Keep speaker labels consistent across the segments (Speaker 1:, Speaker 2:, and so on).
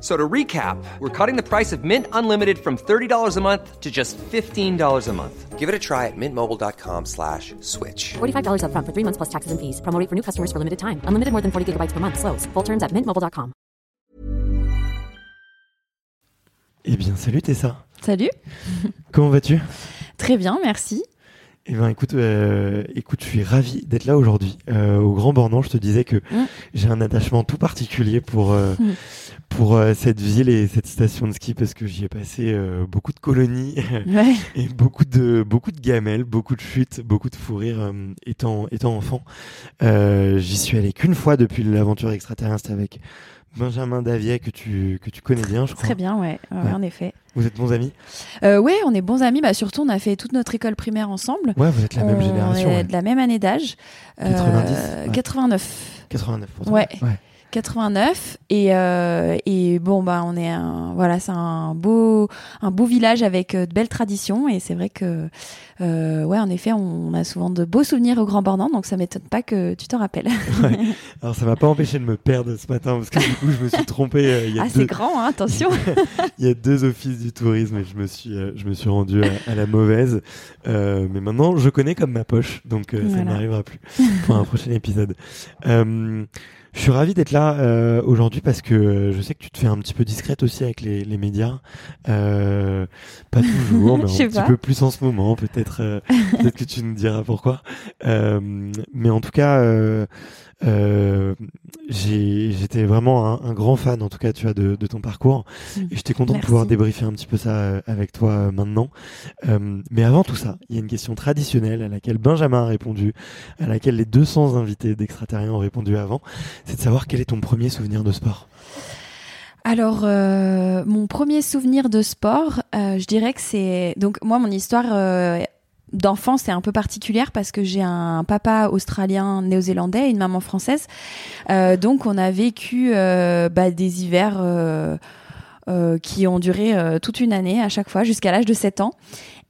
Speaker 1: So to recap, we're cutting the price of Mint Unlimited from $30 a month to just $15 a month. Give it a try at mintmobile.com slash switch.
Speaker 2: $45 upfront for three months plus taxes and fees. Promo for new customers for limited time. Unlimited more than 40 gigabytes per month. Slows. Full terms at mintmobile.com.
Speaker 3: Eh bien, salut Tessa.
Speaker 4: Salut.
Speaker 3: Comment vas-tu
Speaker 4: Très bien, merci.
Speaker 3: Eh ben écoute, euh, écoute, je suis ravi d'être là aujourd'hui. Euh, au Grand Bornand, je te disais que
Speaker 4: Mm.
Speaker 3: j'ai un attachement tout particulier pour euh,
Speaker 4: Mm.
Speaker 3: pour euh, cette ville et cette station de ski parce que j'y ai passé euh, beaucoup de colonies
Speaker 4: Ouais.
Speaker 3: et beaucoup de beaucoup de gamelles, beaucoup de chutes, beaucoup de fou rire euh, étant étant enfant. Euh, J'y suis allé qu'une fois depuis l'aventure extraterrestre avec Benjamin Davier que tu que tu connais bien, je crois.
Speaker 4: Très bien, ouais, ouais,
Speaker 3: Ouais.
Speaker 4: en effet.
Speaker 3: Vous êtes bons amis?
Speaker 4: Euh, ouais, on est bons amis. Bah, surtout, on a fait toute notre école primaire ensemble.
Speaker 3: Ouais, vous êtes la même
Speaker 4: on
Speaker 3: génération.
Speaker 4: est
Speaker 3: ouais.
Speaker 4: de la même année d'âge.
Speaker 3: 90, ouais.
Speaker 4: 89.
Speaker 3: 89 pour toi.
Speaker 4: Ouais.
Speaker 3: Ouais.
Speaker 4: 89 et euh, et bon bah on est un voilà c'est un beau un beau village avec euh, de belles traditions et c'est vrai que euh, ouais en effet on, a souvent de beaux souvenirs au Grand Bornand donc ça m'étonne pas que tu te rappelles
Speaker 3: Ouais. Alors ça m'a pas empêché de me perdre ce matin parce que du coup je me suis trompé. euh, il, y a
Speaker 4: ah
Speaker 3: deux,
Speaker 4: c'est grand hein, attention
Speaker 3: il y a deux offices du tourisme et je me suis, euh, je me suis rendu à, à la mauvaise. Mais maintenant je connais comme ma poche, donc ça
Speaker 4: Voilà.
Speaker 3: n'arrivera plus pour un prochain épisode. Euh, je suis ravi d'être là euh, aujourd'hui parce que euh, je sais que tu te fais un petit peu discrète aussi avec les, les médias. Euh, pas toujours, mais un petit
Speaker 4: pas.
Speaker 3: peu plus en ce moment. Peut-être euh, peut-être que tu nous diras pourquoi. Euh, mais en tout cas, euh, j'étais vraiment un, un grand fan, en tout cas, tu vois, de, de ton parcours.
Speaker 4: Mm.
Speaker 3: Et j'étais content de pouvoir débriefer un petit peu ça euh, avec toi euh, maintenant. Euh, mais avant tout ça, il y a une question traditionnelle à laquelle Benjamin a répondu, à laquelle les 200 invités d'extraterriens ont répondu avant. C'est de savoir quel est ton premier souvenir de sport.
Speaker 4: Alors, euh, mon premier souvenir de sport, euh, je dirais que c'est. Donc, moi, mon histoire euh, d'enfance est un peu particulière parce que j'ai un papa australien néo-zélandais et une maman française. Euh, donc, on a vécu euh, bah, des hivers. euh, euh, qui ont duré euh, toute une année à chaque fois jusqu'à l'âge de 7 ans.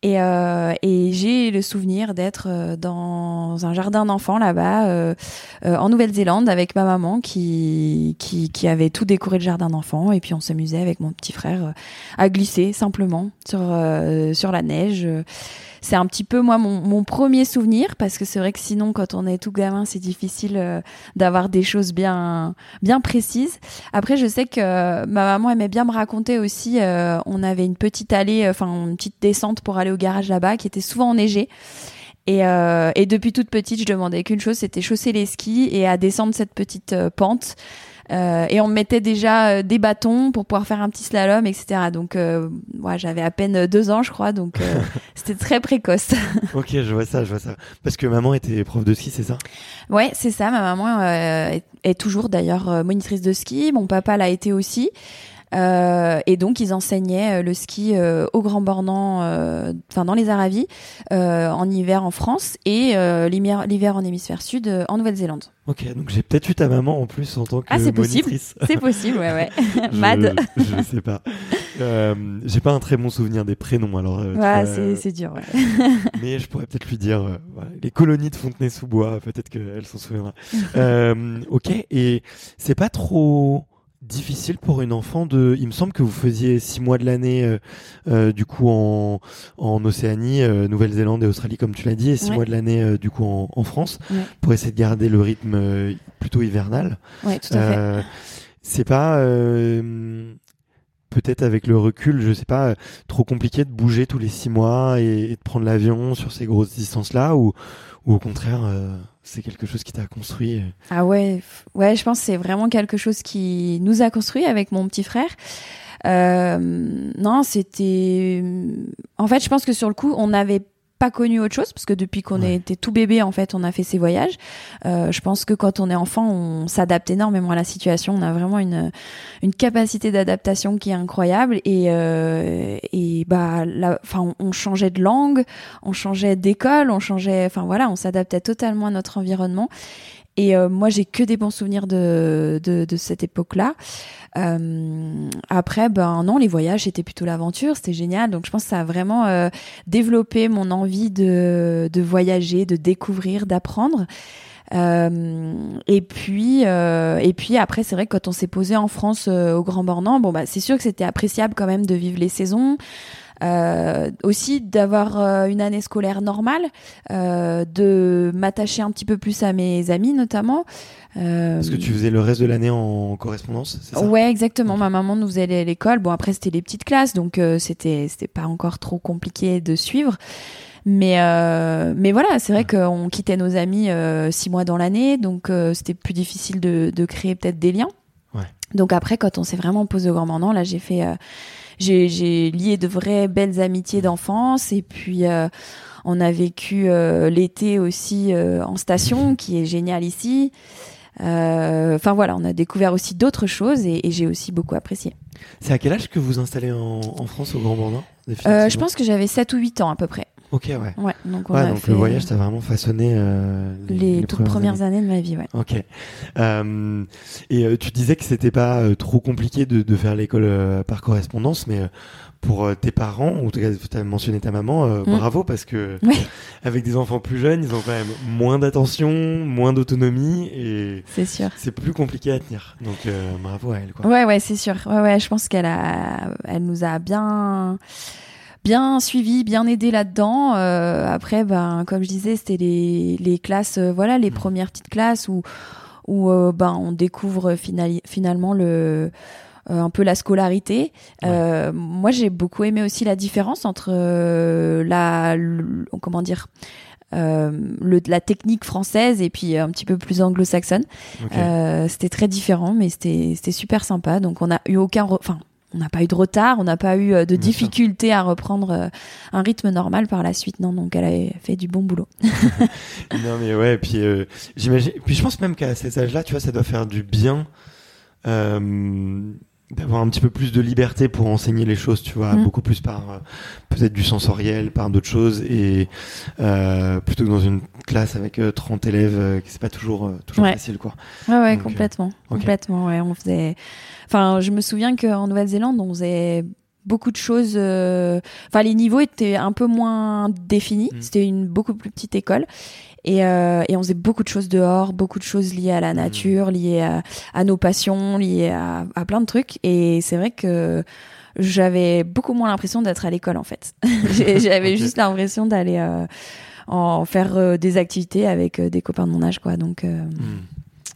Speaker 4: Et, euh, et j'ai le souvenir d'être euh, dans un jardin d'enfants là-bas euh, euh, en Nouvelle-Zélande avec ma maman qui, qui, qui avait tout décoré le jardin d'enfants et puis on s'amusait avec mon petit frère à glisser simplement sur, sur la neige. C'est un petit peu moi mon, mon premier souvenir parce que c'est vrai que sinon quand on est tout gamin c'est difficile euh, d'avoir des choses bien bien précises. Après je sais que euh, ma maman aimait bien me raconter aussi. euh, on avait une petite allée, euh, enfin une petite descente pour aller au garage là-bas qui était souvent enneigée. Et, euh, et depuis toute petite, je demandais qu'une chose, c'était chausser les skis et à descendre cette petite euh, pente. Euh, et on me mettait déjà euh, des bâtons pour pouvoir faire un petit slalom, etc. Donc, euh, ouais, j'avais à peine deux ans, je crois, donc euh, c'était très précoce.
Speaker 3: Ok, je vois ça, je vois ça. Parce que maman était prof de ski, c'est ça?
Speaker 4: Ouais, c'est ça. Ma maman euh, est, est toujours d'ailleurs euh, monitrice de ski. Mon papa l'a été aussi. Euh, et donc ils enseignaient euh, le ski euh, au Grand Bornand, euh, enfin dans les Aravis, euh, en hiver en France et euh, l'hiver en hémisphère sud euh, en Nouvelle-Zélande.
Speaker 3: Ok, donc j'ai peut-être eu ta maman en plus en tant que
Speaker 4: Ah, c'est possible. C'est possible, ouais, ouais.
Speaker 3: Je-
Speaker 4: Mad.
Speaker 3: Je sais pas. Euh, j'ai pas un très bon souvenir des prénoms, alors. euh,
Speaker 4: Ouais, c'est dur. Ouais.
Speaker 3: Mais je pourrais peut-être lui dire, euh, voilà, les colonies de Fontenay-sous-Bois, peut-être qu'elle s'en souviendra. euh, ok, et c'est pas trop difficile pour une enfant de. Il me semble que vous faisiez six mois de l'année, euh, euh, du coup en, en Océanie, euh, Nouvelle-Zélande et Australie, comme tu l'as dit, et six
Speaker 4: Ouais.
Speaker 3: mois de l'année du coup en, en France,
Speaker 4: Ouais.
Speaker 3: pour essayer de garder le rythme plutôt hivernal.
Speaker 4: Ouais, tout à fait.
Speaker 3: C'est pas peut-être avec le recul, je sais pas, trop compliqué de bouger tous les six mois et, et de prendre l'avion sur ces grosses distances-là, ou, ou au contraire, c'est quelque chose qui t'a construit. euh.
Speaker 4: Ah ouais, ouais, je pense que c'est vraiment quelque chose qui nous a construit avec mon petit frère. Euh, non, c'était. En fait, je pense que sur le coup, on n'avait pas connu autre chose parce que depuis qu'on
Speaker 3: Ouais.
Speaker 4: était tout bébé, en fait, on a fait ces voyages. Euh, je pense que quand on est enfant, on s'adapte énormément à la situation. On a vraiment une une capacité d'adaptation qui est incroyable et euh, et bah là, enfin, on, on changeait de langue, on changeait d'école, on changeait, enfin voilà, on s'adaptait totalement à notre environnement. Et euh, moi, j'ai que des bons souvenirs de, de, de cette époque-là. Euh, après, ben non, les voyages, c'était plutôt l'aventure, c'était génial. Donc, je pense que ça a vraiment euh, développé mon envie de, de voyager, de découvrir, d'apprendre. Euh, et puis, euh, et puis après, c'est vrai que quand on s'est posé en France euh, au Grand Bornand, bon bah c'est sûr que c'était appréciable quand même de vivre les saisons. Euh, aussi d'avoir euh, une année scolaire normale, euh, de m'attacher un petit peu plus à mes amis notamment. Euh,
Speaker 3: Parce que tu faisais le reste de l'année en correspondance, c'est ça?
Speaker 4: Ouais, exactement. Ma maman nous faisait l'é- l'école. Bon, après c'était les petites classes, donc euh, c'était c'était pas encore trop compliqué de suivre. Mais euh, mais voilà, c'est vrai qu'on quittait nos amis euh, six mois dans l'année, donc euh, c'était plus difficile de, de créer peut-être des liens.
Speaker 3: Ouais.
Speaker 4: Donc après, quand on s'est vraiment posé au Grand Bornand, là j'ai fait euh, j'ai j'ai lié de vraies belles amitiés d'enfance et puis euh, on a vécu euh, l'été aussi euh, en station, qui est génial ici. Euh, Enfin voilà, on a découvert aussi d'autres choses et, et j'ai aussi beaucoup apprécié.
Speaker 3: C'est à quel âge que vous installez en, en France au Grand Bornand
Speaker 4: Euh, je pense que j'avais 7 ou 8 ans à peu près.
Speaker 3: Ok, ouais.
Speaker 4: Ouais, donc on
Speaker 3: Ouais,
Speaker 4: a
Speaker 3: donc
Speaker 4: fait
Speaker 3: le voyage t'a vraiment façonné euh,
Speaker 4: les, toutes premières
Speaker 3: années.
Speaker 4: années. de ma vie, ouais.
Speaker 3: Ok. Euh, et euh, tu disais que c'était pas euh, trop compliqué de, de faire l'école euh, par correspondance, mais euh, pour tes parents, ou en tout cas tu as mentionné ta maman, euh,
Speaker 4: Mm.
Speaker 3: bravo parce que
Speaker 4: Ouais.
Speaker 3: avec des enfants plus jeunes, ils ont quand même moins d'attention, moins d'autonomie et
Speaker 4: C'est sûr.
Speaker 3: c'est plus compliqué à tenir. Donc euh, bravo à elle. Quoi.
Speaker 4: Ouais, ouais, c'est sûr. Ouais, ouais, je pense qu'elle a, elle nous a bien, bien suivi, bien aidé là-dedans. Euh, après, ben, comme je disais, c'était les, les classes, euh, voilà, les premières petites classes où, où euh, ben, on découvre finali- finalement le, euh, un peu la scolarité. Euh, moi, j'ai beaucoup aimé aussi la différence entre euh, la, le- comment dire. Euh, le, la technique française et puis un petit peu plus anglo-saxonne. Euh, c'était très différent, mais c'était c'était super sympa. Donc on n'a eu aucun, enfin on n'a pas eu de retard, on n'a pas eu euh, de difficulté à reprendre euh, un rythme normal par la suite. Non, donc elle a fait du bon boulot.
Speaker 3: Non mais ouais, puis euh, j'imagine. Puis je pense même qu'à cet âge-là, tu vois, ça doit faire du bien euh, d'avoir un petit peu plus de liberté pour enseigner les choses, tu vois,
Speaker 4: Mm.
Speaker 3: beaucoup plus par euh, peut-être du sensoriel, par d'autres choses, et euh, plutôt que dans une classe avec euh, 30 élèves, euh, que c'est pas toujours toujours
Speaker 4: Ouais.
Speaker 3: facile, quoi.
Speaker 4: Ouais, ouais,
Speaker 3: Donc,
Speaker 4: complètement, complètement. Ouais, on faisait. Enfin, je me souviens qu'en Nouvelle-Zélande, on faisait beaucoup de choses. Enfin, les niveaux étaient un peu moins définis.
Speaker 3: Mm.
Speaker 4: C'était une beaucoup plus petite école. Et, euh, et on faisait beaucoup de choses dehors, beaucoup de choses liées à la
Speaker 3: Mm.
Speaker 4: nature, liées à, à nos passions, liées à, à plein de trucs. Et c'est vrai que j'avais beaucoup moins l'impression d'être à l'école en fait. J'avais juste l'impression d'aller euh, en faire euh, des activités avec des copains de mon âge, quoi. Donc,
Speaker 3: Mm.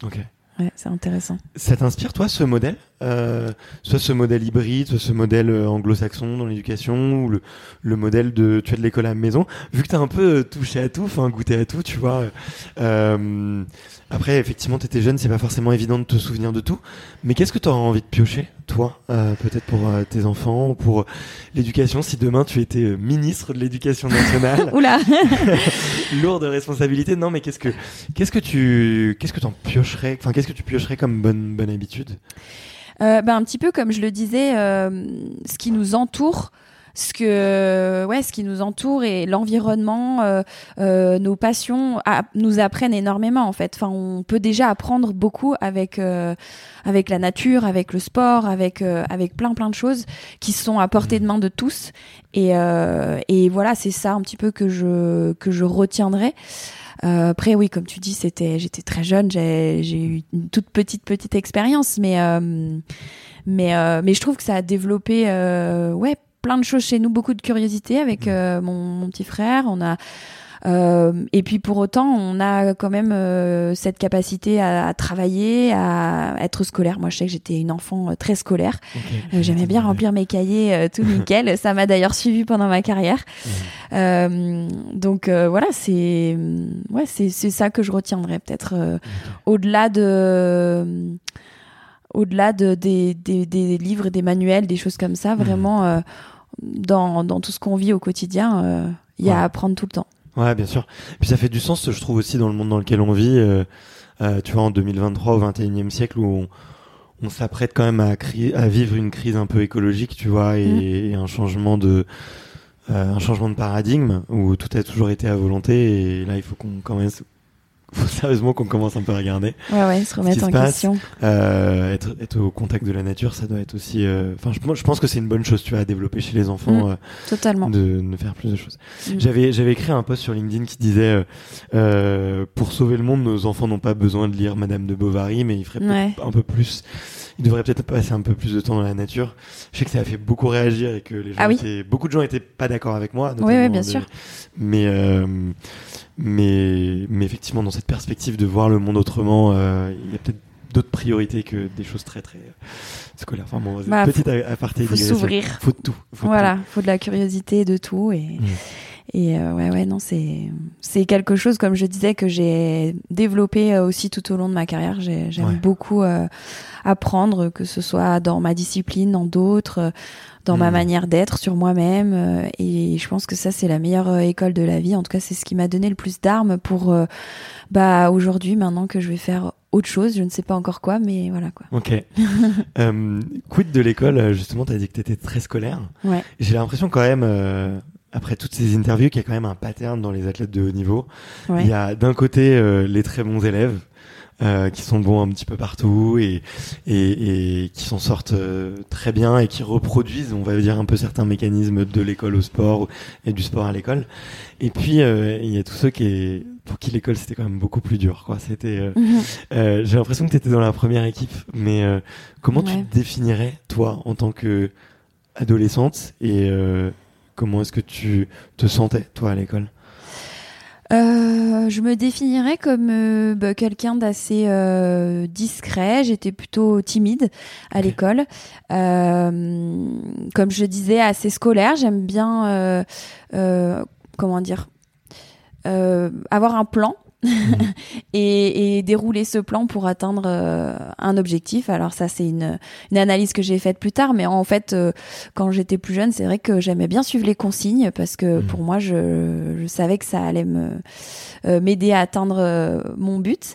Speaker 3: Ok.
Speaker 4: ouais, c'est intéressant.
Speaker 3: Ça t'inspire, toi, ce modèle? Euh, soit ce modèle hybride, soit ce modèle euh, anglo-saxon dans l'éducation, ou le, le modèle de tu as de l'école à la maison. Vu que tu as un peu euh, touché à tout, enfin goûté à tout, tu vois. Euh, après, effectivement, tu étais jeune, c'est pas forcément évident de te souvenir de tout. Mais qu'est-ce que tu auras envie de piocher, toi, euh, peut-être pour tes enfants, ou pour l'éducation, si demain tu étais ministre de l'éducation nationale?
Speaker 4: Oula
Speaker 3: Lourde responsabilité. Non, mais qu'est-ce que qu'est-ce que tu qu'est-ce que t'en piocherais Enfin, qu'est-ce que tu piocherais comme bonne bonne habitude?
Speaker 4: Euh, ben, un petit peu comme je le disais, euh, ce qui nous entoure, ce que ouais, ce qui nous entoure et l'environnement, euh, euh, nos passions nous apprennent énormément en fait. Enfin, on peut déjà apprendre beaucoup avec euh, avec la nature, avec le sport, avec euh, avec plein plein de choses qui sont à portée de main de tous. Et et voilà, c'est ça un petit peu que je que je retiendrai. Euh, après, oui, comme tu dis, c'était, j'étais très jeune, j'ai, j'ai eu une toute petite petite expérience, mais euh, mais euh, mais je trouve que ça a développé, euh, ouais, plein de choses chez nous, beaucoup de curiosité avec euh, mon, mon petit frère. On a et puis pour autant, on a quand même euh, cette capacité à, à travailler, à être scolaire. Moi, je sais que j'étais une enfant euh, très scolaire. Euh, J'aimais bien remplir mes cahiers euh, tout nickel. Ça m'a d'ailleurs suivi pendant ma carrière. Euh, donc euh, voilà, c'est ouais, c'est ça que je retiendrai peut-être euh, au-delà de au-delà de, des, des, des livres des manuels, des choses comme ça, vraiment euh, dans, dans tout ce qu'on vit au quotidien, euh, il y a
Speaker 3: Ouais.
Speaker 4: à apprendre tout le temps.
Speaker 3: Ouais, bien sûr. Puis ça fait du sens, je trouve aussi dans le monde dans lequel on vit. euh, euh, tu vois, en 2023 au 21e siècle où on, on s'apprête quand même à, vivre une crise un peu écologique, tu vois, et,
Speaker 4: Mm.
Speaker 3: et un changement de euh, un changement de paradigme où tout a toujours été à volonté et là il faut qu'on même faut sérieusement qu'on commence un peu à regarder.
Speaker 4: Ouais, ouais, se remettre en
Speaker 3: passe.
Speaker 4: question.
Speaker 3: Euh, être, être au contact de la nature, ça doit être aussi. euh, Enfin, je, moi, je pense que c'est une bonne chose, tu vois, à développer chez les enfants.
Speaker 4: Mm.
Speaker 3: euh,
Speaker 4: Totalement.
Speaker 3: de, de faire plus de choses.
Speaker 4: Mm.
Speaker 3: J'avais j'avais écrit un post sur LinkedIn qui disait euh, pour sauver le monde, nos enfants n'ont pas besoin de lire Madame de Bovary, mais ils feraient
Speaker 4: Ouais.
Speaker 3: un peu plus. Ils devraient peut-être passer un peu plus de temps dans la nature. Je sais que ça a fait beaucoup réagir et que les gens
Speaker 4: Ah oui.
Speaker 3: étaient, beaucoup de gens étaient pas d'accord avec moi.
Speaker 4: Oui, oui,
Speaker 3: notamment
Speaker 4: bien sûr.
Speaker 3: Mais mais mais effectivement, dans cette perspective de voir le monde autrement, euh, il y a peut-être d'autres priorités que des choses très très euh, scolaires. Enfin bon,
Speaker 4: Bah,
Speaker 3: petite aparté.
Speaker 4: faut s'ouvrir.
Speaker 3: Faut de tout. Faut de
Speaker 4: Voilà, faut de la curiosité de tout et
Speaker 3: Mm.
Speaker 4: Et euh, ouais ouais non c'est c'est quelque chose comme je disais que j'ai développé euh, aussi tout au long de ma carrière. J'ai- J'aime
Speaker 3: Ouais.
Speaker 4: beaucoup euh, apprendre que ce soit dans ma discipline, dans d'autres, euh, dans ma
Speaker 3: Mm.
Speaker 4: manière d'être, sur moi-même euh, et je pense que ça c'est la meilleure école de la vie. En tout cas c'est ce qui m'a donné le plus d'armes pour bah aujourd'hui maintenant que je vais faire autre chose, je ne sais pas encore quoi mais voilà quoi.
Speaker 3: Ok. euh, quid de l'école, justement, tu as dit que tu étais très scolaire.
Speaker 4: Ouais.
Speaker 3: J'ai l'impression quand même, euh, après toutes ces interviews, qu'il y a quand même un pattern dans les athlètes de haut niveau.
Speaker 4: Ouais.
Speaker 3: Il y a d'un côté euh, les très bons élèves. euh, qui sont bons un petit peu partout et, et, et qui s'en sortent euh, très bien et qui reproduisent, on va dire, un peu certains mécanismes de l'école au sport et du sport à l'école. Et puis, euh, il y a tous ceux qui, pour qui l'école, c'était quand même beaucoup plus dur. quoi. C'était, euh,
Speaker 4: Mhm.
Speaker 3: euh, J'ai l'impression que tu étais dans la première équipe, mais euh, comment tu te définirais, toi, en tant que adolescente, et euh, comment est-ce que tu te sentais, toi, à l'école?
Speaker 4: Euh, je me définirais comme euh, bah, quelqu'un d'assez euh, discret. J'étais plutôt timide à l'école. Comme je disais, assez scolaire. J'aime bien, comment dire, avoir un plan. et, et dérouler ce plan pour atteindre euh, un objectif. Alors ça, c'est une, une analyse que j'ai faite plus tard, mais en fait, euh, quand j'étais plus jeune, c'est vrai que j'aimais bien suivre les consignes parce que
Speaker 3: Mhm.
Speaker 4: pour moi, je, je savais que ça allait me euh, m'aider à atteindre mon but.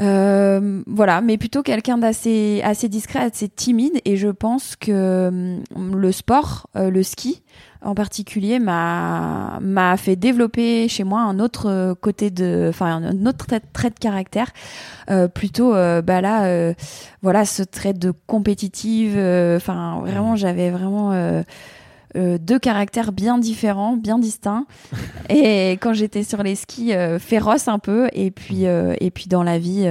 Speaker 4: Euh, voilà, mais plutôt quelqu'un d'assez assez discret, assez timide, et je pense que hum, le sport, euh, le ski en particulier, m'a m'a fait développer chez moi un autre euh, côté de, enfin un autre trait, trait de caractère, euh, plutôt bah là, euh, voilà, ce trait de compétitive. euh, Enfin, vraiment, j'avais vraiment euh, deux caractères bien différents, bien distincts. et quand j'étais sur les skis, euh, féroce un peu, et puis euh, et puis dans la vie,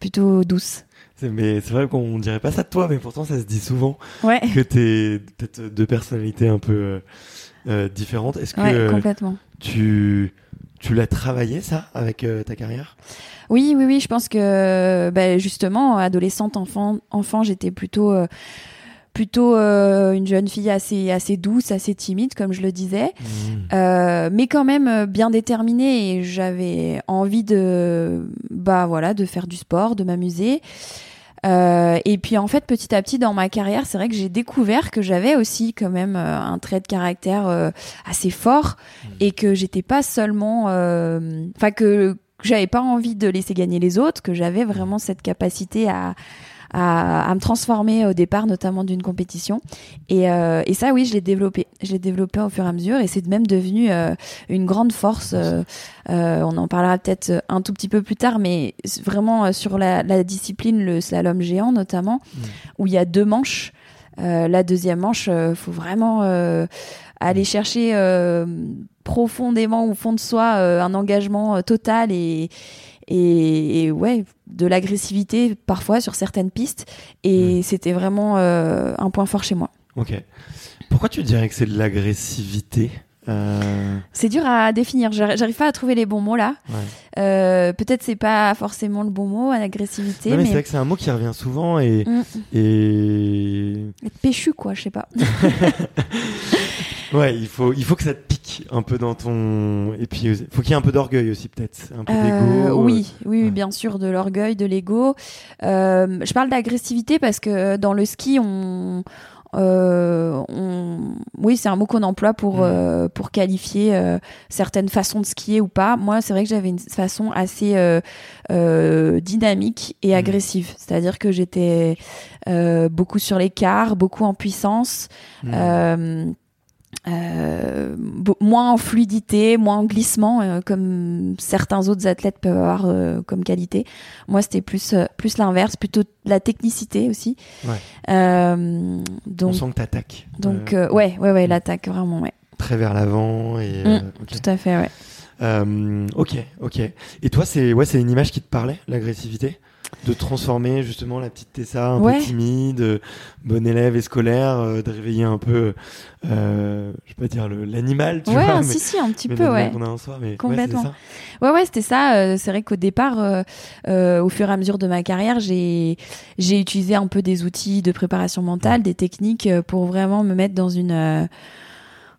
Speaker 4: plutôt douce.
Speaker 3: C'est- Mais c'est vrai qu'on dirait pas ça de toi, mais pourtant ça se dit souvent
Speaker 4: Ouais.
Speaker 3: que t'es peut-être deux personnalités un peu, différentes. Est-ce que
Speaker 4: Ouais, complètement.
Speaker 3: tu, tu l'as travaillé ça avec euh, ta carrière?
Speaker 4: Oui, oui, oui. Je pense que ben, justement, adolescente, enfant, enfant, j'étais plutôt, euh, plutôt euh, une jeune fille assez, assez douce, assez timide, comme je le disais, Euh, mais quand même euh, bien déterminée. Et j'avais envie de, bah voilà, de faire du sport, de m'amuser. Euh, et puis en fait, petit à petit dans ma carrière, c'est vrai que j'ai découvert que j'avais aussi quand même euh, un trait de caractère euh, assez fort. Et que j'étais pas seulement, enfin que que j'avais pas envie de laisser gagner les autres, que j'avais vraiment cette capacité à, à, à me transformer au départ, notamment d'une compétition. Et, euh, et ça, oui, je l'ai développé. Je l'ai développé au fur et à mesure, et c'est même devenu euh, une grande force. euh, euh, on en parlera peut-être un tout petit peu plus tard, mais vraiment euh, sur la, la discipline, le slalom géant notamment, où il y a deux manches. Euh, la deuxième manche, euh, faut vraiment euh, aller chercher euh, profondément au fond de soi euh, un engagement total et, et, et ouais de l'agressivité parfois sur certaines pistes et c'était vraiment euh, un point fort chez moi.
Speaker 3: Ok. Pourquoi tu dirais que c'est de l'agressivité? Euh,
Speaker 4: C'est dur à définir, j'arri- j'arrive pas à trouver les bons mots là.
Speaker 3: ouais.
Speaker 4: Euh, Peut-être c'est pas forcément le bon mot, l'agressivité,
Speaker 3: Non, mais, c'est
Speaker 4: mais,
Speaker 3: vrai que c'est un mot qui revient souvent et,
Speaker 4: Mm.
Speaker 3: et
Speaker 4: être péchu quoi, je sais pas.
Speaker 3: ouais, il faut, il faut que ça te pique un peu dans ton. Et puis, il faut qu'il y ait un peu d'orgueil aussi, peut-être. Un peu
Speaker 4: Euh,
Speaker 3: d'ego.
Speaker 4: oui, oui,
Speaker 3: ouais.
Speaker 4: bien sûr, de l'orgueil, de l'ego. Euh, je parle d'agressivité parce que dans le ski, on, euh, on- oui, c'est un mot qu'on emploie pour
Speaker 3: Mm.
Speaker 4: euh, pour qualifier euh, certaines façons de skier ou pas. Moi, c'est vrai que j'avais une façon assez euh, euh, dynamique et
Speaker 3: Mm.
Speaker 4: agressive, c'est-à-dire que j'étais euh, beaucoup sur l'écart, beaucoup en puissance.
Speaker 3: Mm.
Speaker 4: Euh, moins en fluidité, moins en glissement, euh, comme certains autres athlètes peuvent avoir euh, comme qualité. Moi, c'était plus plus l'inverse, plutôt la technicité aussi.
Speaker 3: Ouais.
Speaker 4: Euh,
Speaker 3: On
Speaker 4: donc
Speaker 3: sent que t'attaques.
Speaker 4: donc ouais ouais ouais l'attaque vraiment ouais.
Speaker 3: Très vers l'avant. Et,
Speaker 4: Mm. Tout à fait ouais.
Speaker 3: Ok, ok. Et toi, c'est ouais, c'est une image qui te parlait, l'agressivité? De transformer justement la petite Tessa un
Speaker 4: Ouais.
Speaker 3: peu timide, euh, bonne élève et scolaire, euh, de réveiller un peu, euh, je vais pas dire l'animal, tu
Speaker 4: ouais,
Speaker 3: vois,
Speaker 4: ah,
Speaker 3: mais,
Speaker 4: si si un petit peu ouais.
Speaker 3: a mais ouais,
Speaker 4: Complètement. Ouais, ouais, c'était ça. Euh, c'est vrai qu'au départ, au fur et à mesure de ma carrière, j'ai j'ai utilisé un peu des outils de préparation mentale, des techniques pour vraiment me mettre dans une euh,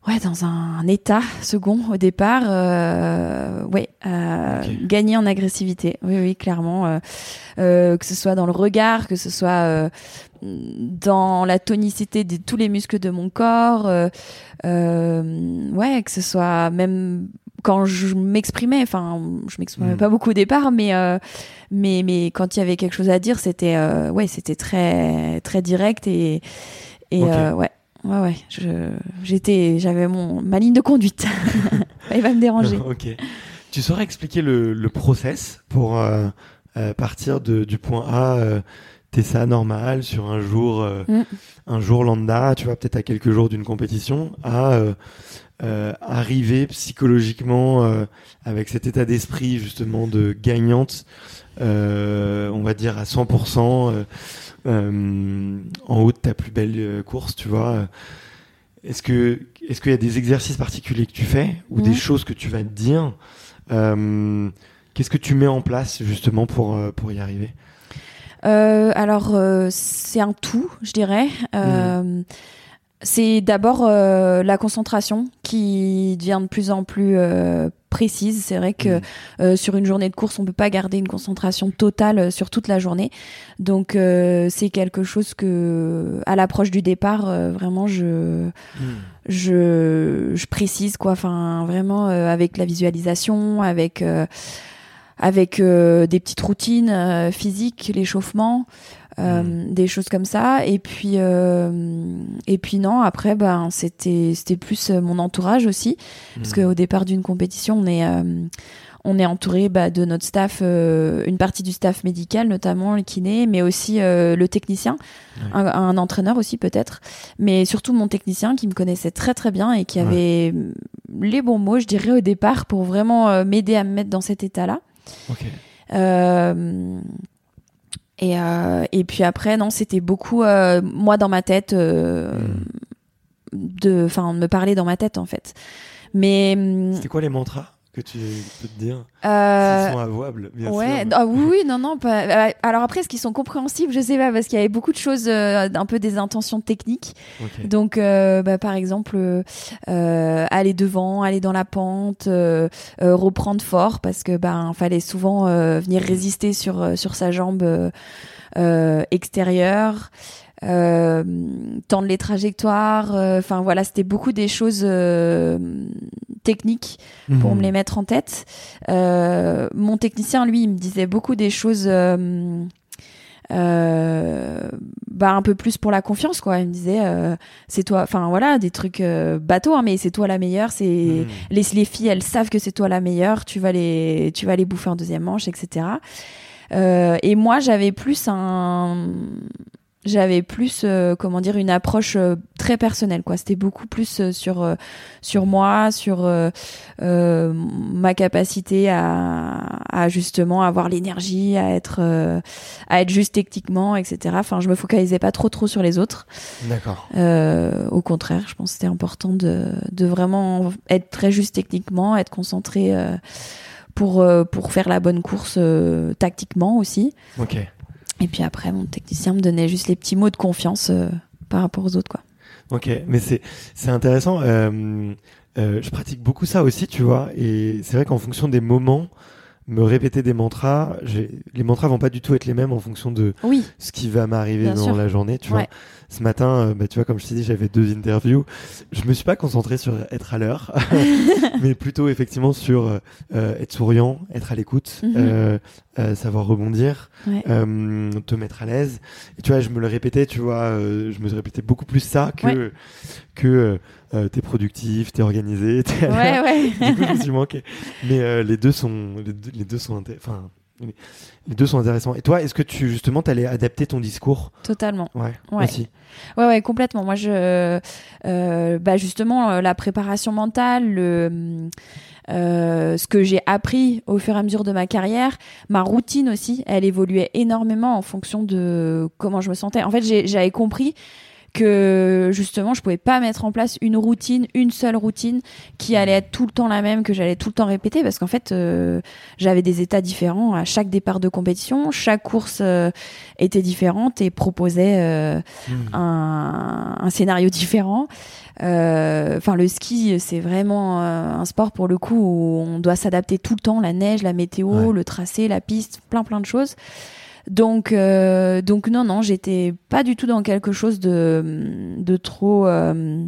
Speaker 4: ouais dans un, état second au départ. Euh, ouais, euh, gagner en agressivité. Oui, oui, clairement. euh, euh, que ce soit dans le regard, que ce soit euh, dans la tonicité de tous les muscles de mon corps. euh, ouais, que ce soit même quand je m'exprimais, enfin, je m'exprimais
Speaker 3: Mm.
Speaker 4: pas beaucoup au départ, mais euh, mais mais quand il y avait quelque chose à dire, c'était euh, ouais, c'était très très direct et et euh, ouais. Ouais, ouais, je, j'étais, j'avais mon, ma ligne de conduite. Il va me déranger.
Speaker 3: ok. Tu saurais expliquer le, le process pour euh, euh, partir de, du point A, euh, Tessa normal sur un jour, euh,
Speaker 4: Mm.
Speaker 3: un jour lambda, tu vois, peut-être à quelques jours d'une compétition, à euh, euh, arriver psychologiquement euh, avec cet état d'esprit justement de gagnante, euh, on va dire à 100%. Euh, en haut de ta plus belle euh, course, tu vois. euh, Est-ce que est-ce qu'il y a des exercices particuliers que tu fais ou des choses que tu vas te dire euh, Qu'est-ce que tu mets en place justement pour pour y arriver?
Speaker 4: Euh, alors, euh, c'est un tout, je dirais. Euh, C'est d'abord la concentration qui devient de plus en plus précise. C'est vrai que
Speaker 3: Mhm.
Speaker 4: euh, sur une journée de course, on peut pas garder une concentration totale euh, sur toute la journée. Donc, euh, c'est quelque chose que, à l'approche du départ, euh, vraiment, je je, je précise quoi enfin vraiment avec la visualisation avec avec des petites routines physiques l'échauffement euh, des choses comme ça et puis euh, et puis non après ben c'était c'était plus euh, mon entourage aussi parce
Speaker 3: Mhm.
Speaker 4: qu'au départ d'une compétition on est euh, on est entouré bah, de notre staff, euh, une partie du staff médical notamment, le kiné, mais aussi euh, le technicien,
Speaker 3: Ouais.
Speaker 4: un, un entraîneur aussi peut-être, mais surtout mon technicien qui me connaissait très très bien et qui
Speaker 3: Ouais.
Speaker 4: avait les bons mots, je dirais au départ, pour vraiment euh, m'aider à me mettre dans cet état-là.
Speaker 3: Ok.
Speaker 4: Et, euh, et puis après, non, c'était beaucoup, euh, moi dans ma tête, euh,
Speaker 3: Mm.
Speaker 4: de, enfin, me parler dans ma tête en fait. Mais hum,
Speaker 3: C'était quoi les mantras? Que tu peux te dire
Speaker 4: euh,
Speaker 3: Ils sont avouables, bien
Speaker 4: ouais,
Speaker 3: sûr.
Speaker 4: ah oui, oui, non, non. Pas... euh, Alors après, est-ce qu'ils sont compréhensibles? Je sais pas, parce qu'il y avait beaucoup de choses, euh, un peu des intentions techniques. Donc, euh, bah, par exemple, euh, euh, aller devant, aller dans la pente, euh, reprendre fort, parce que ben fallait souvent euh, venir résister sur sur sa jambe extérieure. Euh, tendre les trajectoires, euh, enfin voilà, c'était beaucoup des choses euh, techniques pour
Speaker 3: Mhm.
Speaker 4: me les mettre en tête. Euh, mon technicien, lui, il me disait beaucoup des choses. euh, bah un peu plus pour la confiance quoi il me disait euh, c'est toi enfin voilà des trucs euh, bateaux hein, mais c'est toi la meilleure c'est
Speaker 3: Mhm.
Speaker 4: les, les filles elles savent que c'est toi la meilleure tu vas les tu vas les bouffer en deuxième manche etc Euh, et moi j'avais plus un j'avais plus euh, comment dire une approche euh, très personnelle quoi c'était beaucoup plus euh, sur euh, sur moi sur euh, euh, ma capacité à, à justement avoir l'énergie à être euh, à être juste techniquement etc enfin je me focalisais pas trop trop sur les autres
Speaker 3: D'accord.
Speaker 4: euh, au contraire je pense que c'était important de de vraiment être très juste techniquement être concentré euh, pour euh, pour faire la bonne course euh, tactiquement aussi
Speaker 3: Ok.
Speaker 4: Et puis après, mon technicien me donnait juste les petits mots de confiance euh, par rapport aux autres, quoi.
Speaker 3: Ok, mais c'est c'est intéressant. Euh, euh, je pratique beaucoup ça aussi, tu vois, et c'est vrai qu'en fonction des moments, me répéter des mantras, les mantras vont pas du tout être les mêmes en fonction de
Speaker 4: Oui,
Speaker 3: ce qui va m'arriver dans
Speaker 4: sûr.
Speaker 3: la journée, tu vois. Ce matin, euh, bah, tu vois, comme je t'ai dit, j'avais deux interviews. Je me suis pas concentré sur être à l'heure, mais plutôt effectivement sur euh, euh, être souriant, être à l'écoute,
Speaker 4: Mhm.
Speaker 3: savoir rebondir,
Speaker 4: Ouais.
Speaker 3: te mettre à l'aise. Et tu vois, je me le répétais, tu vois, je me répétais beaucoup plus ça que
Speaker 4: Ouais.
Speaker 3: que euh, t'es productif, t'es organisé, t'es
Speaker 4: ouais, ouais.
Speaker 3: Du coup, je me suis manqué. Mais euh, les deux sont, les deux, les deux sont, enfin, les- deux sont intéressants. Et toi, est-ce que tu justement t'allais adapter ton discours?
Speaker 4: Totalement.
Speaker 3: Ouais,
Speaker 4: Ouais. Ouais, ouais, complètement. Moi, je, euh, bah justement, euh, la préparation mentale, le, euh, ce que j'ai appris au fur et à mesure de ma carrière, ma routine aussi, elle évoluait énormément en fonction de comment je me sentais. En fait, j'avais compris que justement je pouvais pas mettre en place une routine, une seule routine qui allait être tout le temps la même, que j'allais tout le temps répéter parce qu'en fait euh, j'avais des états différents à chaque départ de compétition, chaque course euh, était différente et proposait euh,
Speaker 3: Hmm.
Speaker 4: un, un scénario différent. Euh, Enfin, le ski, c'est vraiment euh, un sport pour le coup où on doit s'adapter tout le temps, la neige, la météo,
Speaker 3: Ouais.
Speaker 4: le tracé, la piste, plein plein de choses. Donc, euh, donc non, non, j'étais pas du tout dans quelque chose de, de trop, euh,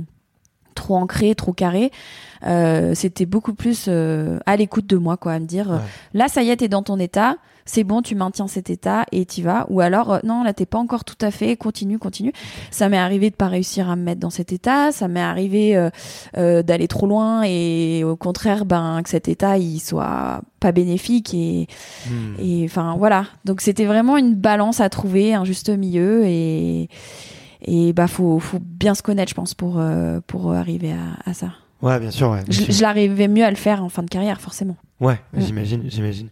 Speaker 4: trop ancré, trop carré. Euh, C'était beaucoup plus euh, à l'écoute de moi, quoi, à me dire,
Speaker 3: Ouais.
Speaker 4: là, ça y est, t'es dans ton état, c'est bon, tu maintiens cet état et t'y vas. Ou alors, euh, non, là, t'es pas encore tout à fait, continue, continue. Ça m'est arrivé de pas réussir à me mettre dans cet état. Ça m'est arrivé euh, euh, d'aller trop loin et au contraire, ben, que cet état, il soit pas bénéfique et,
Speaker 3: Hmm.
Speaker 4: et enfin voilà. Donc c'était vraiment une balance à trouver, un juste milieu et et bah faut faut bien se connaître, je pense, pour euh, pour arriver à, à ça.
Speaker 3: Ouais, bien sûr. Ouais, bien
Speaker 4: Je, l'arrivais mieux à le faire en fin de carrière, forcément.
Speaker 3: Ouais,
Speaker 4: Mm.
Speaker 3: j'imagine, j'imagine.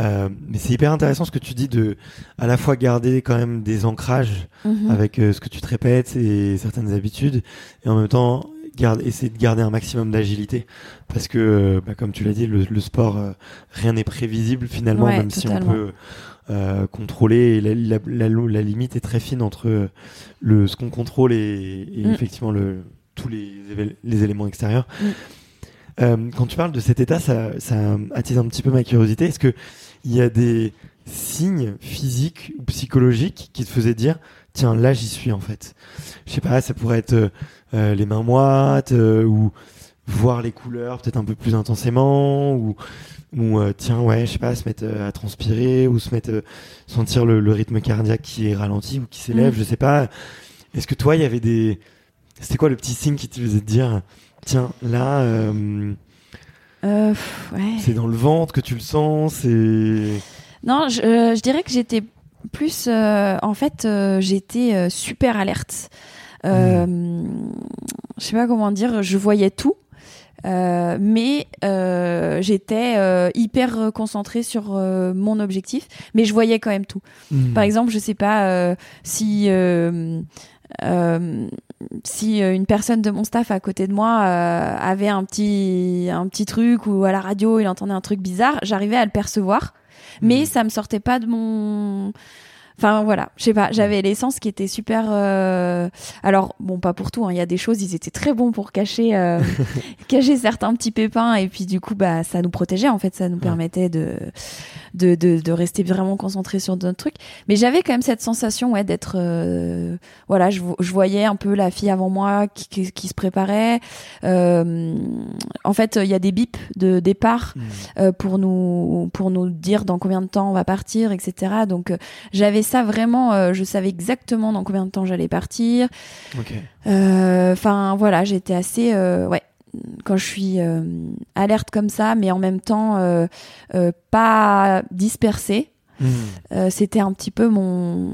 Speaker 3: Euh, mais c'est hyper intéressant ce que tu dis de, à la fois garder quand même des ancrages
Speaker 4: Mhm.
Speaker 3: avec euh, ce que tu te répètes et certaines habitudes, et en même temps garde, essayer de garder un maximum d'agilité, parce que, euh, bah, comme tu l'as dit, le, le sport, euh, rien n'est prévisible finalement,
Speaker 4: Ouais,
Speaker 3: même si on peut euh, contrôler. Et la, la, la, la limite est très fine entre le ce qu'on contrôle et, et
Speaker 4: Mm.
Speaker 3: effectivement le tous les, les éléments extérieurs.
Speaker 4: Mm.
Speaker 3: Euh, quand tu parles de cet état, ça, ça attise un petit peu ma curiosité. Est-ce que il y a des signes physiques ou psychologiques qui te faisaient dire tiens là j'y suis en fait? Je sais pas ça pourrait être euh, euh, les mains moites euh, ou voir les couleurs peut-être un peu plus intensément ou ou euh, tiens ouais je sais pas se mettre euh, à transpirer ou se mettre euh, sentir le, le rythme cardiaque qui est ralenti ou qui s'élève
Speaker 4: Mm.
Speaker 3: je sais pas est-ce que toi il y avait des c'était quoi le petit signe qui te faisait dire tiens là euh,
Speaker 4: Euh, ouais.
Speaker 3: c'est dans le ventre que tu le sens c'est
Speaker 4: Non, je, euh, je dirais que j'étais plus. euh, en fait, j'étais super alerte. Euh, Je sais pas comment dire. Je voyais tout. Euh, mais euh, j'étais euh, hyper concentrée sur mon objectif, mais je voyais quand même tout.
Speaker 3: Hmm.
Speaker 4: Par exemple, je sais pas si si euh, une personne de mon staff à côté de moi euh, avait un petit un petit truc ou à la radio il entendait un truc bizarre, j'arrivais à le percevoir, mais
Speaker 3: Mhm.
Speaker 4: ça me sortait pas de mon Enfin voilà, je sais pas, j'avais l'essence qui était super. euh, Alors bon, pas pour tout. hein, Il y a des choses, ils étaient très bons pour cacher, euh, cacher certains petits pépins, et puis du coup, bah ça nous protégeait en fait, ça nous permettait de de, de, de rester vraiment concentré sur notre truc. Mais j'avais quand même cette sensation, ouais, d'être, euh, voilà, je, je voyais un peu la fille avant moi qui, qui, qui se préparait. En fait, il y a des bips de départ euh, pour nous pour nous dire dans combien de temps on va partir, etc. Donc j'avais ça vraiment, euh, je savais exactement dans combien de temps j'allais partir. Euh, Enfin voilà, j'étais assez euh, ouais quand je suis alerte comme ça, mais en même temps pas dispersée. Euh, c'était un petit peu mon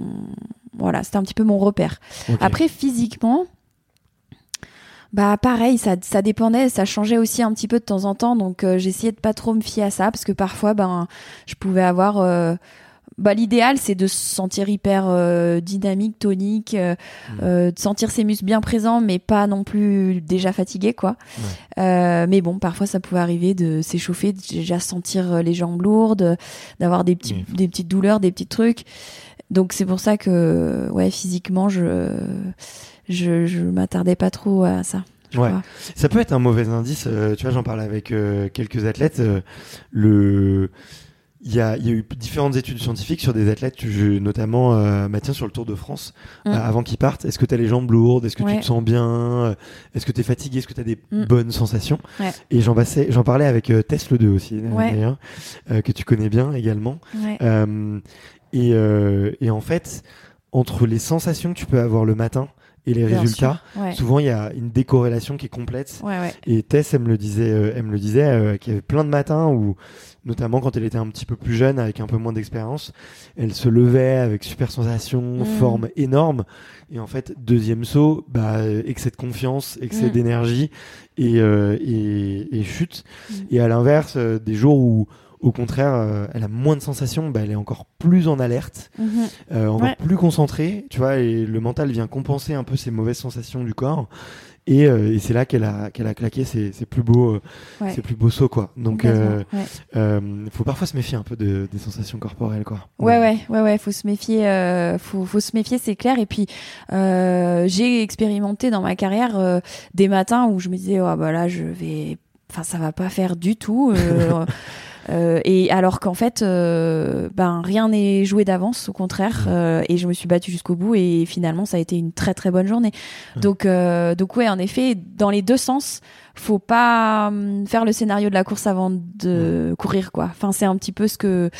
Speaker 4: voilà, c'était un petit peu mon repère. Après physiquement, bah pareil, ça, ça dépendait, ça changeait aussi un petit peu de temps en temps, donc euh, j'essayais de pas trop me fier à ça parce que parfois ben je pouvais avoir euh, bah l'idéal c'est de se sentir hyper euh, dynamique, tonique, euh, euh, de sentir ses muscles bien présents mais pas non plus déjà fatigué quoi. Mais bon, parfois ça pouvait arriver de s'échauffer, de déjà sentir les jambes lourdes, d'avoir des petits
Speaker 3: Oui.
Speaker 4: des petites douleurs, des petits trucs. Donc c'est pour ça que ouais physiquement je je, je m'attardais pas trop à ça.
Speaker 3: Ouais.
Speaker 4: crois.
Speaker 3: Ça peut être un mauvais indice. tu vois, j'en parlais avec quelques athlètes. le, il y a, il y a eu différentes études scientifiques sur des athlètes, notamment euh, tiens, sur le Tour de France,
Speaker 4: Mm.
Speaker 3: euh, avant qu'ils partent. Est-ce que tu as les jambes lourdes? Est-ce que tu te sens bien? Est-ce que tu es fatigué? Est-ce que tu as des
Speaker 4: Mm.
Speaker 3: bonnes sensations?
Speaker 4: Ouais.
Speaker 3: Et j'en parlais avec euh, Tess le 2 aussi,
Speaker 4: Ouais.
Speaker 3: d'ailleurs, euh, que tu connais bien également.
Speaker 4: Ouais.
Speaker 3: Euh, et, euh, et en fait, entre les sensations que tu peux avoir le matin et les
Speaker 4: Bien
Speaker 3: résultats.
Speaker 4: Ouais.
Speaker 3: souvent il y a une décorrélation qui est complète.
Speaker 4: Ouais, ouais.
Speaker 3: Et Tess, elle me le disait, euh, elle me le disait, euh, qu'il y avait plein de matins où, notamment quand elle était un petit peu plus jeune, avec un peu moins d'expérience, elle se levait avec super sensation,
Speaker 4: Mm.
Speaker 3: forme énorme. Et en fait, deuxième saut, bah, euh, excès de confiance, excès
Speaker 4: Mm.
Speaker 3: d'énergie et, euh, et, et chute.
Speaker 4: Mm.
Speaker 3: Et à l'inverse, des jours où, au contraire, euh, elle a moins de sensations, bah, elle est encore plus en alerte,
Speaker 4: Mhm.
Speaker 3: euh, encore
Speaker 4: Ouais.
Speaker 3: plus concentrée, tu vois, et le mental vient compenser un peu ces mauvaises sensations du corps. Et, euh, et c'est là qu'elle a, qu'elle a claqué ses, ses plus beaux, euh,
Speaker 4: Ouais.
Speaker 3: ses plus beaux sauts, quoi. Donc,
Speaker 4: ouais.
Speaker 3: faut parfois se méfier un peu de, des sensations corporelles, quoi.
Speaker 4: Ouais, ouais, ouais, ouais, faut se méfier, faut, faut se méfier, c'est clair. Et puis, j'ai expérimenté dans ma carrière des matins où je me disais, oh, bah là, je vais, enfin, ça va pas faire du tout. euh, et alors qu'en fait, euh, ben rien n'est joué d'avance, au contraire. euh, et je me suis battue jusqu'au bout et finalement, ça a été une très très bonne journée. Donc, euh, donc ouais, en effet, dans les deux sens, faut pas hum, faire le scénario de la course avant de courir, quoi. Enfin, c'est un petit peu ce que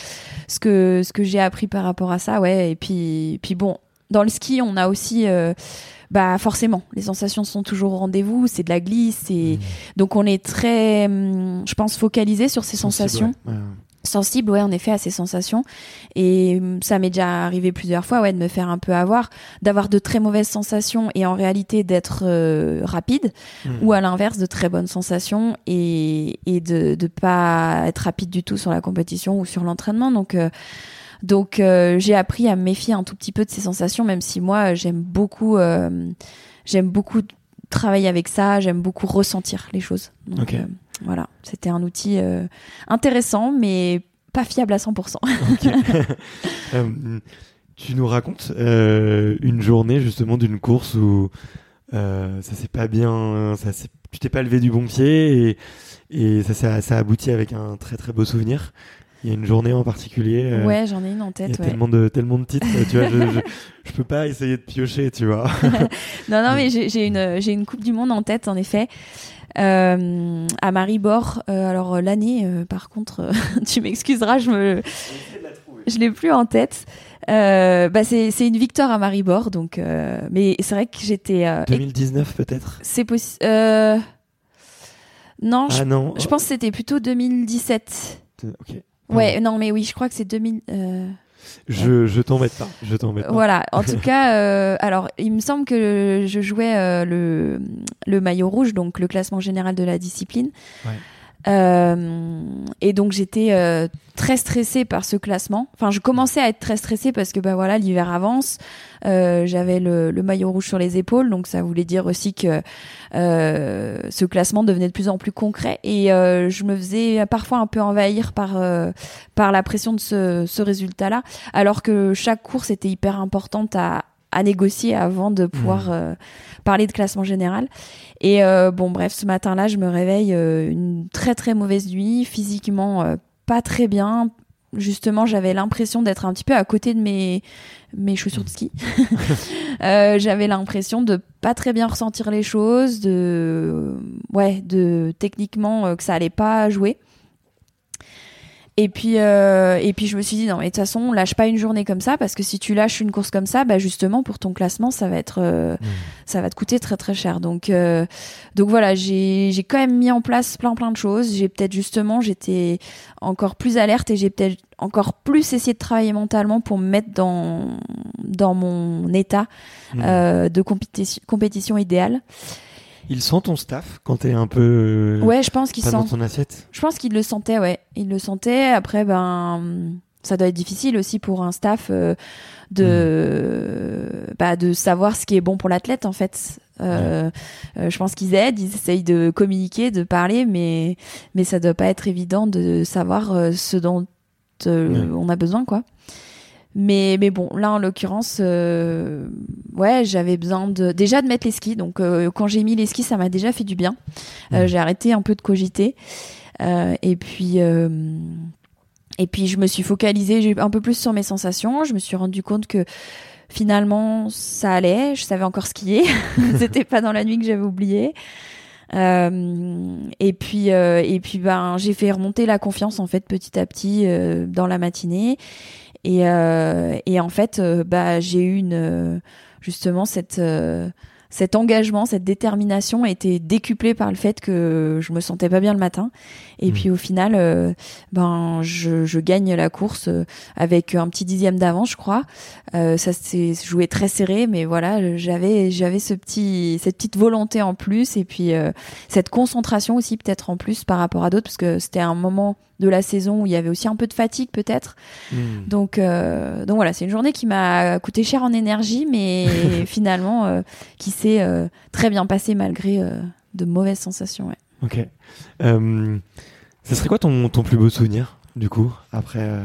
Speaker 4: ce que ce que j'ai appris par rapport à ça, ouais. Et puis puis bon, dans le ski, on a aussi euh, bah forcément, les sensations sont toujours au rendez-vous, c'est de la glisse, et donc on est très, hum, je pense, focalisé sur ces sensations.
Speaker 3: Ouais, ouais.
Speaker 4: sensible ouais en effet à ces sensations. Et hum, ça m'est déjà arrivé plusieurs fois ouais de me faire un peu avoir d'avoir de très mauvaises sensations et en réalité d'être euh, rapide ou à l'inverse de très bonnes sensations et, et de de pas être rapide du tout sur la compétition ou sur l'entraînement. Donc euh, donc euh, j'ai appris à me méfier un tout petit peu de ces sensations même si moi j'aime beaucoup euh, j'aime beaucoup travailler avec ça j'aime beaucoup ressentir les choses donc euh, voilà c'était un outil euh, intéressant mais pas fiable à 100%.
Speaker 3: Ok. Euh, tu nous racontes euh, une journée justement d'une course où euh, ça s'est pas bien, ça tu t'es pas levé du bon pied et, et ça, ça, ça a abouti avec un très très beau souvenir. Il y a une journée en particulier. euh,
Speaker 4: ouais, j'en ai une en
Speaker 3: Il y a
Speaker 4: tête. Ouais.
Speaker 3: tellement de tellement de titres, tu vois. Je, je, je peux pas essayer de piocher, tu vois.
Speaker 4: Non, non, mais j'ai une, une Coupe du Monde en tête, en effet. Euh, à Maribor. Euh, alors l'année, par contre, tu m'excuseras, je me, je l'ai plus en tête. Euh, bah c'est une victoire à Maribor, donc. euh, mais c'est vrai que j'étais. euh,
Speaker 3: 2019 peut-être?
Speaker 4: c'est possible. Non, je,
Speaker 3: Ah non.
Speaker 4: je pense que c'était plutôt 2017.
Speaker 3: Ok.
Speaker 4: Ouais, non, mais oui, je crois que c'est 2000. euh,
Speaker 3: Je, je t'embête pas. Je t'embête pas.
Speaker 4: Voilà. En tout cas, euh, alors il me semble que je jouais euh, le le maillot rouge, donc le classement général de la discipline.
Speaker 3: Ouais.
Speaker 4: Euh, et donc j'étais euh, très stressée par ce classement. Enfin, je commençais à être très stressée parce que bah voilà, l'hiver avance. Euh, j'avais le, le, maillot rouge sur les épaules, donc ça voulait dire aussi que euh, ce classement devenait de plus en plus concret. Et euh, je me faisais parfois un peu envahir par par la pression de ce, ce résultat-là, alors que chaque course était hyper importante à à négocier avant de pouvoir mmh. parler de classement général. Et bon, bref, ce matin-là, je me réveille une très très mauvaise nuit, physiquement pas très bien. Justement, j'avais l'impression d'être un petit peu à côté de mes, mes chaussures de ski. euh, j'avais l'impression de pas très bien ressentir les choses, de, ouais, de techniquement euh, que ça allait pas jouer. Et puis, euh, et puis je me suis dit non mais de toute façon lâche pas une journée comme ça parce que si tu lâches une course comme ça, bah justement pour ton classement ça va être, euh, mmh. ça va te coûter très très cher. Donc euh, donc voilà j'ai j'ai quand même mis en place plein plein de choses. J'ai peut-être justement j'étais encore plus alerte et j'ai peut-être encore plus essayé de travailler mentalement pour me mettre dans dans mon état mmh. euh, de compétition compétition idéale.
Speaker 3: Il sent ton staff quand t'es un peu.
Speaker 4: Euh, ouais, je pense qu'il sent.
Speaker 3: Dans ton assiette.
Speaker 4: Je pense qu'il le sentait, ouais. Il le sentait. Après, ben, ça doit être difficile aussi pour un staff euh, de, hmm. bah, de savoir ce qui est bon pour l'athlète, en fait. Euh, euh, je pense qu'ils aident, ils essayent de communiquer, de parler, mais mais ça doit pas être évident de savoir ce dont on a besoin, quoi. Mais, mais bon, là en l'occurrence, euh, ouais, j'avais besoin de déjà de mettre les skis. Donc euh, quand j'ai mis les skis, ça m'a déjà fait du bien. Euh, j'ai arrêté un peu de cogiter. et puis et puis je me suis focalisée un peu plus sur mes sensations. Je me suis rendu compte que finalement ça allait. Je savais encore skier. C'était pas dans la nuit que j'avais oublié. et puis et puis ben j'ai fait remonter la confiance en fait petit à petit dans la matinée et, euh, et en fait, euh, bah, j'ai eu une, euh, justement cette cet engagement, cette détermination a été décuplé par le fait que je me sentais pas bien le matin. Et mmh. puis au final, euh, ben je, je, gagne la course euh, avec un petit dixième d'avance, je crois. Euh, ça s'est joué très serré, mais voilà, j'avais j'avais ce petit cette petite volonté en plus et puis euh, cette concentration aussi peut-être en plus par rapport à d'autres parce que c'était un moment de la saison où il y avait aussi un peu de fatigue peut-être. Mmh. Donc donc voilà, c'est une journée qui m'a coûté cher en énergie, mais finalement qui s'est très bien passée malgré de mauvaises sensations. Ouais.
Speaker 3: Ok. Euh, ça serait quoi ton, ton plus beau souvenir, du coup, après, euh,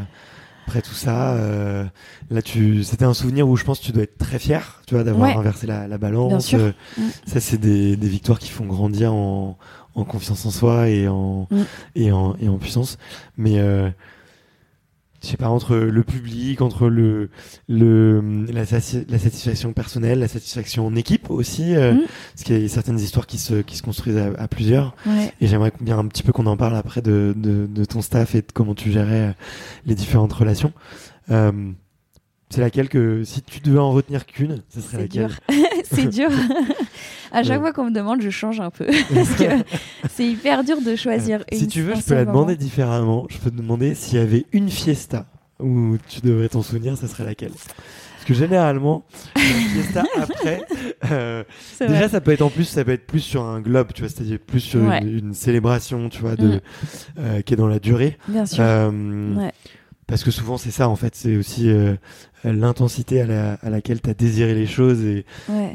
Speaker 3: après tout ça euh, Là, tu, c'était un souvenir où je pense que tu dois être très fier, tu vois, d'avoir inversé la, la, balance. Euh, mm. Ça, c'est des, des victoires qui font grandir en, en confiance en soi et en, mm. et en, et en puissance. Mais euh, je sais pas entre le public, entre le le la, la satisfaction personnelle, la satisfaction en équipe aussi, euh, mm. parce qu'il y a certaines histoires qui se qui se construisent à, plusieurs. Et j'aimerais bien un petit peu qu'on en parle après de, de, de ton staff et de comment tu gérais euh, les différentes relations. Euh, c'est laquelle que si tu devais en retenir qu'une, ce serait laquelle
Speaker 4: C'est dur. à chaque fois qu'on me demande, je change un peu parce que c'est hyper dur de choisir.
Speaker 3: une si tu veux, je peux la demander différemment. Je peux te demander s'il y avait une fiesta où tu devrais t'en souvenir, ce serait laquelle? Parce que généralement, une fiesta après, euh, déjà ça peut être en plus, ça peut être plus sur un globe, tu vois, c'est-à-dire plus sur une, célébration, tu vois, de mm. euh, qui est dans la durée.
Speaker 4: Bien sûr. Euh, ouais
Speaker 3: parce que souvent c'est ça en fait, c'est aussi l'intensité à, la, à, laquelle tu as désiré les choses et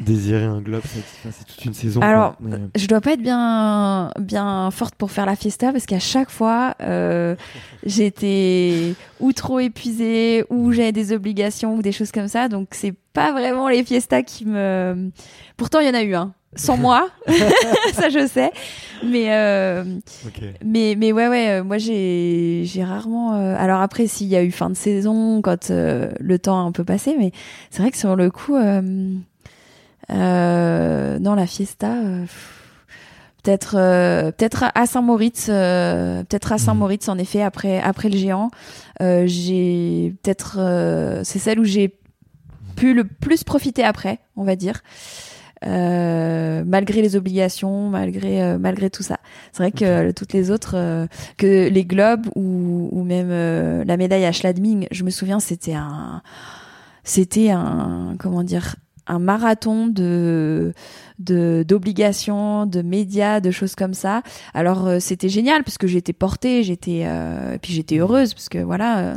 Speaker 3: désirer un globe, c'est toute une saison.
Speaker 4: Alors, je dois pas être bien bien forte pour faire la fiesta parce qu'à chaque fois euh, j'étais ou trop épuisée ou j'avais des obligations ou des choses comme ça, donc c'est pas vraiment les fiestas qui me. Pourtant il y en a eu un. Hein sans moi, ça je sais. Mais euh, mais mais ouais ouais, euh, moi j'ai rarement. Euh, alors après s'il y a eu fin de saison quand le temps a un peu passé, mais c'est vrai que sur le coup, non la fiesta. Peut-être, peut-être à Saint-Moritz, peut-être à Saint-Moritz en effet après après le géant. j'ai peut-être, c'est celle où j'ai pu le plus profiter après, on va dire. Euh, malgré les obligations, malgré euh, malgré tout ça. C'est vrai que euh, toutes les autres, que les globes ou, ou même la médaille à Schladming, je me souviens, c'était un, c'était un, comment dire, un marathon de de d'obligations, de médias, de choses comme ça. Alors euh, c'était génial parce que j'étais portée, j'étais euh, et puis j'étais heureuse parce que voilà euh,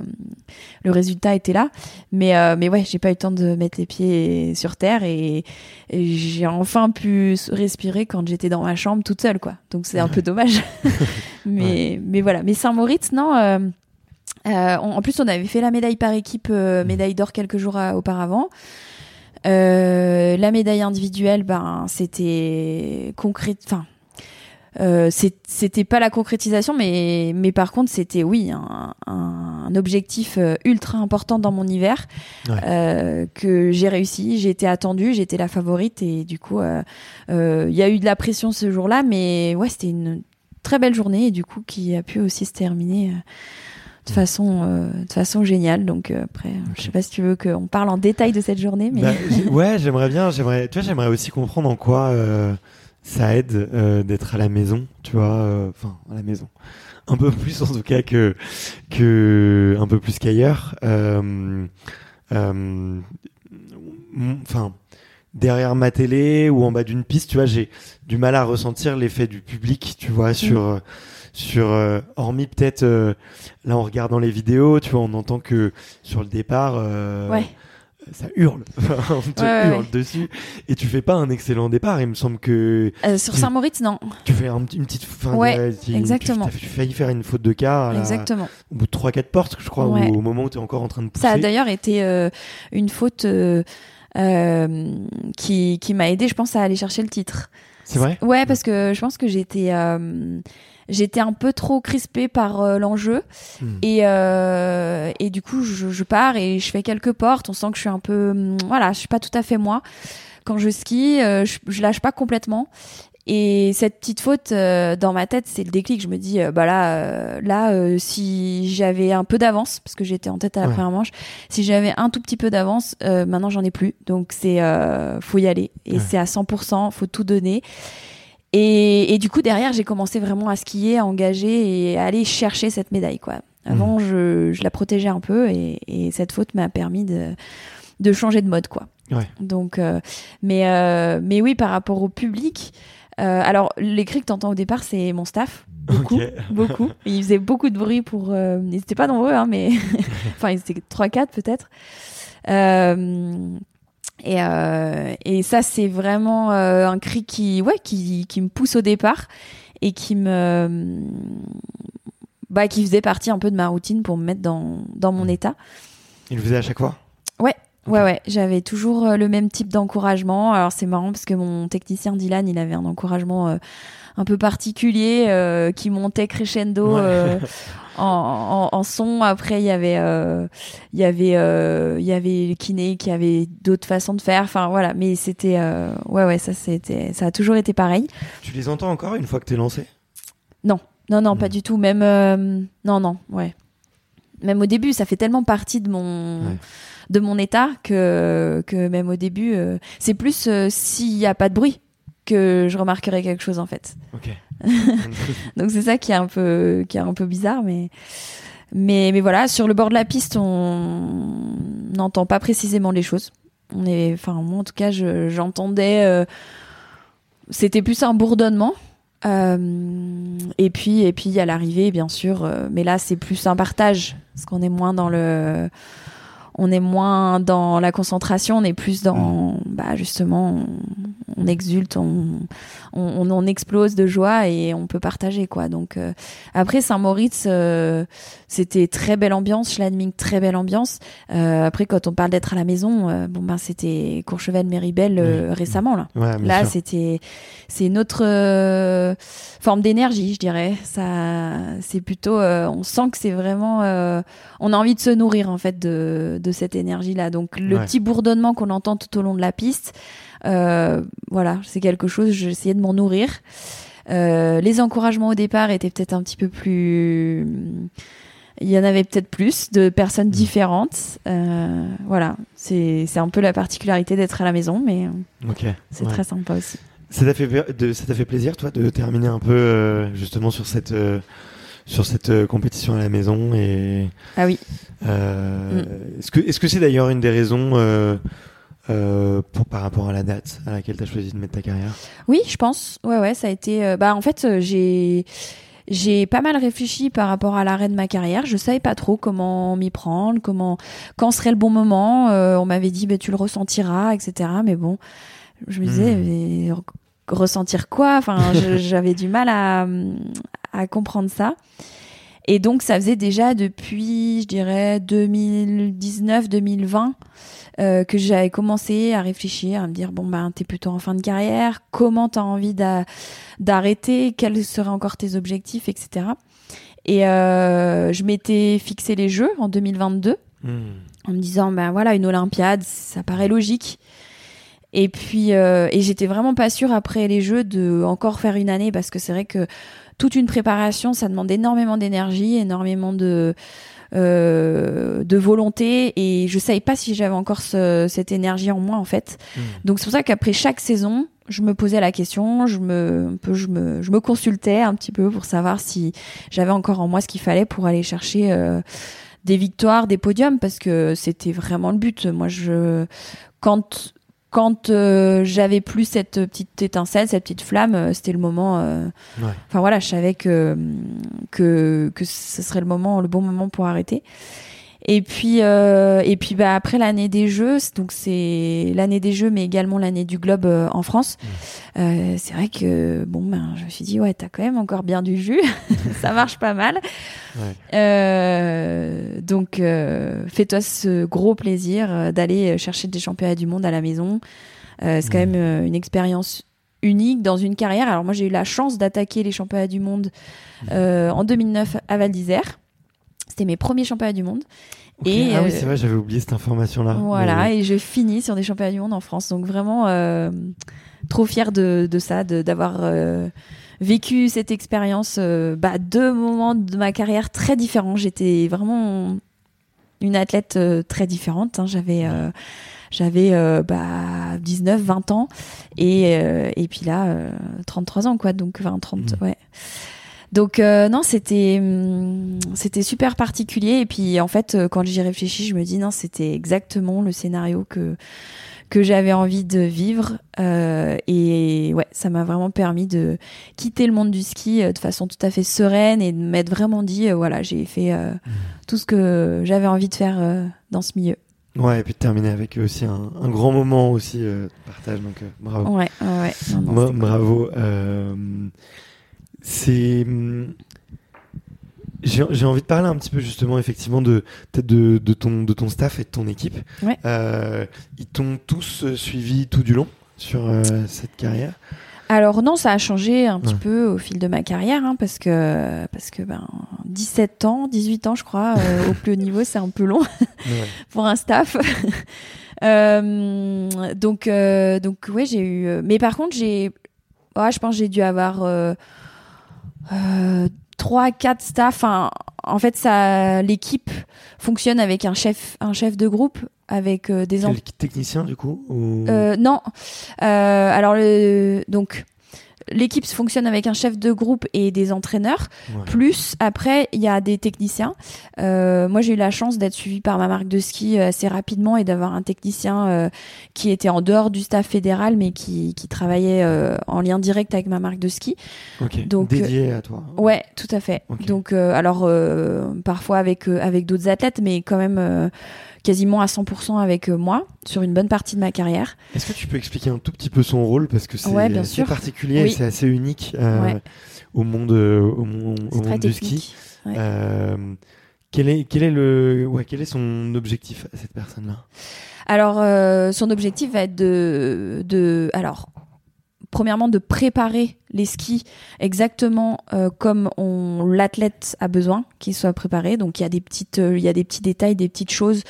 Speaker 4: le résultat était là. Mais mais ouais, j'ai pas eu le temps de mettre les pieds sur terre et, j'ai enfin pu respirer quand j'étais dans ma chambre toute seule quoi. Donc c'est un peu dommage. mais mais voilà, mais Saint-Moritz non en plus on avait fait la médaille par équipe médaille d'or quelques jours auparavant. Euh, la médaille individuelle, ben c'était concret. Enfin, euh, c'était pas la concrétisation, mais mais par contre c'était oui un, un, objectif euh, ultra important dans mon hiver euh, que j'ai réussi. J'ai été attendue, j'étais la favorite et du coup euh, il y a eu de la pression ce jour-là, mais ouais c'était une très belle journée et du coup qui a pu aussi se terminer de façon, euh, de façon géniale. Donc euh, après, je sais pas si tu veux qu'on parle en détail de cette journée, mais
Speaker 3: bah, ouais, j'aimerais bien. J'aimerais, tu vois, j'aimerais aussi comprendre en quoi euh, ça aide d'être à la maison, tu vois, enfin à la maison, un peu plus en tout cas que que un peu plus qu'ailleurs. Enfin derrière ma télé ou en bas d'une piste, tu vois, j'ai du mal à ressentir l'effet du public, tu vois, sur mm sur euh, hormis peut-être euh, là en regardant les vidéos tu vois on entend que sur le départ euh,
Speaker 4: ouais.
Speaker 3: ça hurle. On te hurle dessus. Et tu fais pas un excellent départ. Il me semble que
Speaker 4: sur Saint-Moritz non.
Speaker 3: tu fais une petite fin
Speaker 4: ouais, exactement.
Speaker 3: tu as failli faire une faute de quart
Speaker 4: exactement.
Speaker 3: au bout de 3-4 portes je crois au moment où tu es encore en train de pousser
Speaker 4: ça a d'ailleurs été une faute qui, qui m'a aidé je pense à aller chercher le titre.
Speaker 3: C'est vrai?
Speaker 4: Ouais parce que je pense que j'étais j'étais un peu trop crispée par euh, l'enjeu. Hmm. et euh, et du coup je, je, pars et je fais quelques portes. On sent que je suis un peu hum, voilà je suis pas tout à fait moi. Quand je skie euh, je, je, lâche pas complètement. Et cette petite faute dans ma tête c'est le déclic. Je me dis bah là là si j'avais un peu d'avance parce que j'étais en tête à la première manche si j'avais un tout petit peu d'avance maintenant j'en ai plus. Donc c'est faut y aller. Et c'est à 100% faut tout donner et, et, du coup, derrière, j'ai commencé vraiment à skier, à engager et à aller chercher cette médaille. Quoi. Avant, mmh. je, je, la protégeais un peu et, et cette faute m'a permis de, de, changer de mode. Quoi.
Speaker 3: Ouais.
Speaker 4: Donc, euh, mais, euh, mais oui, par rapport au public, euh, alors les cris que tu entends au départ, c'est mon staff. Beaucoup, beaucoup. ils faisaient beaucoup de bruit pour. Euh, ils n'étaient pas nombreux, hein, mais. enfin, ils étaient 3-4 peut-être. Et, euh, et ça, c'est vraiment euh, un cri qui, ouais, qui, qui me pousse au départ et qui me, bah, qui faisait partie un peu de ma routine pour me mettre dans, dans mon état.
Speaker 3: Il le faisait à chaque fois?
Speaker 4: Ouais, Ouais, ouais, j'avais toujours euh, le même type d'encouragement. Alors c'est marrant parce que mon technicien Dylan, il avait un encouragement euh, un peu particulier euh, qui montait crescendo euh, en, en, en, son. Après, il y avait, euh, il y avait, il y avait le kiné qui avait d'autres façons de faire. Enfin voilà, mais c'était, ouais, ouais, ça c'était, ça a toujours été pareil.
Speaker 3: Tu les entends encore une fois que t'es lancé?
Speaker 4: Non, non, non, pas du tout. Même, non, non, ouais. Même au début, ça fait tellement partie de mon. de mon état que, que même au début, c'est plus s'il n'y a pas de bruit que je remarquerai quelque chose en fait. Donc c'est ça qui est un peu qui est un peu bizarre mais mais mais voilà, sur le bord de la piste, on n'entend pas précisément les choses. On est enfin moi en tout cas, j'entendais euh, c'était plus un bourdonnement. Euh, et puis et puis à l'arrivée bien sûr, euh, mais là c'est plus un partage parce qu'on est moins dans le on est moins dans la concentration, on est plus dans, bah justement, on, exulte, on, on, explose de joie et on peut partager quoi. Donc euh, après Saint-Moritz, euh, c'était très belle ambiance, Schladming très belle ambiance. Euh, après quand on parle d'être à la maison, bon ben c'était Courchevel, Méribel récemment là. là c'était c'est une autre forme d'énergie, je dirais. Ça c'est plutôt, on sent que c'est vraiment, on a envie de se nourrir en fait de de cette énergie-là. Donc le petit bourdonnement qu'on entend tout au long de la piste, euh, voilà, c'est quelque chose. J'essayais de m'en nourrir. Euh, les encouragements au départ étaient peut-être un petit peu plus. Il y en avait peut-être plus de personnes mm. différentes. Euh, voilà, c'est un peu la particularité d'être à la maison, mais c'est très sympa aussi.
Speaker 3: Ça t'a fait, fait plaisir, toi, de terminer un peu justement sur cette sur cette euh, compétition à la maison et
Speaker 4: ah oui
Speaker 3: euh, mm. est-ce que est-ce que c'est d'ailleurs une des raisons euh, euh, pour, par rapport à la date à laquelle tu as choisi de mettre ta carrière?
Speaker 4: Oui, je pense. Ouais, ouais, ça a été. euh, bah, en fait, euh, j'ai. J'ai pas mal réfléchi par rapport à l'arrêt de ma carrière. Je savais pas trop comment m'y prendre, comment, quand serait le bon moment. Euh, on m'avait dit, bah, tu le ressentiras, etc. Mais bon, je me disais,
Speaker 3: Mhm.
Speaker 4: mais re- ressentir quoi? Enfin, j'avais du mal à, à comprendre ça. Et donc, ça faisait déjà depuis, je dirais, 2019-2020 euh, que j'avais commencé à réfléchir, à me dire bon ben t'es plutôt en fin de carrière, comment t'as envie d'a- d'arrêter, quels seraient encore tes objectifs, etc. Et euh, je m'étais fixé les jeux en 2022 en me disant ben voilà une Olympiade, ça paraît logique. Et puis euh, et j'étais vraiment pas sûre après les jeux de encore faire une année parce que c'est vrai que toute une préparation ça demande énormément d'énergie, énormément de euh, de volonté et je savais pas si j'avais encore ce- cette énergie en moi en fait. Donc c'est pour ça qu'après chaque saison, je me posais la question, je me, un peu, je me, je me consultais un petit peu pour savoir si j'avais encore en moi ce qu'il fallait pour aller chercher euh, des victoires, des podiums, parce que c'était vraiment le but. Moi, je, quand, quand euh, j'avais plus cette petite étincelle, cette petite flamme, euh, c'était le moment. euh,
Speaker 3: Ouais.
Speaker 4: Enfin voilà, je savais que que que ce serait le moment, le bon moment pour arrêter. Et puis euh, et puis bah après l'année des Jeux, donc c'est l'année des Jeux, mais également l'année du Globe euh, en France. Euh, c'est vrai que bon ben je me suis dit ouais t'as quand même encore bien du jus, ça marche pas mal.
Speaker 3: Ouais.
Speaker 4: Euh, donc euh, fais-toi ce gros plaisir d'aller chercher des championnats du monde à la maison. Euh, c'est quand même euh, une expérience unique dans une carrière. Alors moi j'ai eu la chance d'attaquer les championnats du monde euh, en 2009 à Val d'Isère. C'était mes premiers championnats du monde. Et,
Speaker 3: ah oui,
Speaker 4: euh,
Speaker 3: c'est vrai, j'avais oublié cette information-là.
Speaker 4: Voilà,
Speaker 3: Mais-
Speaker 4: et je finis sur des championnats du monde en France. Donc vraiment euh, trop fière de, de ça, de- d'avoir euh, vécu cette expérience. euh, bah, deux moments de ma carrière très différents. J'étais vraiment une athlète très différente. hein. J'avais j'avais euh, bah, 19, 20 ans et, euh, et puis là euh, 33 ans quoi. Donc 20, 30,
Speaker 3: Mhm.
Speaker 4: ouais. Donc euh, non, c'était hum, c'était super particulier et puis en fait euh, quand j'y réfléchis, je me dis non, c'était exactement le scénario que que j'avais envie de vivre euh, et ouais, ça m'a vraiment permis de quitter le monde du ski euh, de façon tout à fait sereine et de m'être vraiment dit euh, voilà, j'ai fait euh, tout ce que j'avais envie de faire dans ce milieu.
Speaker 3: Ouais, et puis de terminer avec aussi un, un grand moment aussi de partage, donc bravo.
Speaker 4: Ouais, ouais, ouais. Non, non,
Speaker 3: Moi,
Speaker 4: cool.
Speaker 3: C'est. hum, J'ai envie de parler un petit peu justement effectivement de peut-être de, de ton de ton staff et de ton équipe.
Speaker 4: Ouais.
Speaker 3: Euh, ils t'ont tous euh, suivi tout du long sur euh, cette carrière?
Speaker 4: Alors non, ça a changé un petit
Speaker 3: Ouais.
Speaker 4: peu au fil de ma carrière, hein, parce que parce que ben 17 ans, 18 ans, je crois, euh, au plus haut niveau, c'est un peu long
Speaker 3: Ouais.
Speaker 4: pour un staff. Donc donc ouais, j'ai eu. Mais par contre, j'ai, je pense que j'ai dû avoir trois, quatre staff. Enfin, en fait, ça, l'équipe fonctionne avec un chef, un chef de groupe, avec euh, des
Speaker 3: Quel technicien du coup ou...
Speaker 4: euh, non. Euh, alors le, donc l'équipe fonctionne avec un chef de groupe et des entraîneurs.
Speaker 3: Ouais.
Speaker 4: Plus après il y a des techniciens. Euh, moi j'ai eu la chance d'être suivie par ma marque de ski euh, assez rapidement et d'avoir un technicien euh, qui était en dehors du staff fédéral mais qui, qui travaillait euh, en lien direct avec ma marque de ski.
Speaker 3: Ok.
Speaker 4: donc,
Speaker 3: Dédié à toi.
Speaker 4: Ouais, tout à fait.
Speaker 3: Ok.
Speaker 4: Donc, euh, alors, euh, parfois avec, euh, avec d'autres athlètes, mais quand même euh, quasiment à 100% avec euh, moi sur une bonne partie de ma carrière.
Speaker 3: Est-ce que tu peux expliquer un tout petit peu son rôle? Parce que c'est
Speaker 4: Ouais,
Speaker 3: assez particulier, et c'est assez unique euh,
Speaker 4: Ouais.
Speaker 3: au monde euh, au, mon- monde du ski.
Speaker 4: Ouais.
Speaker 3: Euh, quel est quel est le ouais quel est son objectif à cette personne-là?
Speaker 4: Alors, euh, son objectif va être de, de, alors, premièrement, de préparer les skis exactement euh, comme on l'athlète a besoin qu'ils soient préparés. Donc, il y a des petites, euh, il y a des petits détails, des petites choses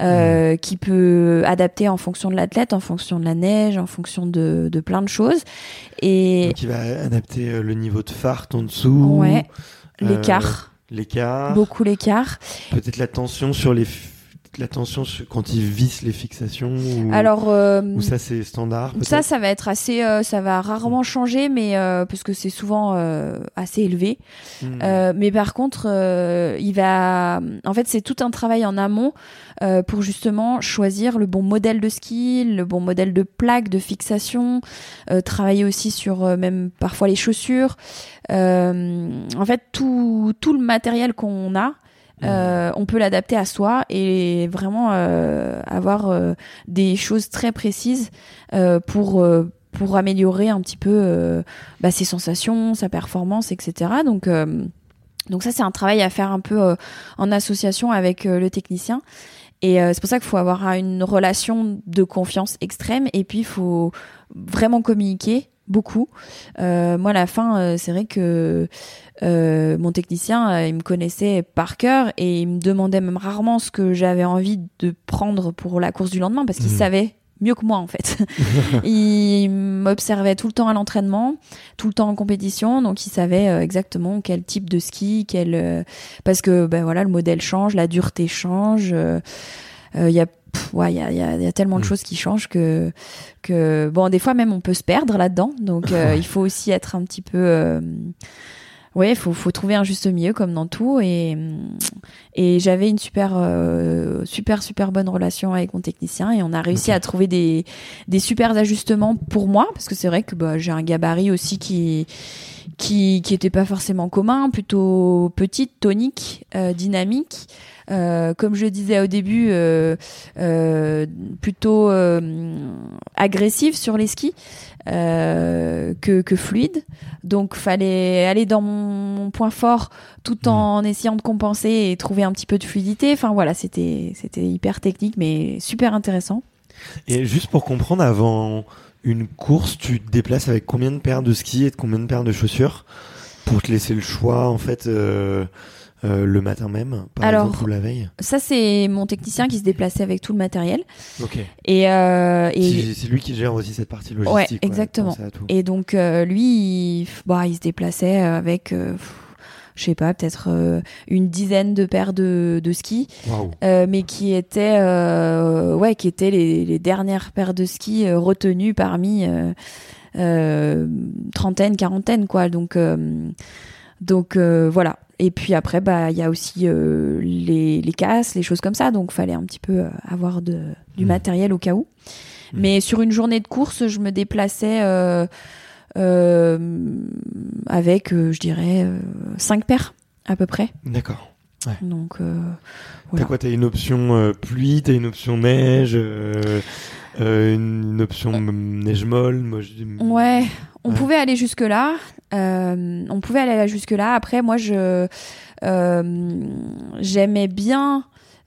Speaker 4: euh, qui peut adapter en fonction de l'athlète, en fonction de la neige, en fonction de, de plein de choses. Et
Speaker 3: il va adapter euh, le niveau de fart en dessous,
Speaker 4: ouais, l'écart,
Speaker 3: l'écart,
Speaker 4: beaucoup l'écart.
Speaker 3: peut-être la tension sur les l'attention sur- quand ils vissent les fixations ou,
Speaker 4: Alors, euh,
Speaker 3: ou ça c'est standard
Speaker 4: ça, ça va être assez, euh, ça va rarement changer, mais euh, parce que c'est souvent euh, assez élevé. Euh, mais par contre, euh, il va, en fait, c'est tout un travail en amont euh, pour justement choisir le bon modèle de ski, le bon modèle de plaque, de fixation, euh, travailler aussi sur euh, même parfois les chaussures. Euh, en fait, tout tout le matériel qu'on a. euh, on peut l'adapter à soi et vraiment euh, avoir euh, des choses très précises euh, pour euh, pour améliorer un petit peu euh, bah, ses sensations, sa performance, etc. Donc euh, donc ça c'est un travail à faire un peu euh, en association avec le technicien. Et euh, c'est pour ça qu'il faut avoir une relation de confiance extrême et puis il faut vraiment communiquer beaucoup. Euh, moi, à la fin, euh, c'est vrai que euh, mon technicien, il me connaissait par cœur et il me demandait même rarement ce que j'avais envie de prendre pour la course du lendemain parce qu'il
Speaker 3: Mhm.
Speaker 4: savait mieux que moi en fait. il m'observait tout le temps à l'entraînement, tout le temps en compétition, donc il savait exactement quel type de ski, quel parce que ben voilà le modèle change, la dureté change. euh, euh, Il y a pff, ouais, il y a, il y a- il y a tellement de
Speaker 3: Mm.
Speaker 4: choses qui changent que que bon des fois même on peut se perdre là-dedans, donc euh, il faut aussi être un petit peu euh, Ouais, faut faut trouver un juste milieu comme dans tout et et j'avais une super euh, super super bonne relation avec mon technicien et on a réussi à trouver des des super ajustements pour moi parce que c'est vrai que bah, j'ai un gabarit aussi qui qui qui était pas forcément commun, plutôt petite, tonique, euh, dynamique. Euh, comme je disais au début, euh, euh, plutôt agressive sur les skis euh, que, que fluide. Donc, fallait aller dans mon point fort tout en essayant de compenser et trouver un petit peu de fluidité. Enfin voilà, c'était c'était hyper technique, mais super intéressant.
Speaker 3: Et juste pour comprendre, avant une course, tu te déplaces avec combien de paires de skis et de combien de paires de chaussures pour te laisser le choix en fait euh, euh, le matin même, par
Speaker 4: Alors,
Speaker 3: exemple, ou la veille
Speaker 4: Ça, c'est mon technicien qui se déplaçait avec tout le matériel.
Speaker 3: Ok.
Speaker 4: Et, euh, et
Speaker 3: C'est lui qui gère aussi cette partie logistique.
Speaker 4: Ouais, exactement. Et donc euh, lui, il, bah, il se déplaçait avec, je sais pas, peut-être euh, une dizaine de paires de, de skis, euh, mais qui étaient, euh, ouais, qui étaient les, les dernières paires de skis retenues parmi trentaine, quarantaine, quoi. Donc, donc voilà. Et puis après, bah, il y a aussi euh, les, les casses, les choses comme ça. Donc, fallait un petit peu euh, avoir de, du
Speaker 3: Mm.
Speaker 4: matériel au cas où.
Speaker 3: Mm.
Speaker 4: Mais sur une journée de course, je me déplaçais euh, euh, avec, je dirais, euh, cinq paires à peu près.
Speaker 3: D'accord.
Speaker 4: Donc, euh,
Speaker 3: T'as
Speaker 4: voilà.
Speaker 3: quoi T'as une option pluie, t'as une option neige, euh, euh, une option neige molle. Moi, je-
Speaker 4: Ouais, on
Speaker 3: Ouais.
Speaker 4: pouvait aller jusque là. on pouvait aller jusque là. Après, moi, je euh, j'aimais bien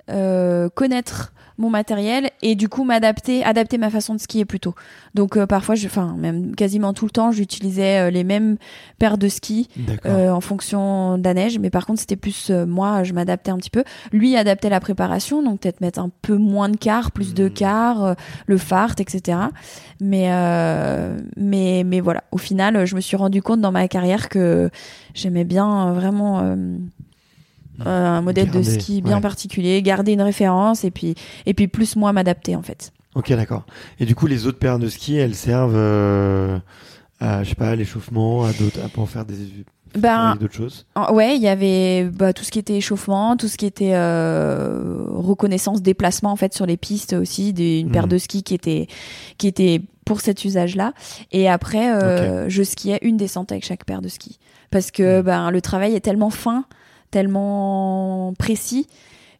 Speaker 4: euh, connaître mon matériel et du coup m'adapter, adapter ma façon de skier plutôt. Donc euh, parfois, je, enfin même quasiment tout le temps, j'utilisais euh, les mêmes paires de skis euh, en fonction de la neige. Mais par contre, c'était plus euh, moi, je m'adaptais un petit peu. Lui adaptait la préparation, donc peut-être mettre un peu moins de quart, plus de
Speaker 3: Mhm.
Speaker 4: quart, euh, le fart, etc. Mais euh, mais mais voilà. Au final, je me suis rendu compte dans ma carrière que j'aimais bien euh, vraiment. Euh, un modèle de ski bien
Speaker 3: ouais.
Speaker 4: particulier, garder une référence et puis et puis plus moi m'adapter en fait.
Speaker 3: Ok, d'accord. Et du coup, les autres paires de skis, elles servent euh, à, je sais pas, à l'échauffement, à d'autres, à pour faire des,
Speaker 4: Ben,
Speaker 3: d'autres choses?
Speaker 4: Ah, Ouais, il y avait bah, tout ce qui était échauffement, tout ce qui était euh, reconnaissance, déplacement en fait sur les pistes aussi, des, une paire
Speaker 3: Mhm.
Speaker 4: de skis qui était qui était pour cet usage-là. Et après, euh, je skiais une descente avec chaque paire de skis parce que
Speaker 3: Mhm.
Speaker 4: ben le travail est tellement fin, tellement précis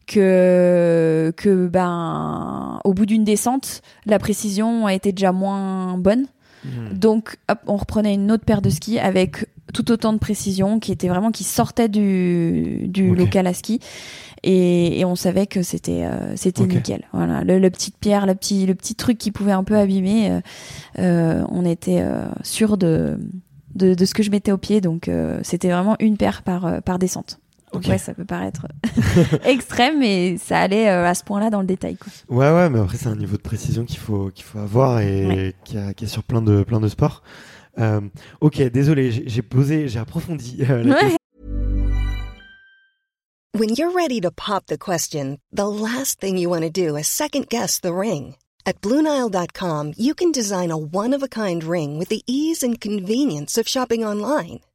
Speaker 4: que que ben au bout d'une descente, la précision a été déjà moins bonne.
Speaker 3: Mhm.
Speaker 4: Donc, hop, on reprenait une autre paire de skis avec tout autant de précision qui était vraiment qui sortait du, du local à ski et, et on savait que c'était euh, c'était nickel. Voilà, le, le petite pierre, le petit le petit truc qui pouvait un peu abîmer, euh, euh, on était sûr de, de de ce que je mettais au pied. Donc, c'était vraiment une paire par par descente. Donc ouais, ça peut paraître extrême, mais ça allait euh, à ce point-là dans le détail. Quoi.
Speaker 3: Ouais, ouais, mais après, c'est un niveau de précision qu'il faut, qu'il faut avoir et
Speaker 4: Ouais.
Speaker 3: qui, a, qui est sur plein de, plein de sports. Euh, ok, désolé, j'ai posé, j'ai approfondi euh, la
Speaker 4: Ouais.
Speaker 3: question.
Speaker 5: When you're ready to pop the question, the last thing you want to do is second guess the ring. At Bluenile.com, you can design a one of a kind ring with the ease and convenience of shopping online.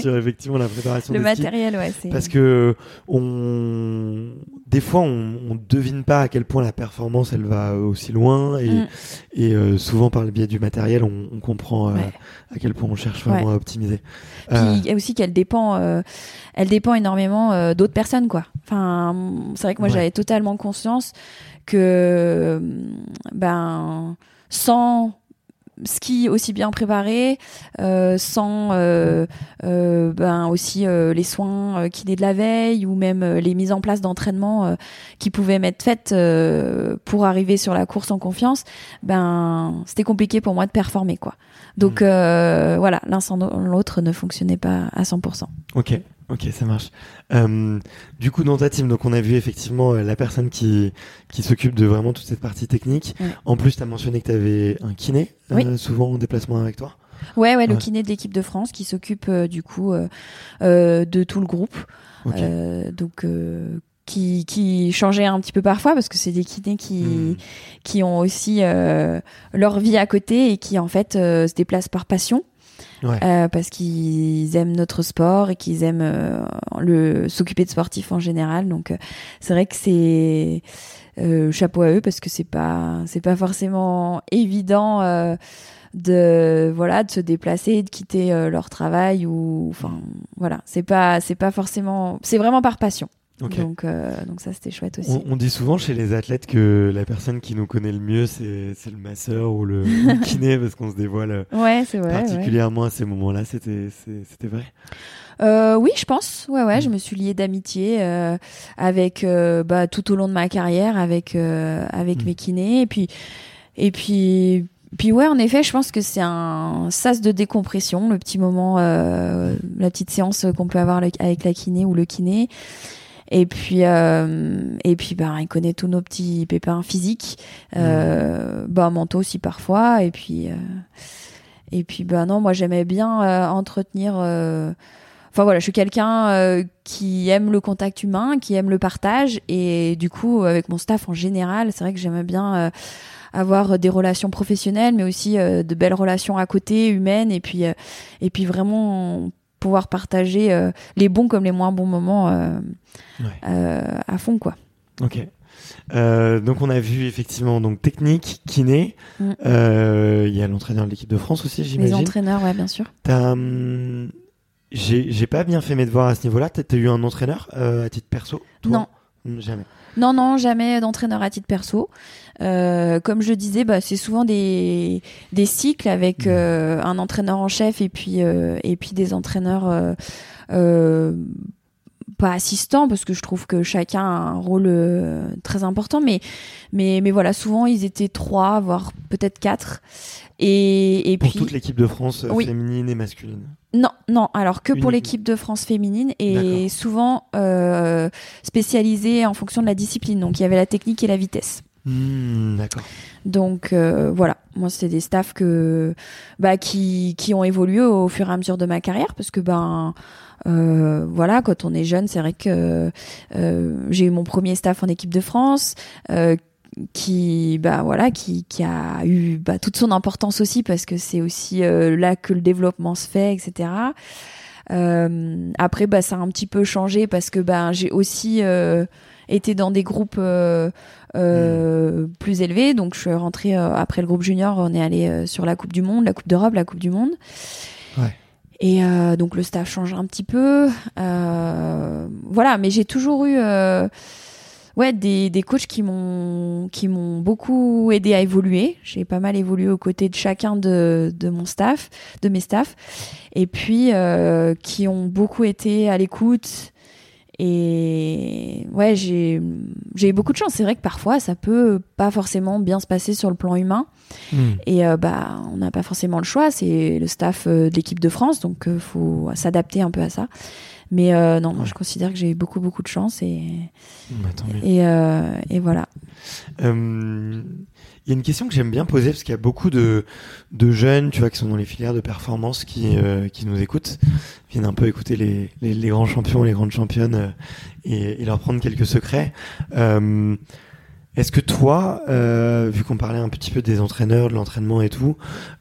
Speaker 3: Sur effectivement la préparation
Speaker 4: Le
Speaker 3: des skis.
Speaker 4: matériel, ouais.
Speaker 3: Parce que on, des fois, on, on devine pas à quel point la performance elle va aussi loin et,
Speaker 4: Mm.
Speaker 3: et euh, souvent par le biais du matériel, on, on comprend euh,
Speaker 4: Ouais.
Speaker 3: à quel point on cherche vraiment à optimiser.
Speaker 4: Puis
Speaker 3: Euh,
Speaker 4: il y a aussi qu'elle dépend, euh, elle dépend énormément euh, d'autres personnes, quoi. Enfin, c'est vrai que moi j'avais totalement conscience que, euh, ben, sans ski aussi bien préparé, euh, sans euh, euh, ben aussi euh, les soins euh, kinés de la veille ou même les mises en place d'entraînement euh, qui pouvaient m'être faites euh, pour arriver sur la course en confiance, ben c'était compliqué pour moi de performer quoi. Donc euh, voilà, l'un sans l'autre ne fonctionnait pas à 100%.
Speaker 3: Ok, ok, ça marche. Euh, du coup, dans ta team, donc on a vu effectivement euh, la personne qui qui s'occupe de vraiment toute cette partie technique.
Speaker 4: Ouais.
Speaker 3: En plus, tu as mentionné que tu avais un kiné, euh, souvent en déplacement avec toi.
Speaker 4: Ouais, ouais, le kiné de l'équipe de France qui s'occupe euh, du coup de tout le groupe.
Speaker 3: Ok.
Speaker 4: Euh, donc qui, qui changeait un petit peu parfois parce que c'est des kinés qui,
Speaker 3: Hmm.
Speaker 4: qui ont aussi euh, leur vie à côté et qui en fait euh, se déplacent par passion. Euh, parce qu'ils aiment notre sport et qu'ils aiment euh, le s'occuper de sportifs en général. Donc euh, c'est vrai que c'est euh, chapeau à eux parce que c'est pas c'est pas forcément évident euh, de voilà de se déplacer de quitter euh, leur travail ou enfin voilà. C'est pas c'est pas forcément c'est vraiment par passion
Speaker 3: Ok.
Speaker 4: donc euh, donc ça c'était chouette aussi
Speaker 3: On, on dit souvent chez les athlètes que la personne qui nous connaît le mieux, c'est c'est le masseur ou le, le kiné, parce qu'on se dévoile euh,
Speaker 4: ouais c'est vrai ouais.
Speaker 3: particulièrement à ces moments-là. C'était c'était vrai?
Speaker 4: Euh, oui, je pense. Ouais, ouais,
Speaker 3: Mm.
Speaker 4: je me suis liée d'amitié euh, avec euh, bah, tout au long de ma carrière avec euh, avec
Speaker 3: Mm.
Speaker 4: mes kinés et puis et puis puis ouais, en effet, je pense que c'est un sas de décompression, le petit moment, euh, la petite séance qu'on peut avoir avec la kiné ou le kiné. Et puis euh, et puis bah il connaît tous nos petits pépins physiques, euh, bah mentaux aussi parfois. Et puis euh, et puis bah non, moi j'aimais bien euh, entretenir. euh, Enfin voilà, je suis quelqu'un euh, qui aime le contact humain, qui aime le partage, et du coup avec mon staff en général, c'est vrai que j'aimais bien euh, avoir des relations professionnelles, mais aussi euh, de belles relations à côté, humaines, et puis euh, et puis vraiment pouvoir partager euh, les bons comme les moins bons moments euh,
Speaker 3: Ouais.
Speaker 4: euh, à fond quoi.
Speaker 3: Ok. Donc on a vu effectivement donc technique, kiné.
Speaker 4: Mm.
Speaker 3: Il y a l'entraîneur de l'équipe de France aussi,
Speaker 4: Les
Speaker 3: j'imagine.
Speaker 4: entraîneurs, ouais, bien sûr.
Speaker 3: T'as, hum, J'ai j'ai pas bien fait mes devoirs à ce niveau-là. T'as t'as eu un entraîneur à titre perso toi?
Speaker 4: Non.
Speaker 3: Jamais.
Speaker 4: Non, non, jamais d'entraîneur à titre perso. Euh, comme je disais, bah, c'est souvent des, des cycles avec
Speaker 3: Mhm.
Speaker 4: euh, un entraîneur en chef et puis, euh, et puis des entraîneurs euh, euh, pas assistants parce que je trouve que chacun a un rôle euh, très important. Mais, mais, mais voilà, souvent ils étaient trois, voire peut-être quatre. Et, et
Speaker 3: Pour
Speaker 4: puis
Speaker 3: toute l'équipe de France
Speaker 4: Oui.
Speaker 3: féminine et masculine.
Speaker 4: non, non. Alors que pour l'équipe de France féminine et souvent euh, spécialisée en fonction de la discipline. Donc il y avait la technique et la vitesse.
Speaker 3: Hmm, D'accord.
Speaker 4: Donc euh, voilà, moi c'est des staffs que bah qui qui ont évolué au fur et à mesure de ma carrière parce que ben euh, voilà quand on est jeune c'est vrai que euh, j'ai eu mon premier staff en équipe de France euh, qui bah voilà qui qui a eu bah, toute son importance aussi parce que c'est aussi euh, là que le développement se fait etc. Euh, après bah ça a un petit peu changé parce que ben j'ai aussi été dans des groupes euh, euh, plus élevés. Donc je suis rentrée euh, après le groupe junior, on est allé euh, sur la Coupe du Monde, la Coupe d'Europe, la Coupe du Monde.
Speaker 3: Ouais.
Speaker 4: Et euh, donc le staff change un petit peu. Euh, voilà, mais j'ai toujours eu euh, ouais des, des coachs qui m'ont qui m'ont beaucoup aidé à évoluer. J'ai pas mal évolué aux côtés de chacun de, de mon staff, de mes staffs, et puis euh, qui ont beaucoup été à l'écoute Et ouais, j'ai eu beaucoup de chance. C'est vrai que parfois, ça peut pas forcément bien se passer sur le plan humain.
Speaker 3: Hmm.
Speaker 4: Et euh, bah, on n'a pas forcément le choix. C'est le staff euh, de l'équipe de France, donc il faut s'adapter un peu à ça. Mais euh, non, moi, je considère que j'ai eu beaucoup beaucoup de chance et
Speaker 3: Bah,
Speaker 4: et, euh, et voilà.
Speaker 3: Euh, Il y a une question que j'aime bien poser parce qu'il y a beaucoup de, de jeunes, tu vois, qui sont dans les filières de performance, qui, euh, qui nous écoutent, viennent un peu écouter les, les, grands champions, les grandes championnes euh, et, et leur prendre quelques secrets. Euh, Est-ce que toi, euh, vu qu'on parlait un petit peu des entraîneurs, de l'entraînement et tout,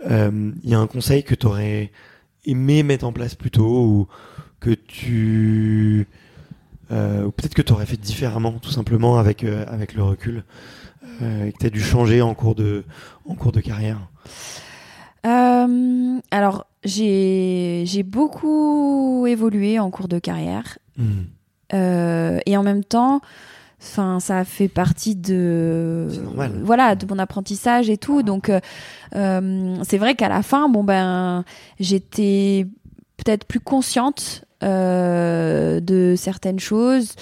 Speaker 3: euh, il y a un conseil que tu aurais aimé mettre en place plus tôt ou que tu euh, ou peut-être que tu aurais fait différemment tout simplement avec euh, avec le recul? euh, et que tu as dû changer en cours de en cours de carrière.
Speaker 4: Euh, alors, j'ai beaucoup évolué en cours de carrière.
Speaker 3: Hmm.
Speaker 4: Euh, et en même temps, enfin, ça fait partie de voilà de mon apprentissage et tout. Donc, euh, euh, c'est vrai qu'à la fin, bon ben, j'étais peut-être plus consciente euh, de certaines choses.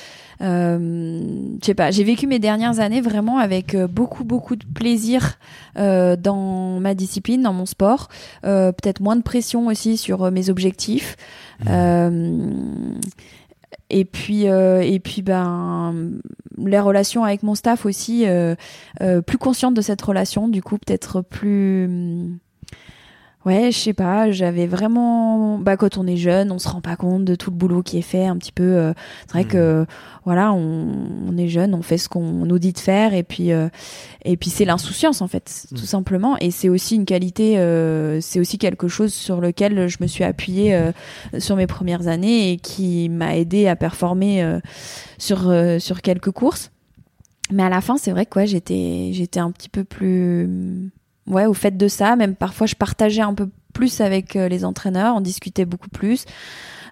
Speaker 4: Euh, je sais pas, j'ai vécu mes dernières années vraiment avec euh, beaucoup beaucoup de plaisir euh, dans ma discipline, dans mon sport, Euh, peut-être moins de pression aussi sur mes objectifs. Euh, et puis et puis ben les relations avec mon staff aussi plus consciente de cette relation du coup peut-être plus ouais je sais pas j'avais vraiment bah quand on est jeune on se rend pas compte de tout le boulot qui est fait un petit peu euh, c'est vrai
Speaker 3: Mhm.
Speaker 4: que voilà on, on est jeune on fait ce qu'on nous dit de faire et puis euh, et puis c'est l'insouciance en fait
Speaker 3: Mhm.
Speaker 4: tout simplement et c'est aussi une qualité euh, c'est aussi quelque chose sur lequel je me suis appuyée euh, sur mes premières années et qui m'a aidé à performer euh, sur euh, sur quelques courses. Mais à la fin, c'est vrai que ouais, j'étais j'étais un petit peu plus ouais au fait de ça. Même parfois, je partageais un peu plus avec euh, les entraîneurs, on discutait beaucoup plus.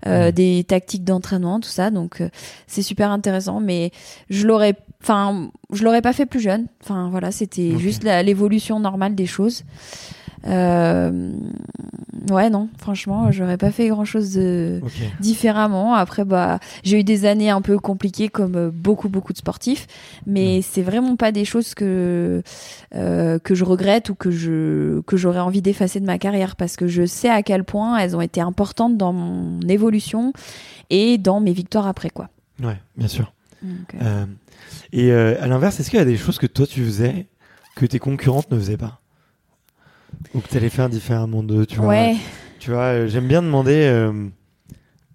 Speaker 4: euh, des tactiques d'entraînement tout ça donc euh, c'est super intéressant mais je l'aurais enfin je l'aurais pas fait plus jeune enfin voilà c'était juste l'évolution normale des choses ouais non franchement j'aurais pas fait grand chose de différemment. Après, bah, j'ai eu des années un peu compliquées comme euh, beaucoup, beaucoup de sportifs, mais c'est vraiment pas des choses que euh, que je regrette ou que je que j'aurais envie d'effacer de ma carrière parce que je sais à quel point elles ont été importantes dans mon évolution et dans mes victoires après quoi.
Speaker 3: Ouais, bien sûr.
Speaker 4: Euh,
Speaker 3: Euh, et euh, à l'inverse, est-ce qu'il y a des choses que toi tu faisais que tes concurrentes ne faisaient pas? Ou que tu allais faire différemment d'eux, tu vois
Speaker 4: ouais.
Speaker 3: Tu vois, euh, j'aime bien demander, euh,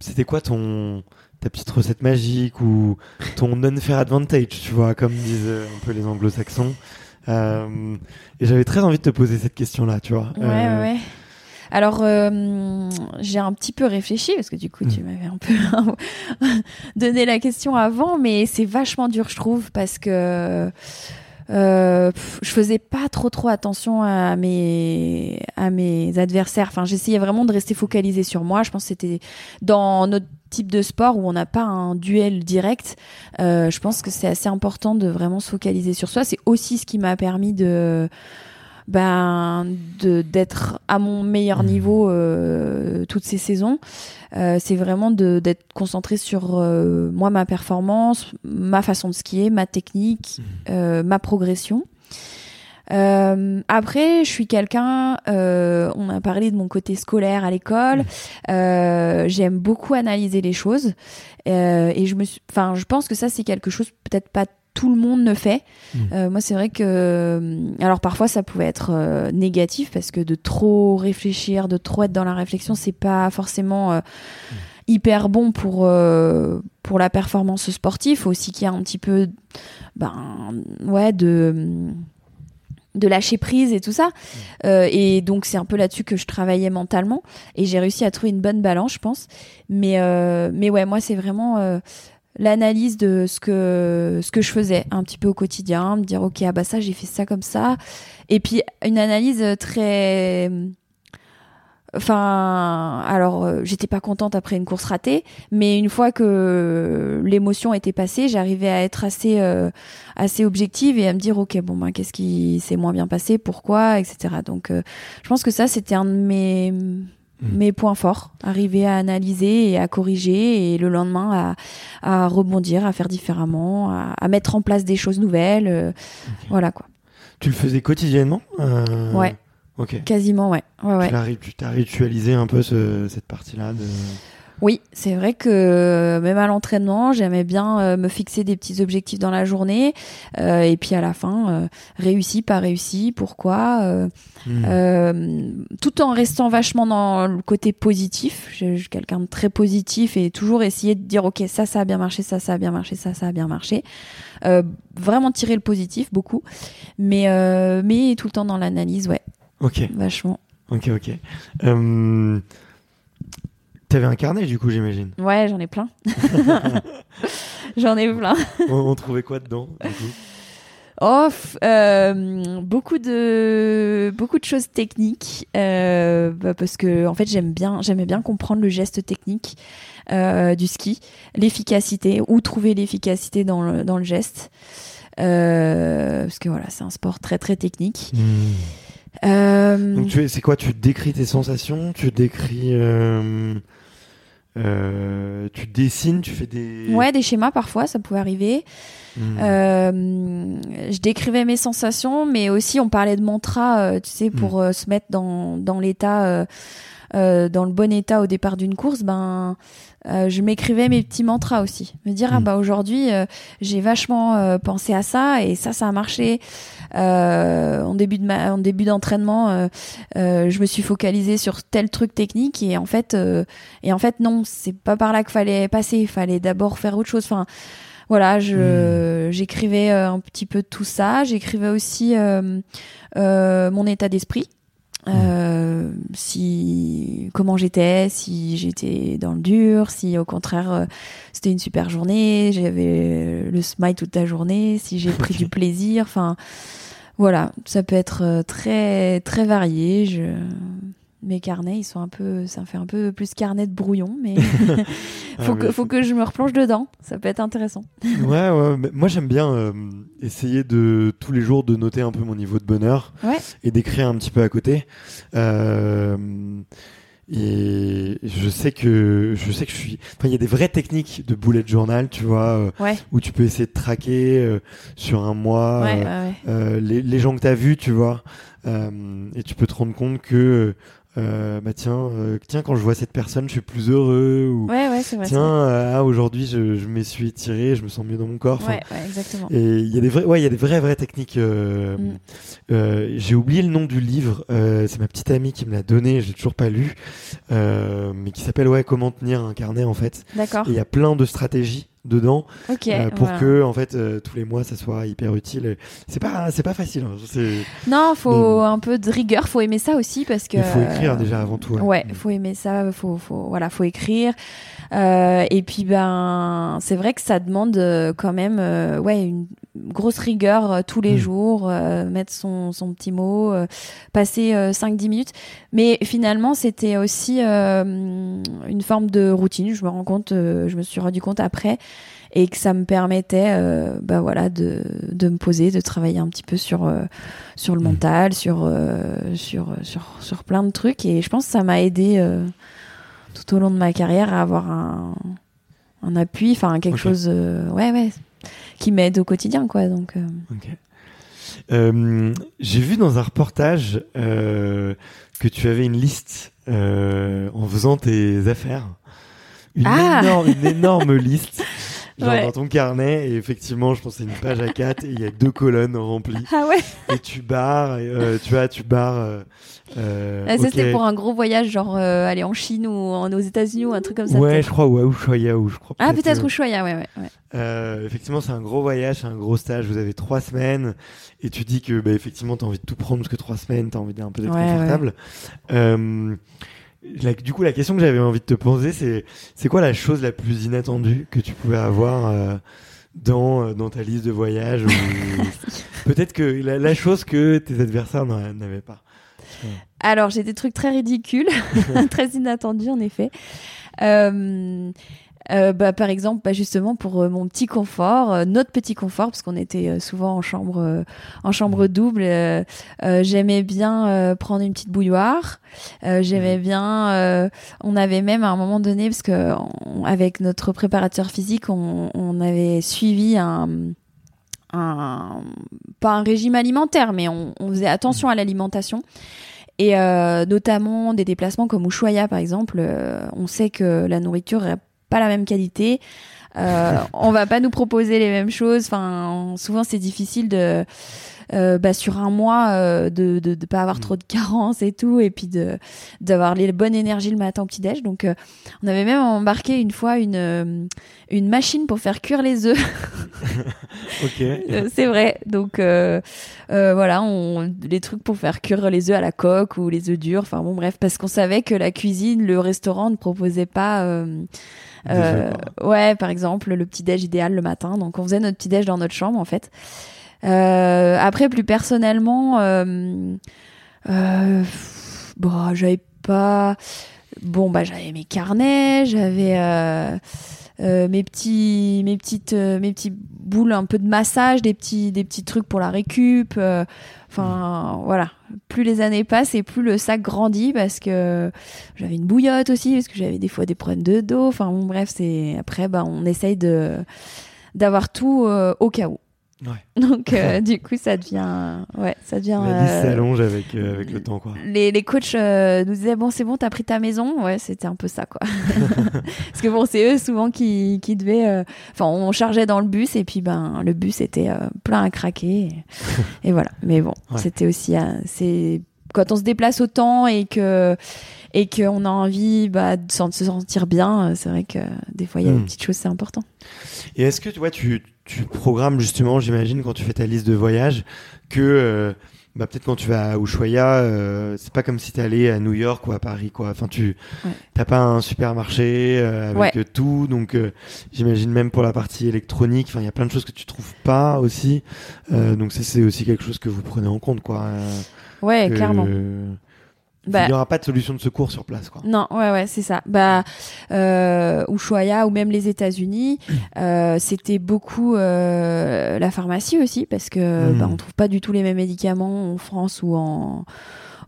Speaker 3: c'était quoi ton ta petite recette magique ou ton unfair advantage, tu vois, comme disent euh, un peu les anglo-saxons. Euh, et j'avais très envie de te poser cette question-là, tu vois.
Speaker 4: Ouais,
Speaker 3: Euh,
Speaker 4: ouais. Alors, euh, j'ai un petit peu réfléchi parce que du coup, tu
Speaker 3: Mm.
Speaker 4: m'avais un peu donné la question avant, mais c'est vachement dur, je trouve, parce que euh, je faisais pas trop trop attention à mes à mes adversaires. Enfin, j'essayais vraiment de rester focalisée sur moi. Je pense que c'était dans notre type de sport où on n'a pas un duel direct. Euh, je pense que c'est assez important de vraiment se focaliser sur soi. C'est aussi ce qui m'a permis de ben de d'être à mon meilleur
Speaker 3: Mhm.
Speaker 4: niveau euh, toutes ces saisons Euh, c'est vraiment de d'être concentré sur euh, moi ma performance ma façon de skier ma technique euh, ma progression Euh, après, je suis quelqu'un. euh, on a parlé de mon côté scolaire à l'école. Euh, J'aime beaucoup analyser les choses, Euh, et je me, enfin, je pense que ça c'est quelque chose peut-être pas tout le monde ne fait.
Speaker 3: Mm.
Speaker 4: Euh, moi, c'est vrai que, euh, alors parfois ça pouvait être euh, négatif parce que de trop réfléchir, de trop être dans la réflexion, c'est pas forcément euh, hyper bon pour pour la performance sportive. Faut aussi qu'il y ait un petit peu, ben, ouais, de de lâcher prise et tout ça. Euh, et donc c'est un peu là-dessus que je travaillais mentalement et j'ai réussi à trouver une bonne balance, je pense. Mais euh, mais ouais, moi c'est vraiment euh, l'analyse de ce que ce que je faisais un petit peu au quotidien, me dire ok ah bah ça j'ai fait ça comme ça, et puis une analyse très Enfin, alors euh, j'étais pas contente après une course ratée, mais une fois que l'émotion était passée, j'arrivais à être assez euh, assez objective et à me dire ok bon ben qu'est-ce qui s'est moins bien passé, pourquoi, etc. Donc euh, je pense que ça c'était un de mes. Mes points forts, arriver à analyser et à corriger et le lendemain à, à rebondir, à faire différemment, à, à mettre en place des choses nouvelles. euh, Voilà quoi.
Speaker 3: Tu le faisais quotidiennement Euh,
Speaker 4: Ouais.
Speaker 3: Ok.
Speaker 4: Quasiment, ouais. ouais, ouais.
Speaker 3: Tu t'as ritualisé un peu ce- cette partie-là de...
Speaker 4: Oui, c'est vrai que euh, même à l'entraînement, j'aimais bien euh, me fixer des petits objectifs dans la journée euh, et puis à la fin, euh, réussi, pas réussi, pourquoi, euh,
Speaker 3: Hmm.
Speaker 4: tout en restant vachement dans le côté positif. Je suis quelqu'un de très positif et toujours essayer de dire ok ça ça a bien marché, ça ça a bien marché, ça ça a bien marché. Vraiment tirer le positif beaucoup, mais mais tout le temps dans l'analyse, ouais,
Speaker 3: Ok,
Speaker 4: vachement.
Speaker 3: ok, ok. T'avais un carnet du coup, j'imagine.
Speaker 4: Ouais, j'en ai plein. j'en ai plein.
Speaker 3: on, on trouvait quoi dedans du coup?
Speaker 4: Oh, euh, beaucoup de beaucoup de choses techniques euh, bah, parce que en fait j'aime bien j'aimais bien comprendre le geste technique euh, du ski, l'efficacité où trouver l'efficacité dans le dans le geste parce que voilà c'est un sport très très technique. Euh,
Speaker 3: Donc tu es- c'est quoi? Tu décris tes sensations? Tu décris... euh, euh, tu dessines Tu fais des...
Speaker 4: Ouais, des schémas parfois, ça pouvait arriver.
Speaker 3: Hmm.
Speaker 4: Euh, je décrivais mes sensations, mais aussi on parlait de mantra, euh, tu sais, pour euh, se mettre dans, dans l'état, euh, dans le bon état au départ d'une course. Ben, euh, je m'écrivais mes petits mantras aussi. Me dire ah
Speaker 3: Mm.
Speaker 4: bah aujourd'hui euh, j'ai vachement euh, pensé à ça et ça ça a marché. Euh, en début de ma, en début d'entraînement, je me suis focalisée sur tel truc technique et en fait euh, et en fait non c'est pas par là qu'il fallait passer. Il fallait d'abord faire autre chose. Enfin voilà, je j'écrivais euh, un petit peu tout ça. J'écrivais aussi euh, euh, mon état d'esprit. Euh, si comment j'étais, si j'étais dans le dur, si au contraire euh, c'était une super journée, j'avais le smile toute la journée, si j'ai pris du plaisir, enfin voilà, ça peut être euh, très très varié. Je... Mes carnets, ils sont un peu, ça fait un peu plus carnet de brouillon, mais faut
Speaker 3: Ah,
Speaker 4: que
Speaker 3: mais
Speaker 4: faut que je me replonge dedans. Ça peut être intéressant.
Speaker 3: Ouais, ouais. mais moi j'aime bien euh, essayer de tous les jours de noter un peu mon niveau de bonheur
Speaker 4: Ouais.
Speaker 3: et d'écrire un petit peu à côté. Euh, et je sais que je sais que je suis. Enfin, il y a des vraies techniques de bullet journal, tu vois, euh,
Speaker 4: Ouais.
Speaker 3: où tu peux essayer de traquer euh, sur un mois
Speaker 4: ouais, ouais,
Speaker 3: euh,
Speaker 4: ouais.
Speaker 3: euh, les, les gens que tu as vus, tu vois, et tu peux te rendre compte que euh, bah tiens, euh, tiens quand je vois cette personne, je suis plus heureux ou
Speaker 4: Ouais, vrai.
Speaker 3: tiens euh, ah, aujourd'hui je, je me suis étiré, je me sens mieux dans mon corps.
Speaker 4: Ouais, exactement.
Speaker 3: et il y a des vrais, ouais, il y a des vraies, vraies techniques.
Speaker 4: Mm.
Speaker 3: J'ai oublié le nom du livre. c'est ma petite amie qui me l'a donné. J'ai toujours pas lu, mais qui s'appelle ouais Comment tenir un carnet en fait.
Speaker 4: D'accord.
Speaker 3: Il y a plein de stratégies dedans euh, pour
Speaker 4: voilà.
Speaker 3: que en fait euh, tous les mois ça soit hyper utile. C'est pas, c'est pas facile. hein,
Speaker 4: Non, faut
Speaker 3: Mais-
Speaker 4: un peu de rigueur, faut aimer ça aussi parce que.
Speaker 3: Il faut écrire déjà avant tout.
Speaker 4: Ouais,
Speaker 3: Mm.
Speaker 4: faut aimer ça, faut, faut, voilà, faut écrire. Euh, et puis ben, c'est vrai que ça demande quand même, ouais, une grosse rigueur euh, tous les
Speaker 3: Mm.
Speaker 4: jours, euh, mettre son, son petit mot, euh, passer 5-10 minutes. Mais finalement, c'était aussi euh, une forme de routine. Je me rends compte, euh, je me suis rendu compte après, et que ça me permettait, euh, bah voilà, de, de me poser, de travailler un petit peu sur euh, sur le
Speaker 3: Mm.
Speaker 4: mental, sur euh, sur sur sur plein de trucs. Et je pense que ça m'a aidé euh, tout au long de ma carrière à avoir un un appui, enfin quelque chose, euh, ouais ouais, qui m'aide au quotidien, quoi. Donc euh.
Speaker 3: Euh, J'ai vu dans un reportage euh, que tu avais une liste euh, en faisant tes affaires. Une,
Speaker 4: Ah
Speaker 3: énorme, une énorme liste. Genre
Speaker 4: Ouais.
Speaker 3: dans ton carnet, et effectivement, je pense que c'est une page à 4 et il y a deux colonnes remplies.
Speaker 4: ah ouais,
Speaker 3: Et tu barres, et, euh, tu vois, tu barres. Euh, euh,
Speaker 4: Ah, ça
Speaker 3: ok.
Speaker 4: c'était pour un gros voyage, genre euh, aller en Chine ou en, aux États-Unis ou un truc comme ça.
Speaker 3: Ouais, je crois, ouais, Ushuaia, ou je crois.
Speaker 4: Ah peut-être
Speaker 3: euh,
Speaker 4: Ushuaia, ouais ouais. ouais.
Speaker 3: Euh, effectivement, c'est un gros voyage, c'est un gros stage. Vous avez trois semaines et tu dis que, bah, effectivement, t'as envie de tout prendre parce que trois semaines, t'as envie d'un peu d'être
Speaker 4: Ouais,
Speaker 3: confortable. Euh, la- du coup, la question que j'avais envie de te poser, c'est, c'est quoi la chose la plus inattendue que tu pouvais avoir euh, dans euh, dans ta liste de voyage ou peut-être que la, la chose que tes adversaires n'a- n'avaient pas.
Speaker 4: Alors, j'ai des trucs très ridicules, très inattendus en effet. Euh, Euh, bah, par exemple, bah, justement pour euh, mon petit confort, euh, notre petit confort, parce qu'on était euh, souvent en chambre, en chambre double. J'aimais bien prendre une petite bouilloire. Euh, J'aimais bien. euh, on avait même à un moment donné, parce que on- avec notre préparateur physique, on, on avait suivi un un, pas un régime alimentaire, mais on, on faisait attention à l'alimentation. Et euh, notamment des déplacements comme Ushuaia, par exemple, euh, on sait que la nourriture pas la même qualité. Euh, on va pas nous proposer les mêmes choses. Enfin, souvent c'est difficile de euh, bah, sur un mois euh, de, de de pas avoir trop de carences et tout, et puis de d'avoir les bonnes énergies le matin au petit déj. Donc, euh, on avait même embarqué une fois une euh, une machine pour faire cuire les œufs.
Speaker 3: Ok.
Speaker 4: Euh, c'est vrai. Donc euh, euh, voilà, on, les trucs pour faire cuire les œufs à la coque ou les œufs durs. Enfin bon, bref, parce qu'on savait que la cuisine, le restaurant ne proposait pas. euh, euh, ouais, par exemple, le petit déj idéal le matin. Donc on faisait notre petit déj dans notre chambre en fait. Euh, après, plus personnellement, euh, euh, bon, j'avais pas. Bon, bah j'avais mes carnets, j'avais. euh, mes petits mes petites mes petits boules un peu de massage des petits des petits trucs pour la récup euh, enfin voilà plus les années passent et plus le sac grandit parce que j'avais une bouillotte aussi parce que j'avais des fois des problèmes de dos enfin bon bref c'est après bah on essaye de d'avoir tout au cas où
Speaker 3: Ouais.
Speaker 4: donc euh, du coup ça devient ouais ça devient
Speaker 3: La liste
Speaker 4: euh,
Speaker 3: s'allonge avec, euh, avec le temps, quoi.
Speaker 4: les, les coachs euh, nous disaient bon c'est bon t'as pris ta maison ouais c'était un peu ça quoi parce que bon c'est eux souvent qui, qui devaient euh, enfin on chargeait dans le bus et puis ben le bus était euh, plein à craquer et, et voilà mais bon
Speaker 3: Ouais.
Speaker 4: c'était aussi euh, c'est quand on se déplace autant et que et qu'on a envie bah, de se sentir bien euh, c'est vrai que des fois il y a
Speaker 3: Hmm.
Speaker 4: des petites choses c'est important
Speaker 3: Et est-ce que tu vois, tu, tu programmes justement, j'imagine, quand tu fais ta liste de voyage, que euh, bah, peut-être quand tu vas à Ushuaia, euh, c'est pas comme si tu allé à New York ou à Paris, quoi. Enfin, tu
Speaker 4: Ouais.
Speaker 3: t'as pas un supermarché euh, avec
Speaker 4: Ouais.
Speaker 3: euh, tout, donc euh, j'imagine même pour la partie électronique, enfin, il y a plein de choses que tu trouves pas aussi. Euh, donc ça, c'est aussi quelque chose que vous prenez en compte, quoi. euh,
Speaker 4: ouais
Speaker 3: que-
Speaker 4: clairement
Speaker 3: Il
Speaker 4: Bah,
Speaker 3: n'y aura pas de solution de secours sur place, quoi.
Speaker 4: Non, ouais, ouais, c'est ça. Bah, euh, Ushuaia ou même les États-Unis, euh, c'était beaucoup euh, la pharmacie aussi parce que
Speaker 3: Mm.
Speaker 4: bah, on trouve pas du tout les mêmes médicaments en France ou en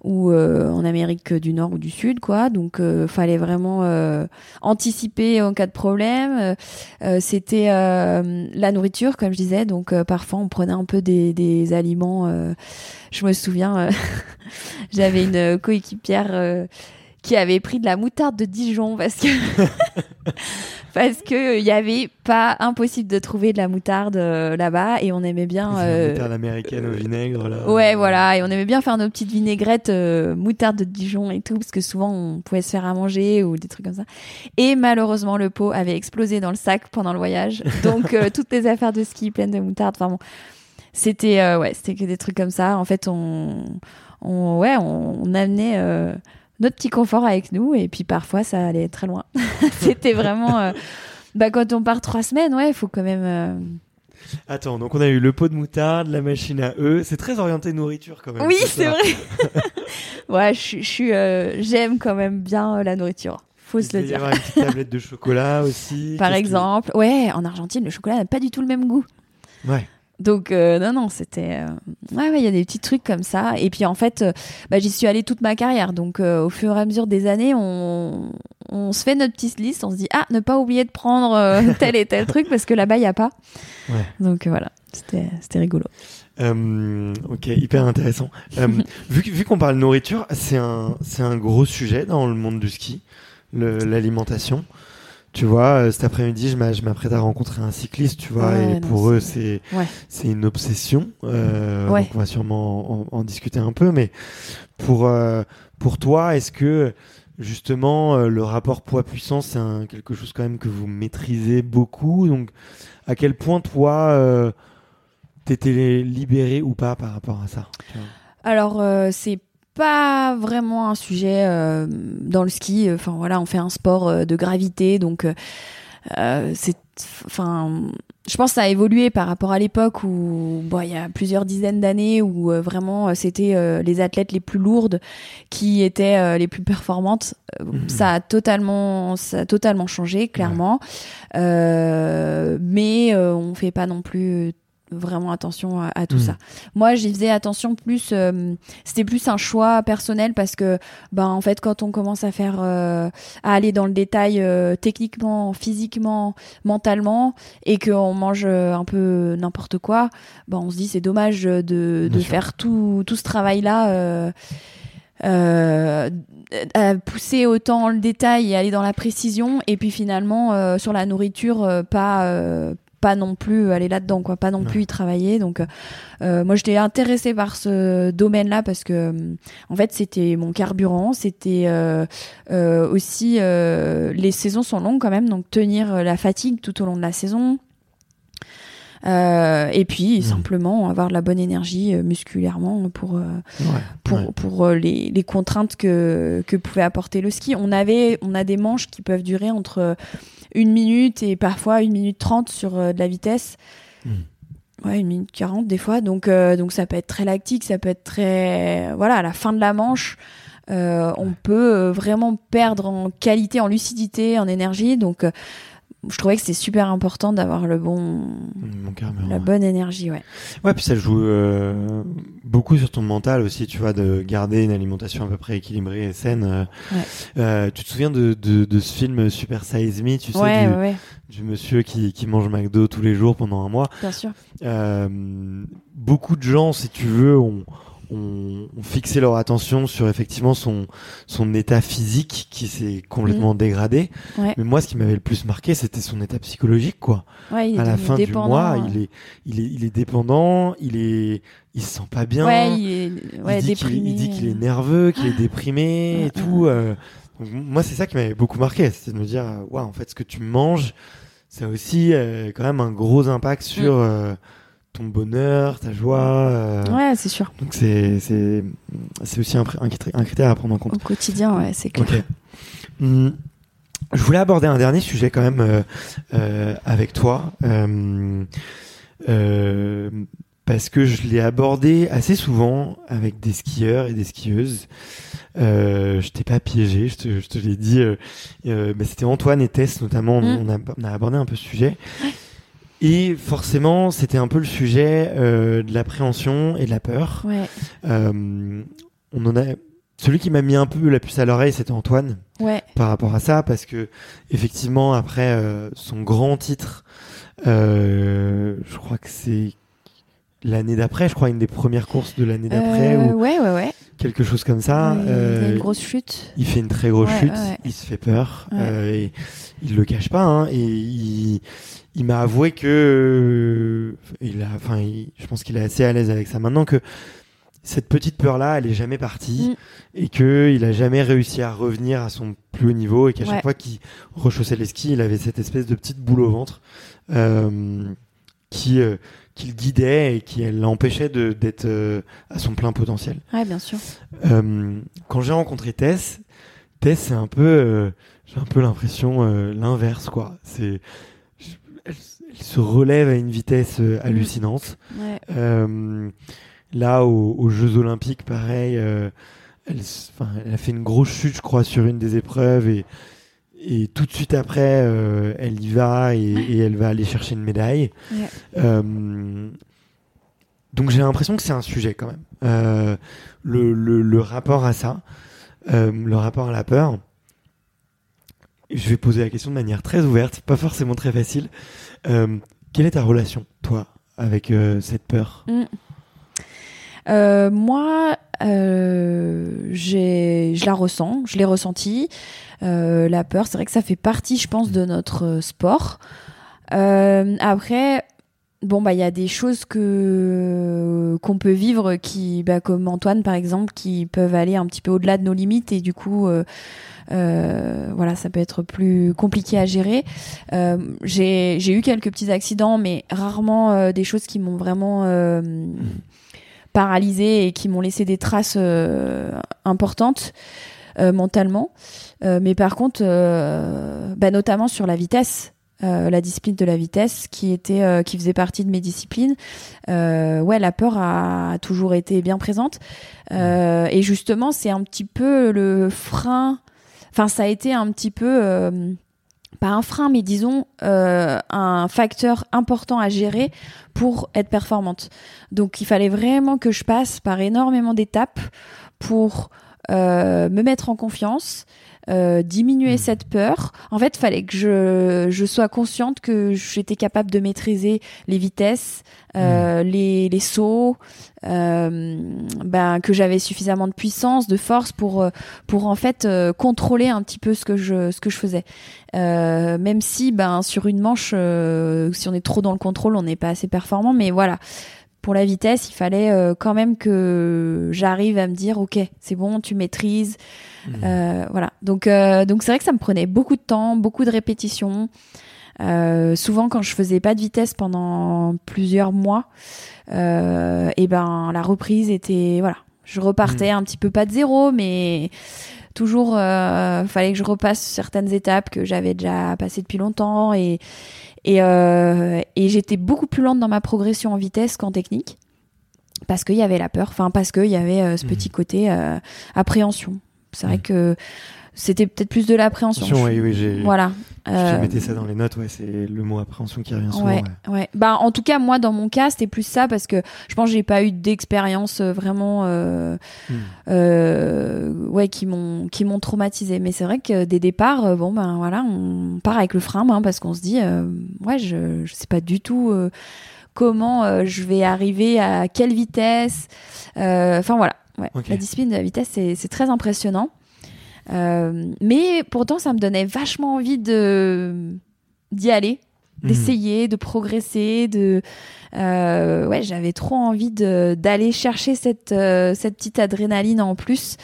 Speaker 4: ou euh, en Amérique du Nord ou du Sud, quoi. Donc, euh, fallait vraiment euh, anticiper en cas de problème. Euh, c'était euh, la nourriture, comme je disais. Donc, euh, parfois, on prenait un peu des, des aliments. je me souviens, j'avais une coéquipière qui avait pris de la moutarde de Dijon parce que parce que il y avait pas impossible de trouver de la moutarde euh, là-bas et on aimait bien. Euh,
Speaker 3: moutarde américaine au vinaigre, là.
Speaker 4: Ouais, voilà, et on aimait bien faire nos petites vinaigrettes euh, moutarde de Dijon et tout, parce que souvent on pouvait se faire à manger ou des trucs comme ça. Et malheureusement, le pot avait explosé dans le sac pendant le voyage, donc euh, toutes les affaires de ski pleines de moutarde. Enfin bon, c'était euh, ouais, c'était que des trucs comme ça. En fait, on, on ouais, on, on amenait euh, notre petit confort avec nous, et puis parfois ça allait très loin. c'était vraiment, euh, bah quand on part trois semaines, ouais, il faut quand même. euh,
Speaker 3: Attends, donc on a eu le pot de moutarde, la machine à eux. C'est très orienté nourriture quand même.
Speaker 4: Oui, c'est vrai. ouais, je suis- euh, j'aime quand même bien la nourriture. Faut
Speaker 3: Il
Speaker 4: se le
Speaker 3: devait y
Speaker 4: dire.
Speaker 3: avoir une petite tablette de chocolat aussi.
Speaker 4: Par
Speaker 3: que-
Speaker 4: exemple, ouais, en Argentine, le chocolat n'a pas du tout le même goût.
Speaker 3: Ouais.
Speaker 4: Donc euh, non, non, c'était, euh, ouais, ouais, il y a des petits trucs comme ça. Et puis en fait, euh, bah, j'y suis allée toute ma carrière. Donc euh, au fur et à mesure des années, on, on se fait notre petite liste. On se dit ah, ne pas oublier de prendre tel et tel truc parce que là-bas il y a pas.
Speaker 3: Ouais.
Speaker 4: Donc voilà, c'était, c'était rigolo.
Speaker 3: Ok, hyper intéressant. Vu vu qu'on parle nourriture, c'est un, c'est un gros sujet dans le monde du ski, l'alimentation. Tu vois, euh, cet après-midi, je m'a- je m'apprête à rencontrer un cycliste, tu vois,
Speaker 4: Ouais,
Speaker 3: et
Speaker 4: non,
Speaker 3: pour eux,
Speaker 4: c'est-
Speaker 3: c'est
Speaker 4: Ouais.
Speaker 3: c'est une obsession. Euh,
Speaker 4: Ouais.
Speaker 3: donc on va sûrement en, en discuter un peu, mais pour euh, pour toi, est-ce que justement le rapport poids-puissance, c'est un- quelque chose quand même que vous maîtrisez beaucoup? Donc, à quel point toi, euh, t'étais libéré ou pas par rapport à ça tu vois?
Speaker 4: Alors, c'est pas vraiment un sujet euh, dans le ski. Enfin voilà, on fait un sport euh, de gravité, donc euh, euh, c'est, enfin, je pense que ça a évolué par rapport à l'époque où, bon, il y a plusieurs dizaines d'années où euh, vraiment euh, c'était euh, les athlètes les plus lourdes qui étaient euh, les plus performantes.
Speaker 3: Mhm.
Speaker 4: Ça a totalement, ça a totalement changé, clairement. Euh, mais euh, on fait pas non plus vraiment attention à, à tout
Speaker 3: Mhm.
Speaker 4: ça. Moi, j'y faisais attention plus. euh, c'était plus un choix personnel parce que, ben, en fait, quand on commence à faire, euh, à aller dans le détail euh, techniquement, physiquement, mentalement, et qu'on mange euh, un peu n'importe quoi, ben, on se dit c'est dommage de, de faire tout, tout ce travail-là. Euh, euh, à pousser autant le détail et aller dans la précision et puis finalement euh, sur la nourriture euh, pas euh, pas non plus aller là-dedans quoi. Pas non
Speaker 3: Ouais.
Speaker 4: plus y travailler. Donc euh, moi j'étais intéressée par ce domaine-là parce que euh, en fait c'était mon carburant. C'était euh, euh, aussi euh, les saisons sont longues quand même. Donc tenir euh, la fatigue tout au long de la saison Euh, et puis
Speaker 3: Mhm.
Speaker 4: simplement avoir de la bonne énergie euh, musculairement pour euh,
Speaker 3: Ouais,
Speaker 4: pour,
Speaker 3: ouais.
Speaker 4: pour euh, les, les contraintes que, que pouvait apporter le ski. On, avait, on a des manches qui peuvent durer entre une minute et parfois une minute trente sur de la vitesse.
Speaker 3: Mm.
Speaker 4: Ouais, une minute quarante des fois. Donc, donc ça peut être très lactique, ça peut être très... Voilà, à la fin de la manche, on peut vraiment perdre en qualité, en lucidité, en énergie. Donc, je trouvais que c'était super important d'avoir le bon,
Speaker 3: Mon carburant,
Speaker 4: la
Speaker 3: ouais.
Speaker 4: bonne énergie, ouais.
Speaker 3: Ouais, puis ça joue euh, beaucoup sur ton mental aussi, tu vois, de garder une alimentation à peu près équilibrée et saine. euh.
Speaker 4: Ouais.
Speaker 3: Euh, tu te souviens de, de, de ce film Super Size Me, tu sais,
Speaker 4: ouais,
Speaker 3: du, monsieur qui, qui mange McDo tous les jours pendant un mois.
Speaker 4: bien sûr.
Speaker 3: Euh, beaucoup de gens, si tu veux, ont, ont, ont fixé leur attention sur effectivement son, son état physique qui s'est complètement dégradé.
Speaker 4: Mm. Ouais.
Speaker 3: Mais moi, ce qui m'avait le plus marqué, c'était son état psychologique, quoi
Speaker 4: Ouais, il est
Speaker 3: à la fin du mois,
Speaker 4: ouais.
Speaker 3: il est, il est, il est dépendant, il est, il se sent pas bien.
Speaker 4: Ouais, il est ouais,
Speaker 3: il dit qu'il
Speaker 4: déprimé.
Speaker 3: il dit qu'il est nerveux, qu'il est déprimé et tout. euh. Donc, moi, c'est ça qui m'avait beaucoup marqué, c'était de me dire, waouh, en fait, ce que tu manges, ça a aussi euh, quand même un gros impact sur euh, ton bonheur, ta joie. euh.
Speaker 4: Ouais, c'est sûr.
Speaker 3: Donc c'est, c'est, c'est aussi un, un critère- un critère à prendre en compte.
Speaker 4: Au quotidien, ouais, c'est clair.
Speaker 3: Ok. Hum, je voulais aborder un dernier sujet quand même euh, euh, avec toi. Parce que je l'ai abordé assez souvent avec des skieurs et des skieuses. Je t'ai pas piégé, je te, je te l'ai dit. Mais c'était Antoine et Tess notamment. on-. On, a, on a abordé un peu ce sujet. Et forcément, c'était un peu le sujet euh, de l'appréhension et de la peur.
Speaker 4: Ouais,
Speaker 3: Euh, on en a. Celui qui m'a mis un peu la puce à l'oreille, c'était Antoine
Speaker 4: ouais,
Speaker 3: par rapport à ça, parce que effectivement, après euh, son grand titre, euh, je crois que c'est l'année d'après, je crois une des premières courses de l'année d'après
Speaker 4: Euh,
Speaker 3: ou
Speaker 4: ouais, ouais, ouais.
Speaker 3: quelque chose comme ça.
Speaker 4: Il y a
Speaker 3: euh,
Speaker 4: une grosse chute.
Speaker 3: il fait une très grosse chute, il se fait peur, euh, et il le cache pas, hein, et il, il m'a avoué que, il a, enfin, il- je pense qu'il est assez à l'aise avec ça maintenant que cette petite peur là, elle est jamais partie,
Speaker 4: Mm.
Speaker 3: et que il a jamais réussi à revenir à son plus haut niveau, et qu'à
Speaker 4: Ouais.
Speaker 3: chaque fois qu'il rechaussait les skis, il avait cette espèce de petite boule au ventre euh, qui euh, qui le guidait et qui l'empêchait d'être euh, à son plein potentiel.
Speaker 4: Ouais, bien sûr.
Speaker 3: Euh, quand j'ai rencontré Tess, Tess c'est un peu, euh, j'ai un peu l'impression euh, l'inverse quoi. C'est, elle se relève à une vitesse euh, hallucinante.
Speaker 4: Ouais,
Speaker 3: Euh, là, aux, aux Jeux Olympiques, pareil, euh, elle, a fait une grosse chute, je crois, sur une des épreuves et et tout de suite après, euh, elle y va et, et elle va aller chercher une médaille.
Speaker 4: Ouais.
Speaker 3: Donc j'ai l'impression que c'est un sujet quand même. Le, le, le rapport à ça, le rapport à la peur. Je vais poser la question de manière très ouverte, pas forcément très facile. Euh, quelle est ta relation, toi, avec euh, cette peur?
Speaker 4: Mm. Euh, moi, euh, je la ressens, je l'ai ressentie. La peur, c'est vrai que ça fait partie, je pense, de notre sport. Après, bon bah il y a des choses que qu'on peut vivre qui, bah, comme Antoine par exemple, qui peuvent aller un petit peu au-delà de nos limites et du coup. Euh, voilà, ça peut être plus compliqué à gérer. Euh, j'ai eu quelques petits accidents, mais rarement euh, des choses qui m'ont vraiment paralysée et qui m'ont laissé des traces importantes mentalement. Euh, mais par contre, euh, bah, notamment sur la vitesse, la discipline de la vitesse, qui était, qui faisait partie de mes disciplines. Ouais, la peur a toujours été bien présente. Et justement, c'est un petit peu le frein. Enfin, ça a été un petit peu euh, pas un frein, mais disons euh, un facteur important à gérer pour être performante. Donc, il fallait vraiment que je passe par énormément d'étapes pour me mettre en confiance, euh, diminuer
Speaker 3: Mhm.
Speaker 4: cette peur. En fait, fallait que je, je sois consciente que j'étais capable de maîtriser les vitesses, euh, les, les sauts, euh, ben, que j'avais suffisamment de puissance, de force pour, euh, pour en fait euh, contrôler un petit peu ce que je, ce que je faisais. Euh, même si ben, sur une manche, euh, si on est trop dans le contrôle, on n'est pas assez performant. Mais voilà, pour la vitesse, il fallait euh, quand même que j'arrive à me dire, ok, c'est bon, tu maîtrises. Euh, voilà. Donc, euh, donc c'est vrai que ça me prenait beaucoup de temps, beaucoup de répétitions. Souvent, quand je faisais pas de vitesse pendant plusieurs mois, et ben la reprise était voilà, je repartais un petit peu pas de zéro, mais toujours euh, fallait que je repasse certaines étapes que j'avais déjà passées depuis longtemps et et, euh, et j'étais beaucoup plus lente dans ma progression en vitesse qu'en technique parce qu'il y avait la peur, enfin parce qu'il y avait euh, ce
Speaker 3: Mhm.
Speaker 4: petit côté euh, appréhension. C'est vrai
Speaker 3: Mhm.
Speaker 4: que c'était peut-être plus de l'appréhension.
Speaker 3: Oui, oui, j'ai.
Speaker 4: Voilà.
Speaker 3: Je
Speaker 4: Euh,
Speaker 3: mettais ça dans les notes, ouais, c'est le mot appréhension qui revient souvent.
Speaker 4: Ouais,
Speaker 3: ouais.
Speaker 4: ouais. Bah, en tout cas, moi, dans mon cas, c'était plus ça parce que je pense que j'ai pas eu d'expérience euh, vraiment, euh,
Speaker 3: Hmm.
Speaker 4: euh, ouais, qui m'ont, qui m'ont traumatisé. Mais c'est vrai que des départs, euh, bon, ben voilà, on part avec le frein, hein, parce qu'on se dit, euh, ouais, je, je sais pas du tout euh, comment euh, je vais arriver à quelle vitesse. Euh, Enfin voilà, ouais. La discipline de la vitesse, c'est, c'est très impressionnant. Euh, mais pourtant, ça me donnait vachement envie de d'y aller,
Speaker 3: Mhm.
Speaker 4: d'essayer, de progresser, de euh, ouais, j'avais trop envie d'aller chercher cette euh, cette petite adrénaline en plus.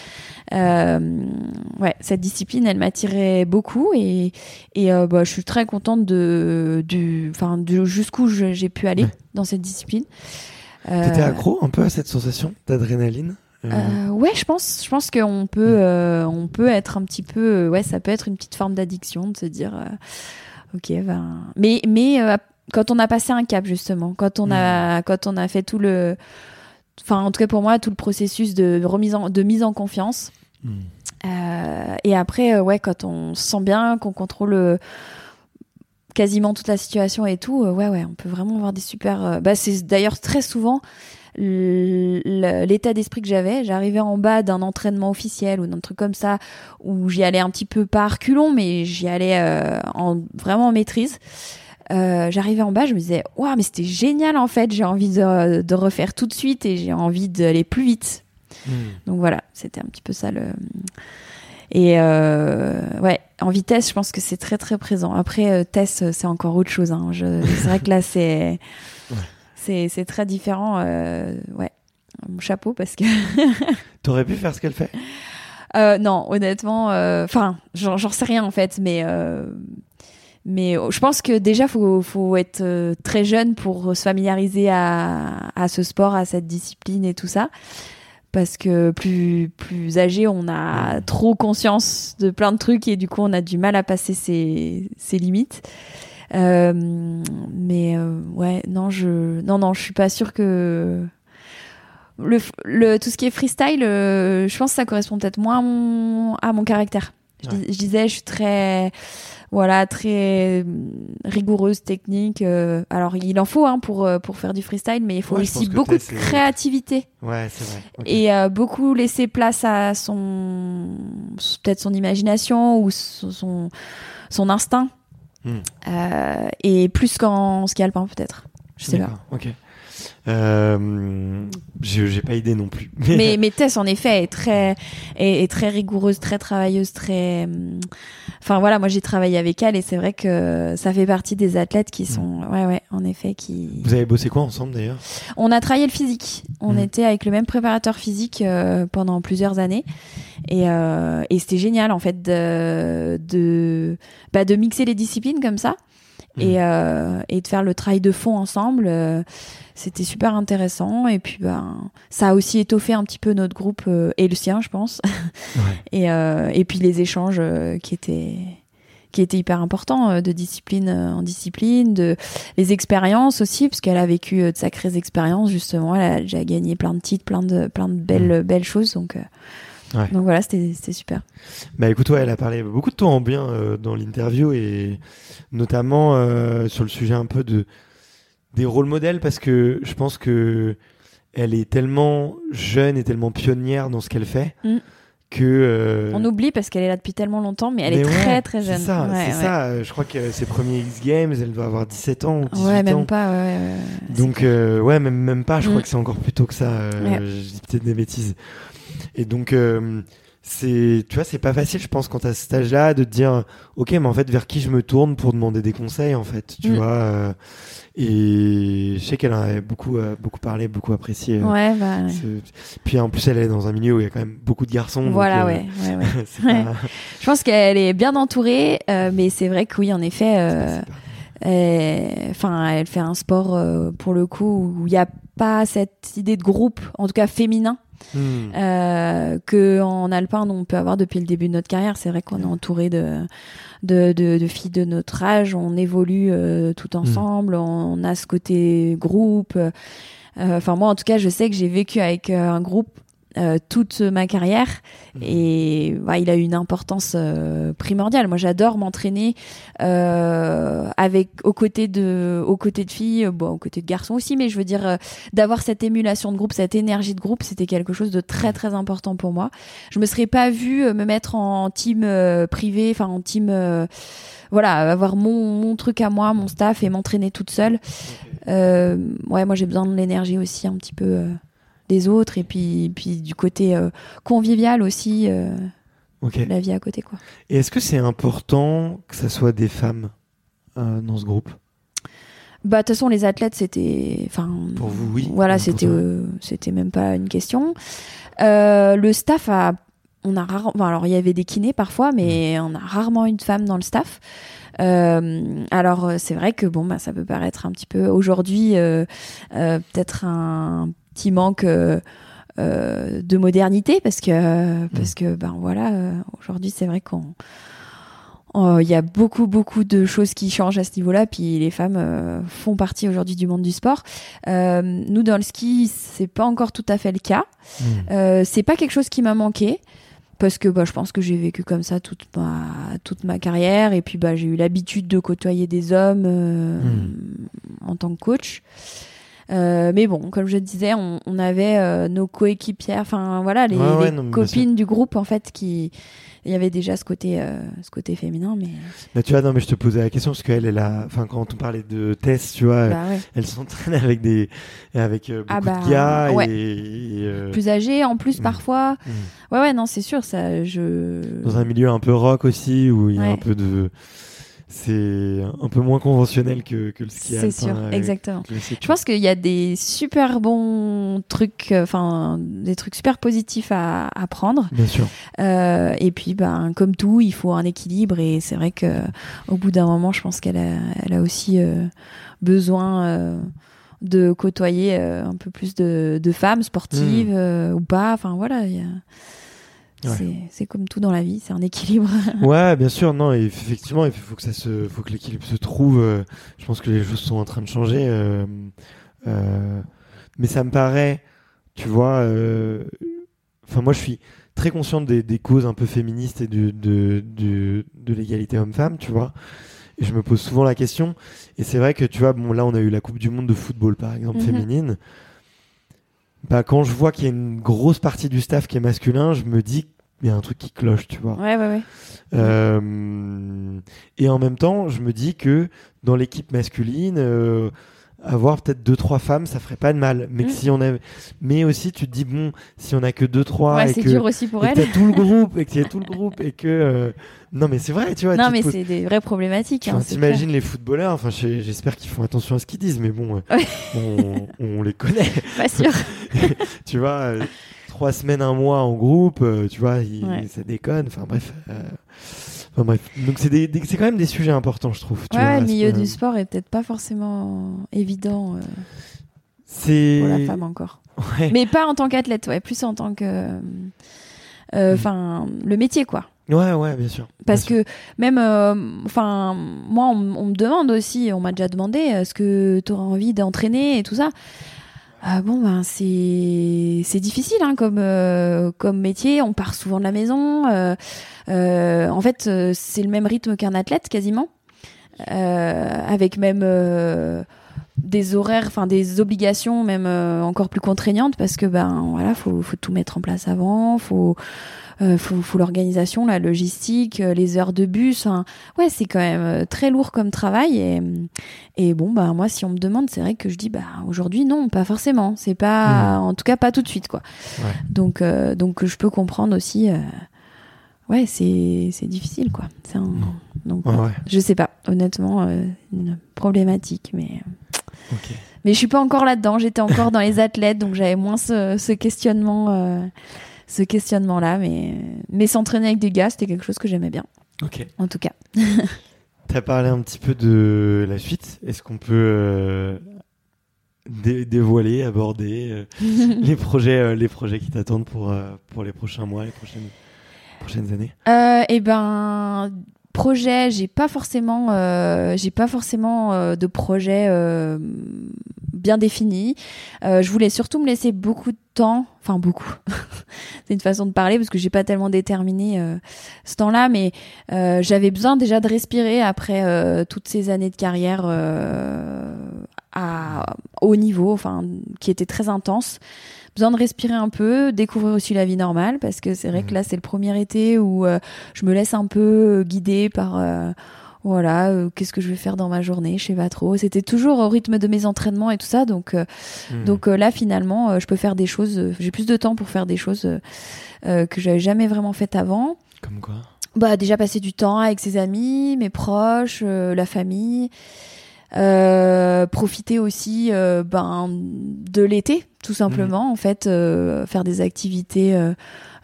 Speaker 4: Ouais, cette discipline, elle m'attirait beaucoup et et bah, je suis très contente de du enfin de jusqu'où j'ai pu aller dans cette discipline.
Speaker 3: T'étais accro un peu à cette sensation d'adrénaline? Euh,
Speaker 4: euh, ouais, je pense, je pense qu'on peut, euh, on peut être un petit peu, euh, ouais, ça peut être une petite forme d'addiction de se dire, euh, ok, ben, mais, mais quand on a passé un cap justement, quand on a, quand on a fait tout le, enfin, en tout cas pour moi, tout le processus de remise en, de mise en confiance. Euh, et après, ouais, quand on se sent bien, qu'on contrôle quasiment toute la situation et tout, ouais, ouais, on peut vraiment avoir des super. bah, c'est d'ailleurs très souvent l'état d'esprit que j'avais. J'arrivais en bas d'un entraînement officiel ou d'un truc comme ça où j'y allais un petit peu par reculons, mais j'y allais euh, en vraiment en maîtrise. Euh, j'arrivais en bas, je me disais, waouh, mais c'était génial en fait. J'ai envie de, de refaire tout de suite et j'ai envie d'aller plus vite.
Speaker 3: Hmm.
Speaker 4: Donc voilà, c'était un petit peu ça le. Et euh, ouais, en vitesse, je pense que c'est très très présent. Après, euh, Tess, c'est encore autre chose. Hein. Je- C'est vrai que là, c'est
Speaker 3: Ouais.
Speaker 4: C'est c'est très différent. euh, ouais, mon chapeau parce que
Speaker 3: T'aurais pu faire ce qu'elle fait?
Speaker 4: Euh, non, honnêtement, enfin, j'en j'en sais rien en fait, mais euh, mais euh, je pense que déjà faut faut être euh, très jeune pour se familiariser à à ce sport, à cette discipline et tout ça. Parce que plus plus âgé, on a trop conscience de plein de trucs et du coup on a du mal à passer ses ses limites. Euh, mais euh, ouais, non, je non non, je suis pas sûre que le, le tout ce qui est freestyle, euh, je pense que ça correspond peut-être moins à mon, à mon caractère. Je, dis- je disais, je suis très voilà très rigoureuse technique. euh, alors il en faut hein, pour euh, pour faire du freestyle, mais il faut
Speaker 3: Ouais,
Speaker 4: aussi beaucoup de créativité
Speaker 3: Ouais, c'est vrai.
Speaker 4: et euh, beaucoup laisser place à son peut-être son imagination ou son son, son instinct
Speaker 3: Hmm.
Speaker 4: Euh, et plus qu'en ski alpin peut-être. Je sais pas.
Speaker 3: Ok. Euh, j'ai pas idée non plus.
Speaker 4: mais, mais Tess, en effet, est très, est, est très rigoureuse, très travailleuse, très. Enfin voilà, moi j'ai travaillé avec elle et c'est vrai que ça fait partie des athlètes qui sont, ouais ouais, en effet, qui.
Speaker 3: Vous avez bossé quoi ensemble d'ailleurs?
Speaker 4: On a travaillé le physique. On
Speaker 3: Mhm.
Speaker 4: était avec le même préparateur physique euh, pendant plusieurs années et, euh, et c'était génial en fait de de bah, de mixer les disciplines comme ça et, euh, et de faire le travail de fond ensemble. euh, c'était super intéressant et puis ben ça a aussi étoffé un petit peu notre groupe euh, et le sien, je pense.
Speaker 3: Ouais.
Speaker 4: Et, euh, et puis les échanges euh, qui étaient qui était hyper important euh, de discipline en discipline, de les expériences aussi, parce qu'elle a vécu de sacrées expériences justement. Elle a déjà gagné plein de titres, plein de plein de belles belles choses. Donc euh,
Speaker 3: Ouais.
Speaker 4: donc voilà, c'était super.
Speaker 3: Bah écoute, ouais, elle a parlé beaucoup de toi en bien euh, dans l'interview et notamment euh, sur le sujet un peu de des rôles modèles parce que je pense que elle est tellement jeune et tellement pionnière dans ce qu'elle fait
Speaker 4: Mm.
Speaker 3: que euh,
Speaker 4: On oublie parce qu'elle est là depuis tellement longtemps, mais elle
Speaker 3: mais
Speaker 4: est
Speaker 3: ouais,
Speaker 4: très très jeune.
Speaker 3: C'est ça,
Speaker 4: Ouais,
Speaker 3: c'est ça. Je crois que ses premiers X Games, elle doit avoir 17 ans ou 18
Speaker 4: Ouais, même
Speaker 3: ans.
Speaker 4: pas.
Speaker 3: Donc ouais, même même pas. Je crois
Speaker 4: Mm.
Speaker 3: que c'est encore plus tôt que ça. Je dis peut-être des bêtises. Et donc euh, c'est, tu vois, c'est pas facile, je pense, quand à cet âge-là, de te dire, ok, mais en fait, vers qui je me tourne pour demander des conseils, en fait, tu
Speaker 4: Mm.
Speaker 3: vois. euh, et je sais qu'elle en avait beaucoup euh, beaucoup parlé, beaucoup apprécié.
Speaker 4: Ouais, bah. ouais.
Speaker 3: ce- Puis en plus, elle est dans un milieu où il y a quand même beaucoup de garçons. donc,
Speaker 4: Voilà,
Speaker 3: euh,
Speaker 4: ouais, ouais,
Speaker 3: pas-
Speaker 4: Je pense qu'elle est bien entourée, mais c'est vrai que oui, en effet, enfin, elle fait un sport pour le coup où il n'y a pas cette idée de groupe, en tout cas féminin,
Speaker 3: Hmm.
Speaker 4: euh, que en alpin on peut avoir depuis le début de notre carrière. C'est vrai qu'on est entouré de, de, de, de filles de notre âge, on évolue euh, tout ensemble, on a ce côté groupe. Euh, Enfin moi, en tout cas, je sais que j'ai vécu avec euh, un groupe euh, toute ma carrière et bah, il a eu une importance euh, primordiale. Moi, j'adore m'entraîner euh, avec aux côtés de aux côtés de filles, bon, aux côtés de garçons aussi, mais je veux dire euh, d'avoir cette émulation de groupe, cette énergie de groupe, c'était quelque chose de très très important pour moi. Je me serais pas vue euh, me mettre en team euh, privé, enfin en team euh, voilà, avoir mon, mon truc à moi, mon staff et m'entraîner toute seule. Euh, ouais, moi j'ai besoin de l'énergie aussi un petit peu euh, des autres et puis puis du côté euh, convivial aussi, euh, la vie à côté quoi.
Speaker 3: Et est-ce que c'est important que ça soit des femmes euh, dans ce groupe?
Speaker 4: Bah de toute façon les athlètes c'était, enfin
Speaker 3: Pour vous, oui.
Speaker 4: Voilà, c'était euh, c'était même pas une question. Euh, le staff a, on a enfin, alors il y avait des kinés parfois, mais
Speaker 3: Mm.
Speaker 4: on a rarement une femme dans le staff. Euh, alors c'est vrai que bon bah ça peut paraître un petit peu aujourd'hui peut-être un petit manque euh, euh, de modernité parce que parce que ben voilà euh, aujourd'hui c'est vrai qu'on Oh, il y a beaucoup beaucoup de choses qui changent à ce niveau-là. Puis les femmes euh, font partie aujourd'hui du monde du sport. Euh, nous dans le ski c'est pas encore tout à fait le cas.
Speaker 3: Hmm.
Speaker 4: euh, c'est pas quelque chose qui m'a manqué parce que bah, je pense que j'ai vécu comme ça toute ma toute ma carrière. Et puis bah j'ai eu l'habitude de côtoyer des hommes euh, en tant que coach Euh, mais bon, comme je disais, on, on avait euh, nos coéquipières, enfin voilà, les,
Speaker 3: Ouais, ouais,
Speaker 4: les
Speaker 3: non, mais bien
Speaker 4: copines du groupe en fait qui, il y avait déjà ce côté, euh, ce côté féminin, mais
Speaker 3: Mais tu vois, non, mais je te posais la question parce qu'elle, elle a, enfin, quand on parlait de Tess, tu vois,
Speaker 4: bah ouais.
Speaker 3: elle s'entraîne avec des, avec euh, beaucoup
Speaker 4: Ah bah,
Speaker 3: de gars et, et, euh,
Speaker 4: plus âgées en plus
Speaker 3: Mm.
Speaker 4: parfois.
Speaker 3: mm.
Speaker 4: Ouais ouais non c'est sûr ça je.
Speaker 3: dans un milieu un peu rock aussi où il y a un peu de, c'est un peu moins conventionnel que, que le ski
Speaker 4: C'est sûr, exactement. Je pense qu'il y a des super bons trucs, euh, enfin des trucs super positifs à, à prendre.
Speaker 3: Bien sûr.
Speaker 4: Euh, et puis, ben, comme tout, il faut un équilibre. Et c'est vrai que au bout d'un moment, je pense qu'elle a, elle a aussi euh, besoin de côtoyer un peu plus de, de femmes sportives
Speaker 3: Mm.
Speaker 4: euh, ou pas. Enfin voilà, il y a-
Speaker 3: Ouais.
Speaker 4: c'est, comme tout dans la vie, c'est un équilibre.
Speaker 3: Ouais, bien sûr, non, et effectivement, il faut que ça se, faut que l'équilibre se trouve. euh, je pense que les choses sont en train de changer, euh, euh, mais ça me paraît, tu vois, euh, enfin moi je suis très conscient des, des causes un peu féministes et du, de, du- de l'égalité homme-femme, tu vois. Et je me pose souvent la question. Et c'est vrai que tu vois, bon là on a eu la Coupe du Monde de football par exemple
Speaker 4: Mhm.
Speaker 3: féminine. Bah quand je vois qu'il y a une grosse partie du staff qui est masculin, je me dis qu'il y a un truc qui cloche, tu vois.
Speaker 4: ouais, ouais, ouais.
Speaker 3: Euh, et en même temps, je me dis que dans l'équipe masculine, euh, avoir peut-être deux trois femmes, ça ferait pas de mal. Mais
Speaker 4: Mm.
Speaker 3: si on avait, mais aussi tu te dis bon, si on a que deux trois
Speaker 4: Ouais,
Speaker 3: et
Speaker 4: c'est
Speaker 3: que
Speaker 4: dur aussi pour
Speaker 3: et
Speaker 4: elle.
Speaker 3: t'as tout le groupe et que y a tout le groupe et que euh, non mais c'est vrai, tu vois.
Speaker 4: Non,
Speaker 3: tu
Speaker 4: mais
Speaker 3: poses-
Speaker 4: c'est des vraies problématiques.
Speaker 3: Enfin,
Speaker 4: hein,
Speaker 3: T'imagines les footballeurs, enfin j'espère qu'ils font attention à ce qu'ils disent, mais bon, euh,
Speaker 4: Ouais.
Speaker 3: on, on les connaît.
Speaker 4: Pas sûr.
Speaker 3: tu vois, euh, trois semaines, un mois en groupe, euh, tu vois, il-
Speaker 4: Ouais.
Speaker 3: ça déconne, enfin bref. Euh, enfin, bref, donc c'est des, des- c'est quand même des sujets importants, je trouve. Tu
Speaker 4: Ouais,
Speaker 3: vois,
Speaker 4: le milieu du sport est peut-être pas forcément évident euh,
Speaker 3: C'est
Speaker 4: pour la femme encore.
Speaker 3: Ouais.
Speaker 4: Mais pas en tant qu'athlète, ouais, plus en tant que. euh. Enfin, le métier, quoi.
Speaker 3: Ouais, ouais, bien sûr.
Speaker 4: Parce
Speaker 3: Bien
Speaker 4: que même, euh, enfin, moi, on, on me demande aussi, on m'a déjà demandé, est-ce que tu auras envie d'entraîner et tout ça Ah bon, ben c'est c'est difficile hein, comme euh, comme métier. On part souvent de la maison. euh, euh, en fait, euh, c'est le même rythme qu'un athlète quasiment, euh, avec même euh, des horaires, enfin des obligations même euh, encore plus contraignantes parce que ben voilà, faut faut tout mettre en place avant, faut euh, faut, faut l'organisation, la logistique, euh, les heures de bus. hein. Ouais, c'est quand même euh, très lourd comme travail. Et, et bon, bah moi, si on me demande, c'est vrai que je dis, bah aujourd'hui, non, pas forcément. C'est pas, en tout cas, pas tout de suite, quoi.
Speaker 3: Ouais.
Speaker 4: Donc, euh, donc, je peux comprendre aussi. euh, ouais, c'est c'est difficile, quoi. C'est un- donc,
Speaker 3: Ouais, ouais.
Speaker 4: je sais pas, honnêtement, euh, une problématique, mais.
Speaker 3: Ok.
Speaker 4: Mais je suis pas encore là-dedans. J'étais encore dans les athlètes, donc j'avais moins ce, ce questionnement, euh, ce questionnement-là. Mais, mais s'entraîner avec des gars, c'était quelque chose que j'aimais bien,
Speaker 3: Ok.
Speaker 4: en tout cas.
Speaker 3: T'as parlé un petit peu de la suite. Est-ce qu'on peut euh, dé- dévoiler, aborder euh, les projets, euh, les projets qui t'attendent pour euh, pour les prochains mois, les prochaines prochaines années?
Speaker 4: Et ben, projet, j'ai pas forcément, euh, j'ai pas forcément euh, de projet euh, bien défini. Euh, je voulais surtout me laisser beaucoup de temps, enfin beaucoup. C'est une façon de parler parce que j'ai pas tellement déterminé euh, ce temps-là, mais euh, j'avais besoin déjà de respirer après toutes ces années de carrière à haut niveau, enfin qui étaient très intenses besoin de respirer un peu, découvrir aussi la vie normale, parce que c'est vrai que là, c'est le premier été où euh, je me laisse un peu euh, guider par, euh, voilà, euh, qu'est-ce que je vais faire dans ma journée, je sais pas trop. C'était toujours au rythme de mes entraînements et tout ça, donc, euh,
Speaker 3: Hmm.
Speaker 4: donc euh, là, finalement, euh, je peux faire des choses, euh, j'ai plus de temps pour faire des choses que j'avais jamais vraiment faites avant.
Speaker 3: Comme quoi?
Speaker 4: Bah déjà passer du temps avec ses amis, mes proches, euh, la famille. Euh, profiter aussi euh, ben, de l'été, tout simplement. En fait, euh, faire des activités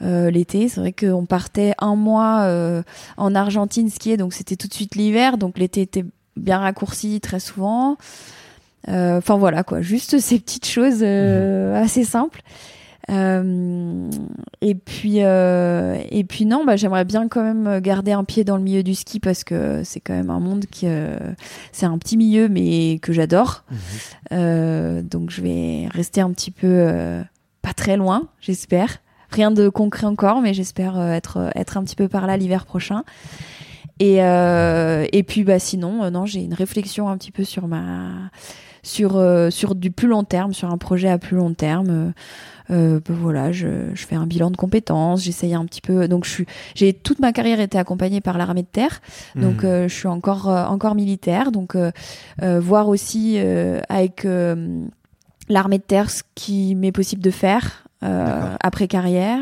Speaker 4: euh, l'été. C'est vrai qu'on partait un mois euh, en Argentine skier, donc c'était tout de suite l'hiver. Donc l'été était bien raccourci très souvent. Euh, Enfin voilà quoi, juste ces petites choses euh, assez simples. Euh, et puis euh, et puis non, bah, j'aimerais bien quand même garder un pied dans le milieu du ski parce que c'est quand même un monde qui euh, c'est un petit milieu mais que j'adore.
Speaker 3: Mhm.
Speaker 4: Euh, donc je vais rester un petit peu euh, pas très loin, j'espère. Rien de concret encore, mais j'espère euh, être être un petit peu par là l'hiver prochain. Et euh, et puis bah sinon euh, non, j'ai une réflexion un petit peu sur ma sur euh, sur du plus long terme, sur un projet à plus long terme. Euh, ben voilà, je, je fais un bilan de compétences, j'essaye un petit peu. Donc je suis, j'ai toute ma carrière été accompagnée par l'armée de terre, donc
Speaker 3: Hmm.
Speaker 4: euh, je suis encore euh, encore militaire. Donc euh, euh, voir aussi euh, avec euh, l'armée de terre ce qui m'est possible de faire euh, après carrière.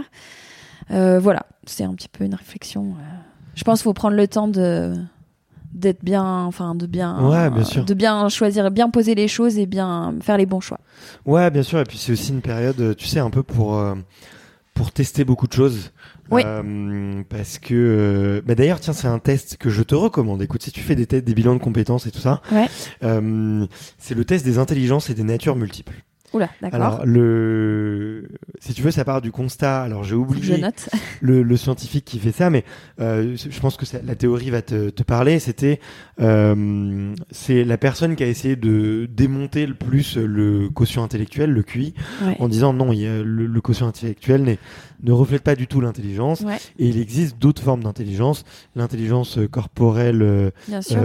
Speaker 4: Euh, voilà, c'est un petit peu une réflexion. Je pense qu'il faut prendre le temps de d'être bien, enfin de bien,
Speaker 3: Ouais, bien sûr.
Speaker 4: de bien choisir, bien poser les choses et bien faire les bons choix.
Speaker 3: Ouais, bien sûr. Et puis c'est aussi une période, euh, tu sais, un peu pour euh, pour tester beaucoup de choses.
Speaker 4: Oui.
Speaker 3: Euh, parce que, euh, bah d'ailleurs, tiens, c'est un test que je te recommande. Écoute, si tu fais des tests, des bilans de compétences et tout ça,
Speaker 4: Ouais.
Speaker 3: euh, c'est le test des intelligences et des natures multiples.
Speaker 4: Oula, d'accord.
Speaker 3: Alors, le, si tu veux, ça part du constat. Alors, j'ai oublié le, le scientifique qui fait ça, mais euh, je pense que ça- la théorie va te, te parler. C'était, euh, c'est la personne qui a essayé de démonter le plus le quotient intellectuel, le QI,
Speaker 4: Ouais.
Speaker 3: en disant non, il y a le, le quotient intellectuel n'est- ne reflète pas du tout l'intelligence,
Speaker 4: Ouais,
Speaker 3: et il existe d'autres formes d'intelligence, l'intelligence corporelle euh,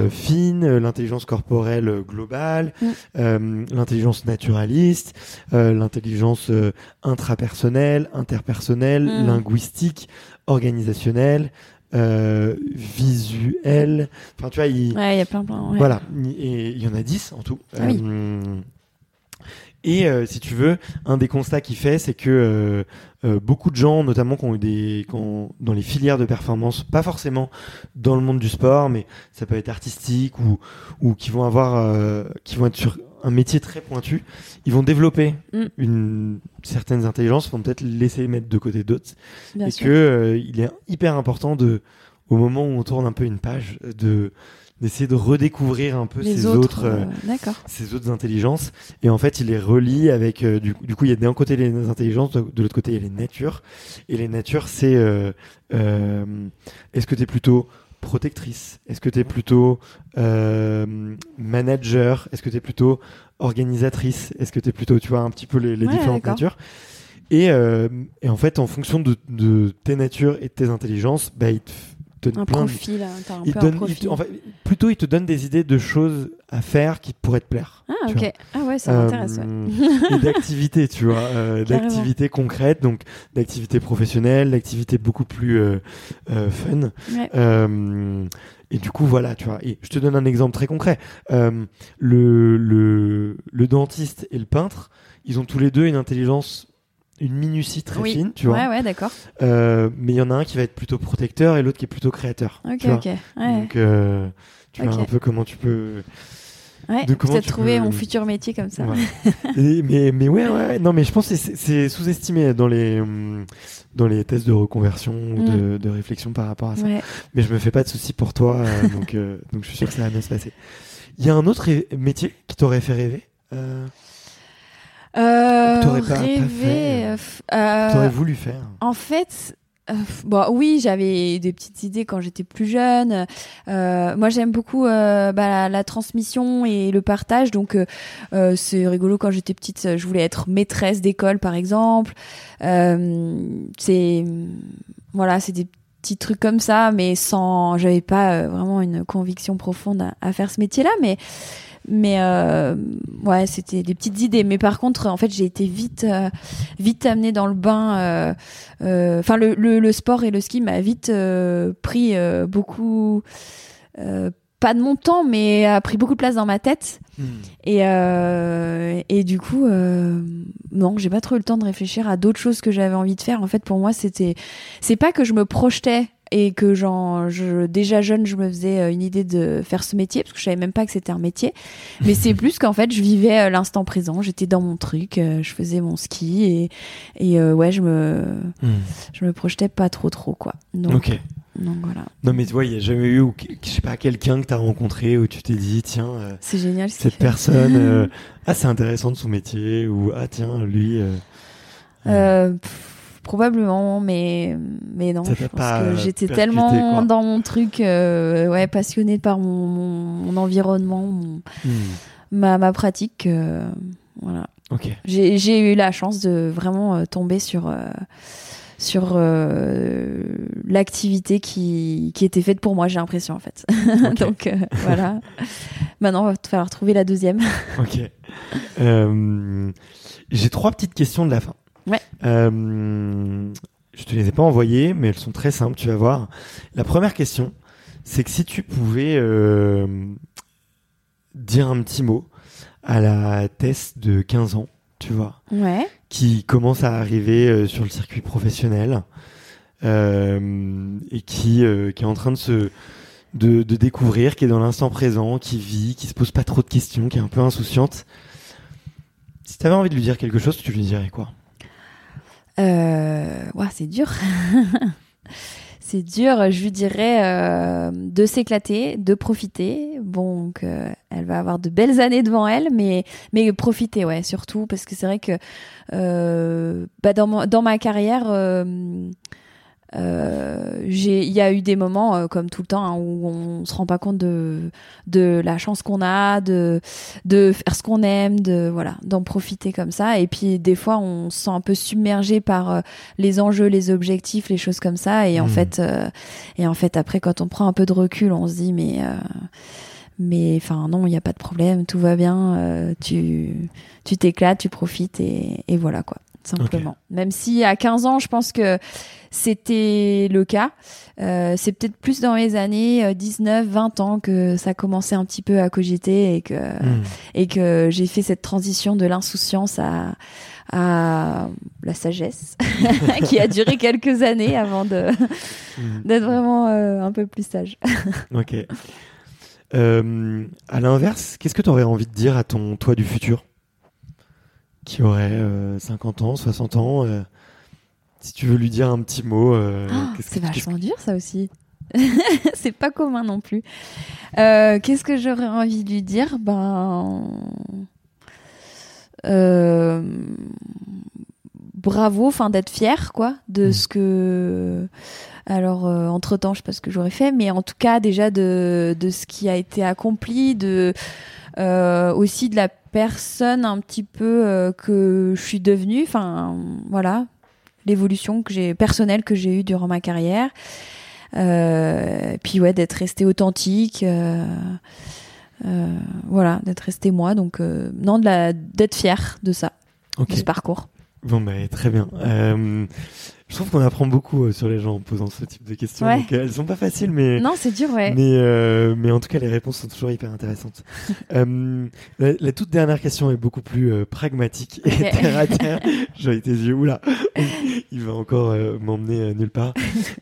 Speaker 3: fine, l'intelligence corporelle globale,
Speaker 4: Mm.
Speaker 3: euh, l'intelligence naturaliste, euh, l'intelligence intrapersonnelle, interpersonnelle,
Speaker 4: Mm.
Speaker 3: linguistique, organisationnelle, visuelle. Enfin, tu vois, il,
Speaker 4: Ouais, y a plein, plein. ouais.
Speaker 3: voilà, et il y en a 10 en tout.
Speaker 4: Ah oui.
Speaker 3: Et euh, si tu veux, un des constats qu'il fait, c'est que euh, euh, beaucoup de gens, notamment qui ont eu des, qui ont- dans les filières de performance, pas forcément dans le monde du sport, mais ça peut être artistique ou, ou qui vont avoir, euh, qui vont être sur un métier très pointu, ils vont développer
Speaker 4: Mm.
Speaker 3: une certaines intelligences, vont peut-être laisser mettre de côté d'autres, et
Speaker 4: sûr.
Speaker 3: que euh, il est hyper important de, au moment où on tourne un peu une page, de d'essayer de redécouvrir un peu
Speaker 4: Les
Speaker 3: ces
Speaker 4: autres.
Speaker 3: autres, euh,
Speaker 4: euh,
Speaker 3: ces autres intelligences. Et en fait, il les relie avec. euh, du, du coup, il y a d'un côté les intelligences, de, de l'autre côté, il y a les natures. Et les natures, c'est. euh, Est-ce que tu es plutôt protectrice? Est-ce que tu es plutôt manager? Est-ce que tu es plutôt organisatrice? Est-ce que tu es plutôt, tu vois, un petit peu les, les
Speaker 4: Ouais,
Speaker 3: différentes natures? Et, et en fait, en fonction de, de tes natures et de tes intelligences, bah, il te donne
Speaker 4: Un
Speaker 3: plein de-
Speaker 4: profil, hein, t'as un
Speaker 3: il
Speaker 4: peu
Speaker 3: donne,
Speaker 4: un
Speaker 3: il
Speaker 4: profil.
Speaker 3: te- en fait, plutôt, il te donne des idées de choses à faire qui pourraient te plaire.
Speaker 4: Ah, ok. Ah ouais, ça
Speaker 3: Euh,
Speaker 4: m'intéresse, ouais.
Speaker 3: et d'activités, tu vois, euh, d'activités concrètes, donc d'activités professionnelles, d'activités beaucoup plus euh, euh, fun.
Speaker 4: Ouais.
Speaker 3: Euh, et du coup, voilà, tu vois. Et je te donne un exemple très concret. Euh, le, le, le dentiste et le peintre, ils ont tous les deux une intelligence, une minutie très
Speaker 4: Oui.
Speaker 3: fine, tu vois.
Speaker 4: Ouais, ouais, d'accord.
Speaker 3: Euh, mais il y en a un qui va être plutôt protecteur et l'autre qui est plutôt créateur.
Speaker 4: Ok,
Speaker 3: tu vois.
Speaker 4: ok. Ouais.
Speaker 3: Donc, euh, tu vois
Speaker 4: Ok.
Speaker 3: un peu comment tu peux.
Speaker 4: Ouais, peut-être trouver
Speaker 3: peux-
Speaker 4: mon futur métier comme ça.
Speaker 3: Et- mais, mais ouais, ouais, non, mais je pense que c'est- sous-estimé dans les, hum, dans les tests de reconversion ou de, de réflexion par rapport à ça.
Speaker 4: Ouais.
Speaker 3: Mais je me fais pas de soucis pour toi, euh, donc, donc je suis sûr que ça va bien se passer. Il y a un autre métier qui t'aurait fait rêver euh,
Speaker 4: Euh,
Speaker 3: t'aurais pas- pas
Speaker 4: rêver.
Speaker 3: fait,
Speaker 4: euh,
Speaker 3: t'aurais voulu faire
Speaker 4: En fait, euh, bon, oui, j'avais des petites idées quand j'étais plus jeune. Euh, moi, j'aime beaucoup euh, bah, la, la transmission et le partage. Donc, euh, c'est rigolo. Quand j'étais petite, je voulais être maîtresse d'école, par exemple. Euh, c'est voilà, c'est des petits trucs comme ça, mais sans, j'avais pas vraiment une conviction profonde à, à faire ce métier-là, mais mais euh, ouais, c'était des petites idées. Mais par contre, en fait, j'ai été vite, euh, vite amenée dans le bain. euh, euh, Enfin, le, le, le sport et le ski m'a vite euh, pris euh, beaucoup, euh, pas de mon temps, mais a pris beaucoup de place dans ma tête.
Speaker 3: Hmm.
Speaker 4: Et, euh, et du coup, euh, non, j'ai pas trop eu le temps de réfléchir à d'autres choses que j'avais envie de faire. En fait, pour moi, c'était, c'est pas que je me projetais et que genre, je, déjà jeune, je me faisais euh, une idée de faire ce métier parce que je savais même pas que c'était un métier. Mais c'est plus qu'en fait, je vivais euh, l'instant présent. J'étais dans mon truc, euh, je faisais mon ski et, et euh, ouais, je me,
Speaker 3: Hmm.
Speaker 4: je me projetais pas trop trop quoi. Donc, donc voilà,
Speaker 3: Non, mais tu vois, il n'y a jamais eu, ou, je sais pas, quelqu'un que t'as rencontré où tu t'es dit, tiens, euh,
Speaker 4: c'est génial. ce
Speaker 3: cette personne, euh, ah, c'est intéressant de son métier, ou ah, tiens, lui.
Speaker 4: pff, probablement, mais mais non. Je pense que j'étais
Speaker 3: percuté,
Speaker 4: tellement
Speaker 3: quoi.
Speaker 4: dans mon truc, euh, ouais, passionnée par mon, mon, mon environnement, mon-
Speaker 3: hmm.
Speaker 4: ma ma pratique. que, voilà.
Speaker 3: Ok.
Speaker 4: J'ai eu la chance de vraiment euh, tomber sur euh, sur euh, l'activité qui qui était faite pour moi. J'ai l'impression en fait. Donc euh, voilà. Maintenant, il va falloir trouver la deuxième.
Speaker 3: Ok. Euh, J'ai trois petites questions de la fin.
Speaker 4: Ouais.
Speaker 3: Euh, je te les ai pas envoyées, mais elles sont très simples, tu vas voir. La première question, c'est que si tu pouvais euh, dire un petit mot à la Tess de 15 ans, tu vois,
Speaker 4: Ouais.
Speaker 3: qui commence à arriver euh, sur le circuit professionnel euh, et qui, qui est en train de se de, de découvrir, qui est dans l'instant présent, qui vit, qui se pose pas trop de questions, qui est un peu insouciante. Si tu avais envie de lui dire quelque chose, tu lui dirais quoi?
Speaker 4: Euh, c'est dur. c'est dur. Je lui dirais euh, de s'éclater, de profiter. Bon, euh, elle va avoir de belles années devant elle, mais mais profiter, ouais, surtout parce que c'est vrai que bah, dans dans ma carrière. Euh, il y a eu des moments euh, comme tout le temps hein, où on se rend pas compte de de la chance qu'on a, de de faire ce qu'on aime, de voilà, d'en profiter comme ça. Et puis des fois, on se sent un peu submergé par euh, les enjeux, les objectifs, les choses comme ça. Et en
Speaker 3: Mhm.
Speaker 4: fait, euh, et en fait, après, quand on prend un peu de recul, on se dit mais euh, mais enfin non, il n'y a pas de problème, tout va bien. euh, tu tu t'éclates, tu profites et, et voilà quoi, simplement. Même si à 15 ans, je pense que c'était le cas. Euh, c'est peut-être plus dans les années euh, 19, 20 ans que ça commençait un petit peu à cogiter et que
Speaker 3: Hmm.
Speaker 4: et que j'ai fait cette transition de l'insouciance à à la sagesse qui a duré quelques années avant de
Speaker 3: Hmm.
Speaker 4: d'être vraiment euh, un peu plus sage.
Speaker 3: Ok. Euh, à l'inverse, qu'est-ce que tu aurais envie de dire à ton toi du futur? Qui aurait euh, 50 ans, 60 ans euh, Si tu veux lui dire un petit mot, euh, qu'est-ce
Speaker 4: c'est
Speaker 3: qu'est-ce
Speaker 4: vachement dur ça aussi. c'est pas commun non plus. Euh, Qu'est-ce que j'aurais envie de lui dire? Ben. euh, bravo, enfin d'être fier, quoi, de
Speaker 3: Mm.
Speaker 4: ce que. Alors, entre temps, je sais pas ce que j'aurais fait, mais en tout cas, déjà de, de ce qui a été accompli, de euh, aussi de la personne un petit peu euh, que je suis devenue. Enfin, voilà, l'évolution que j'ai personnelle que j'ai eue durant ma carrière. Euh, puis ouais, d'être restée authentique. euh, euh, voilà, d'être restée moi. Donc euh, non, de la d'être fière de ça,
Speaker 3: Ok.
Speaker 4: de ce parcours.
Speaker 3: Bon, bah, très bien. Je trouve qu'on apprend beaucoup euh, sur les gens en posant ce type de questions.
Speaker 4: Ouais.
Speaker 3: Donc, euh, elles sont pas faciles, mais.
Speaker 4: Non, c'est dur, ouais.
Speaker 3: Mais, euh, mais en tout cas, les réponses sont toujours hyper intéressantes. La, la toute dernière question est beaucoup plus pragmatique et terre à terre. J'ai tes yeux, oula, il va encore m'emmener nulle part.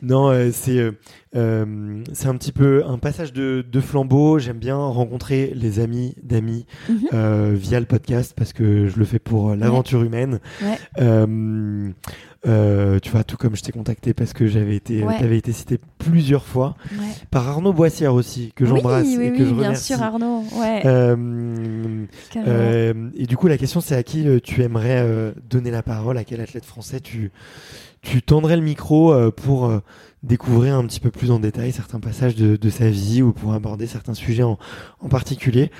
Speaker 3: Non, c'est c'est un petit peu un passage de, de flambeau. J'aime bien rencontrer les amis d'amis
Speaker 4: Mhm.
Speaker 3: via le podcast parce que je le fais pour l'aventure humaine.
Speaker 4: Ouais.
Speaker 3: Euh, euh, tu vois, tout comme je t'ai contacté parce que j'avais été,
Speaker 4: Ouais.
Speaker 3: t'avais été cité plusieurs fois
Speaker 4: Ouais.
Speaker 3: par Arnaud Boissière aussi, que j'embrasse
Speaker 4: oui, oui,
Speaker 3: et
Speaker 4: oui,
Speaker 3: que je
Speaker 4: bien
Speaker 3: remercie.
Speaker 4: sûr, Arnaud. Ouais,
Speaker 3: Euh, euh, et du coup, la question, c'est à qui euh, tu aimerais euh, donner la parole, à quel athlète français tu, tu tendrais le micro euh, pour euh, découvrir un petit peu plus en détail certains passages de, de sa vie ou pour aborder certains sujets en, en particulier?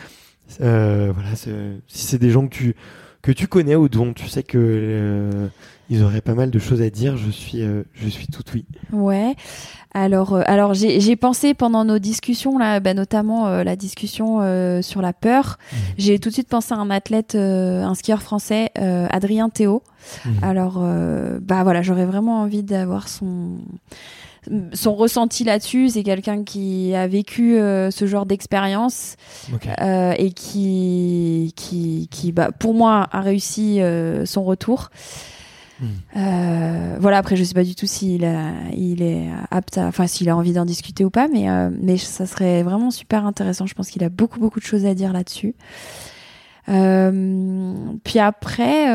Speaker 3: Euh, voilà, si c'est des gens que tu que tu connais ou dont tu sais que euh, ils auraient pas mal de choses à dire, je suis euh, je suis tout oui.
Speaker 4: Ouais. Alors, euh, alors j'ai pensé pendant nos discussions là, bah, notamment euh, la discussion euh, sur la peur.
Speaker 3: Mhm.
Speaker 4: J'ai tout de suite pensé à un athlète, euh, un skieur français, euh, Adrien Théo.
Speaker 3: Mhm.
Speaker 4: Alors, euh, bah voilà, j'aurais vraiment envie d'avoir son son ressenti là-dessus. C'est quelqu'un qui a vécu euh, ce genre d'expérience
Speaker 3: Ok.
Speaker 4: euh, et qui, qui, qui bah, pour moi, a réussi euh, son retour.
Speaker 3: Hmm.
Speaker 4: Euh, voilà, après, je sais pas du tout s'il est apte à, enfin, s'il a envie d'en discuter ou pas, mais, euh, mais ça serait vraiment super intéressant. Je pense qu'il a beaucoup, beaucoup de choses à dire là-dessus. Euh, puis après,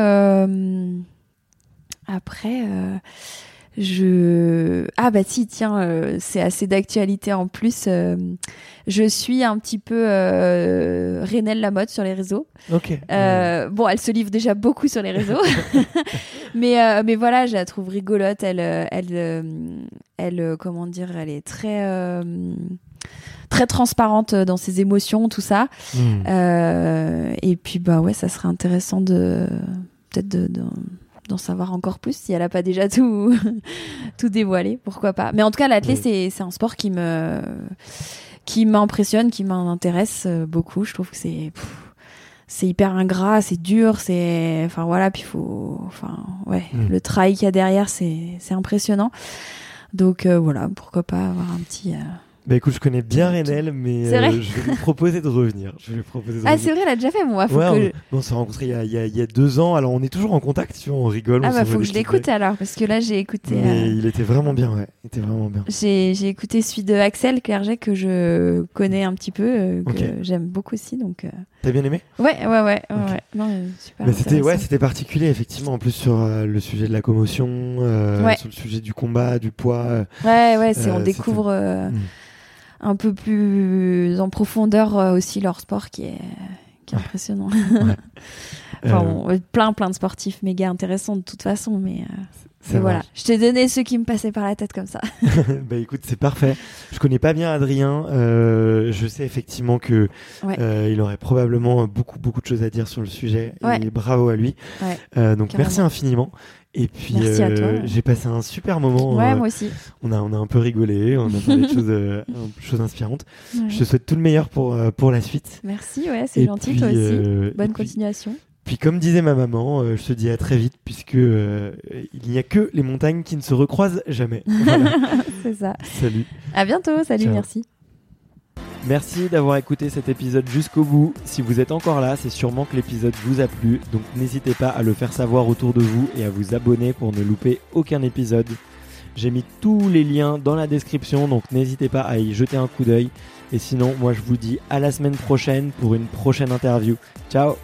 Speaker 4: après, je ah bah si tiens euh, c'est assez d'actualité en plus euh, je suis un petit peu euh, Renelle Lamotte sur les réseaux
Speaker 3: Ok.
Speaker 4: euh, bon elle se livre déjà beaucoup sur les réseaux mais euh, mais voilà je la trouve rigolote elle euh, elle elle comment dire elle est très euh, très transparente dans ses émotions tout ça
Speaker 3: Hmm.
Speaker 4: euh, et puis bah ouais, ça serait intéressant de peut-être de, de- d'en savoir encore plus si elle a pas déjà tout tout dévoilé, pourquoi pas. Mais en tout cas, l'athlé
Speaker 3: Oui.
Speaker 4: c'est un sport qui me qui m'impressionne, qui m'intéresse euh, beaucoup. Je trouve que c'est c'est hyper ingrat, c'est dur, c'est enfin voilà, puis il faut enfin ouais,
Speaker 3: Mm.
Speaker 4: le travail qu'il y a derrière, c'est c'est impressionnant. Donc euh, voilà, pourquoi pas avoir un petit euh,
Speaker 3: Bah écoute, je connais bien Renel, mais euh, je vais lui proposer de revenir. Je vais lui proposer de
Speaker 4: Ah, c'est vrai, elle a déjà fait moi, faut
Speaker 3: Ouais,
Speaker 4: que
Speaker 3: on, on s'est rencontrés il y, a, il, y a, il y a deux ans. Alors on est toujours en contact, tu vois, on rigole.
Speaker 4: Ah
Speaker 3: on
Speaker 4: bah faut que je l'écoute alors parce que là j'ai écouté
Speaker 3: Mais
Speaker 4: euh,
Speaker 3: il était vraiment bien, ouais. Il était vraiment bien.
Speaker 4: j'ai écouté celui de Axel Clerget que je connais un petit peu euh, que j'aime beaucoup aussi donc
Speaker 3: T'as bien aimé?
Speaker 4: Ouais ouais ouais ouais, ouais. non super
Speaker 3: Mais c'était ouais, particulier effectivement. En plus sur le sujet de la commotion,
Speaker 4: Ouais.
Speaker 3: sur le sujet du combat, du poids.
Speaker 4: ouais ouais c'est on découvre
Speaker 3: Mm.
Speaker 4: Un peu plus en profondeur euh, aussi leur sport qui est qui est impressionnant.
Speaker 3: Euh,
Speaker 4: enfin on- plein plein de sportifs méga intéressants de toute façon mais, voilà je t'ai donné ceux qui me passaient par la tête comme ça
Speaker 3: bah écoute, c'est parfait. Je connais pas bien Adrien. euh, je sais effectivement que
Speaker 4: Ouais.
Speaker 3: euh, il aurait probablement beaucoup beaucoup de choses à dire sur le sujet.
Speaker 4: Ouais.
Speaker 3: Et bravo à lui.
Speaker 4: Ouais,
Speaker 3: Euh, donc
Speaker 4: carrément.
Speaker 3: merci infiniment. Et puis
Speaker 4: Merci à toi.
Speaker 3: j'ai passé un super moment.
Speaker 4: ouais moi aussi
Speaker 3: on a on a un peu rigolé, on a parlé de choses choses inspirantes. Je te souhaite tout le meilleur pour pour la suite.
Speaker 4: merci ouais c'est gentil
Speaker 3: puis,
Speaker 4: toi aussi bonne
Speaker 3: puis-
Speaker 4: continuation
Speaker 3: Puis comme disait ma maman, euh, je te dis à très vite puisque euh, il n'y a que les montagnes qui ne se recroisent jamais. Voilà.
Speaker 4: c'est ça
Speaker 3: Salut.
Speaker 4: À bientôt, salut,
Speaker 3: Ciao.
Speaker 4: merci.
Speaker 3: Merci d'avoir écouté cet épisode jusqu'au bout. Si vous êtes encore là, c'est sûrement que l'épisode vous a plu, donc n'hésitez pas à le faire savoir autour de vous et à vous abonner pour ne louper aucun épisode. J'ai mis tous les liens dans la description, donc n'hésitez pas à y jeter un coup d'œil. Et sinon, moi je vous dis à la semaine prochaine pour une prochaine interview. Ciao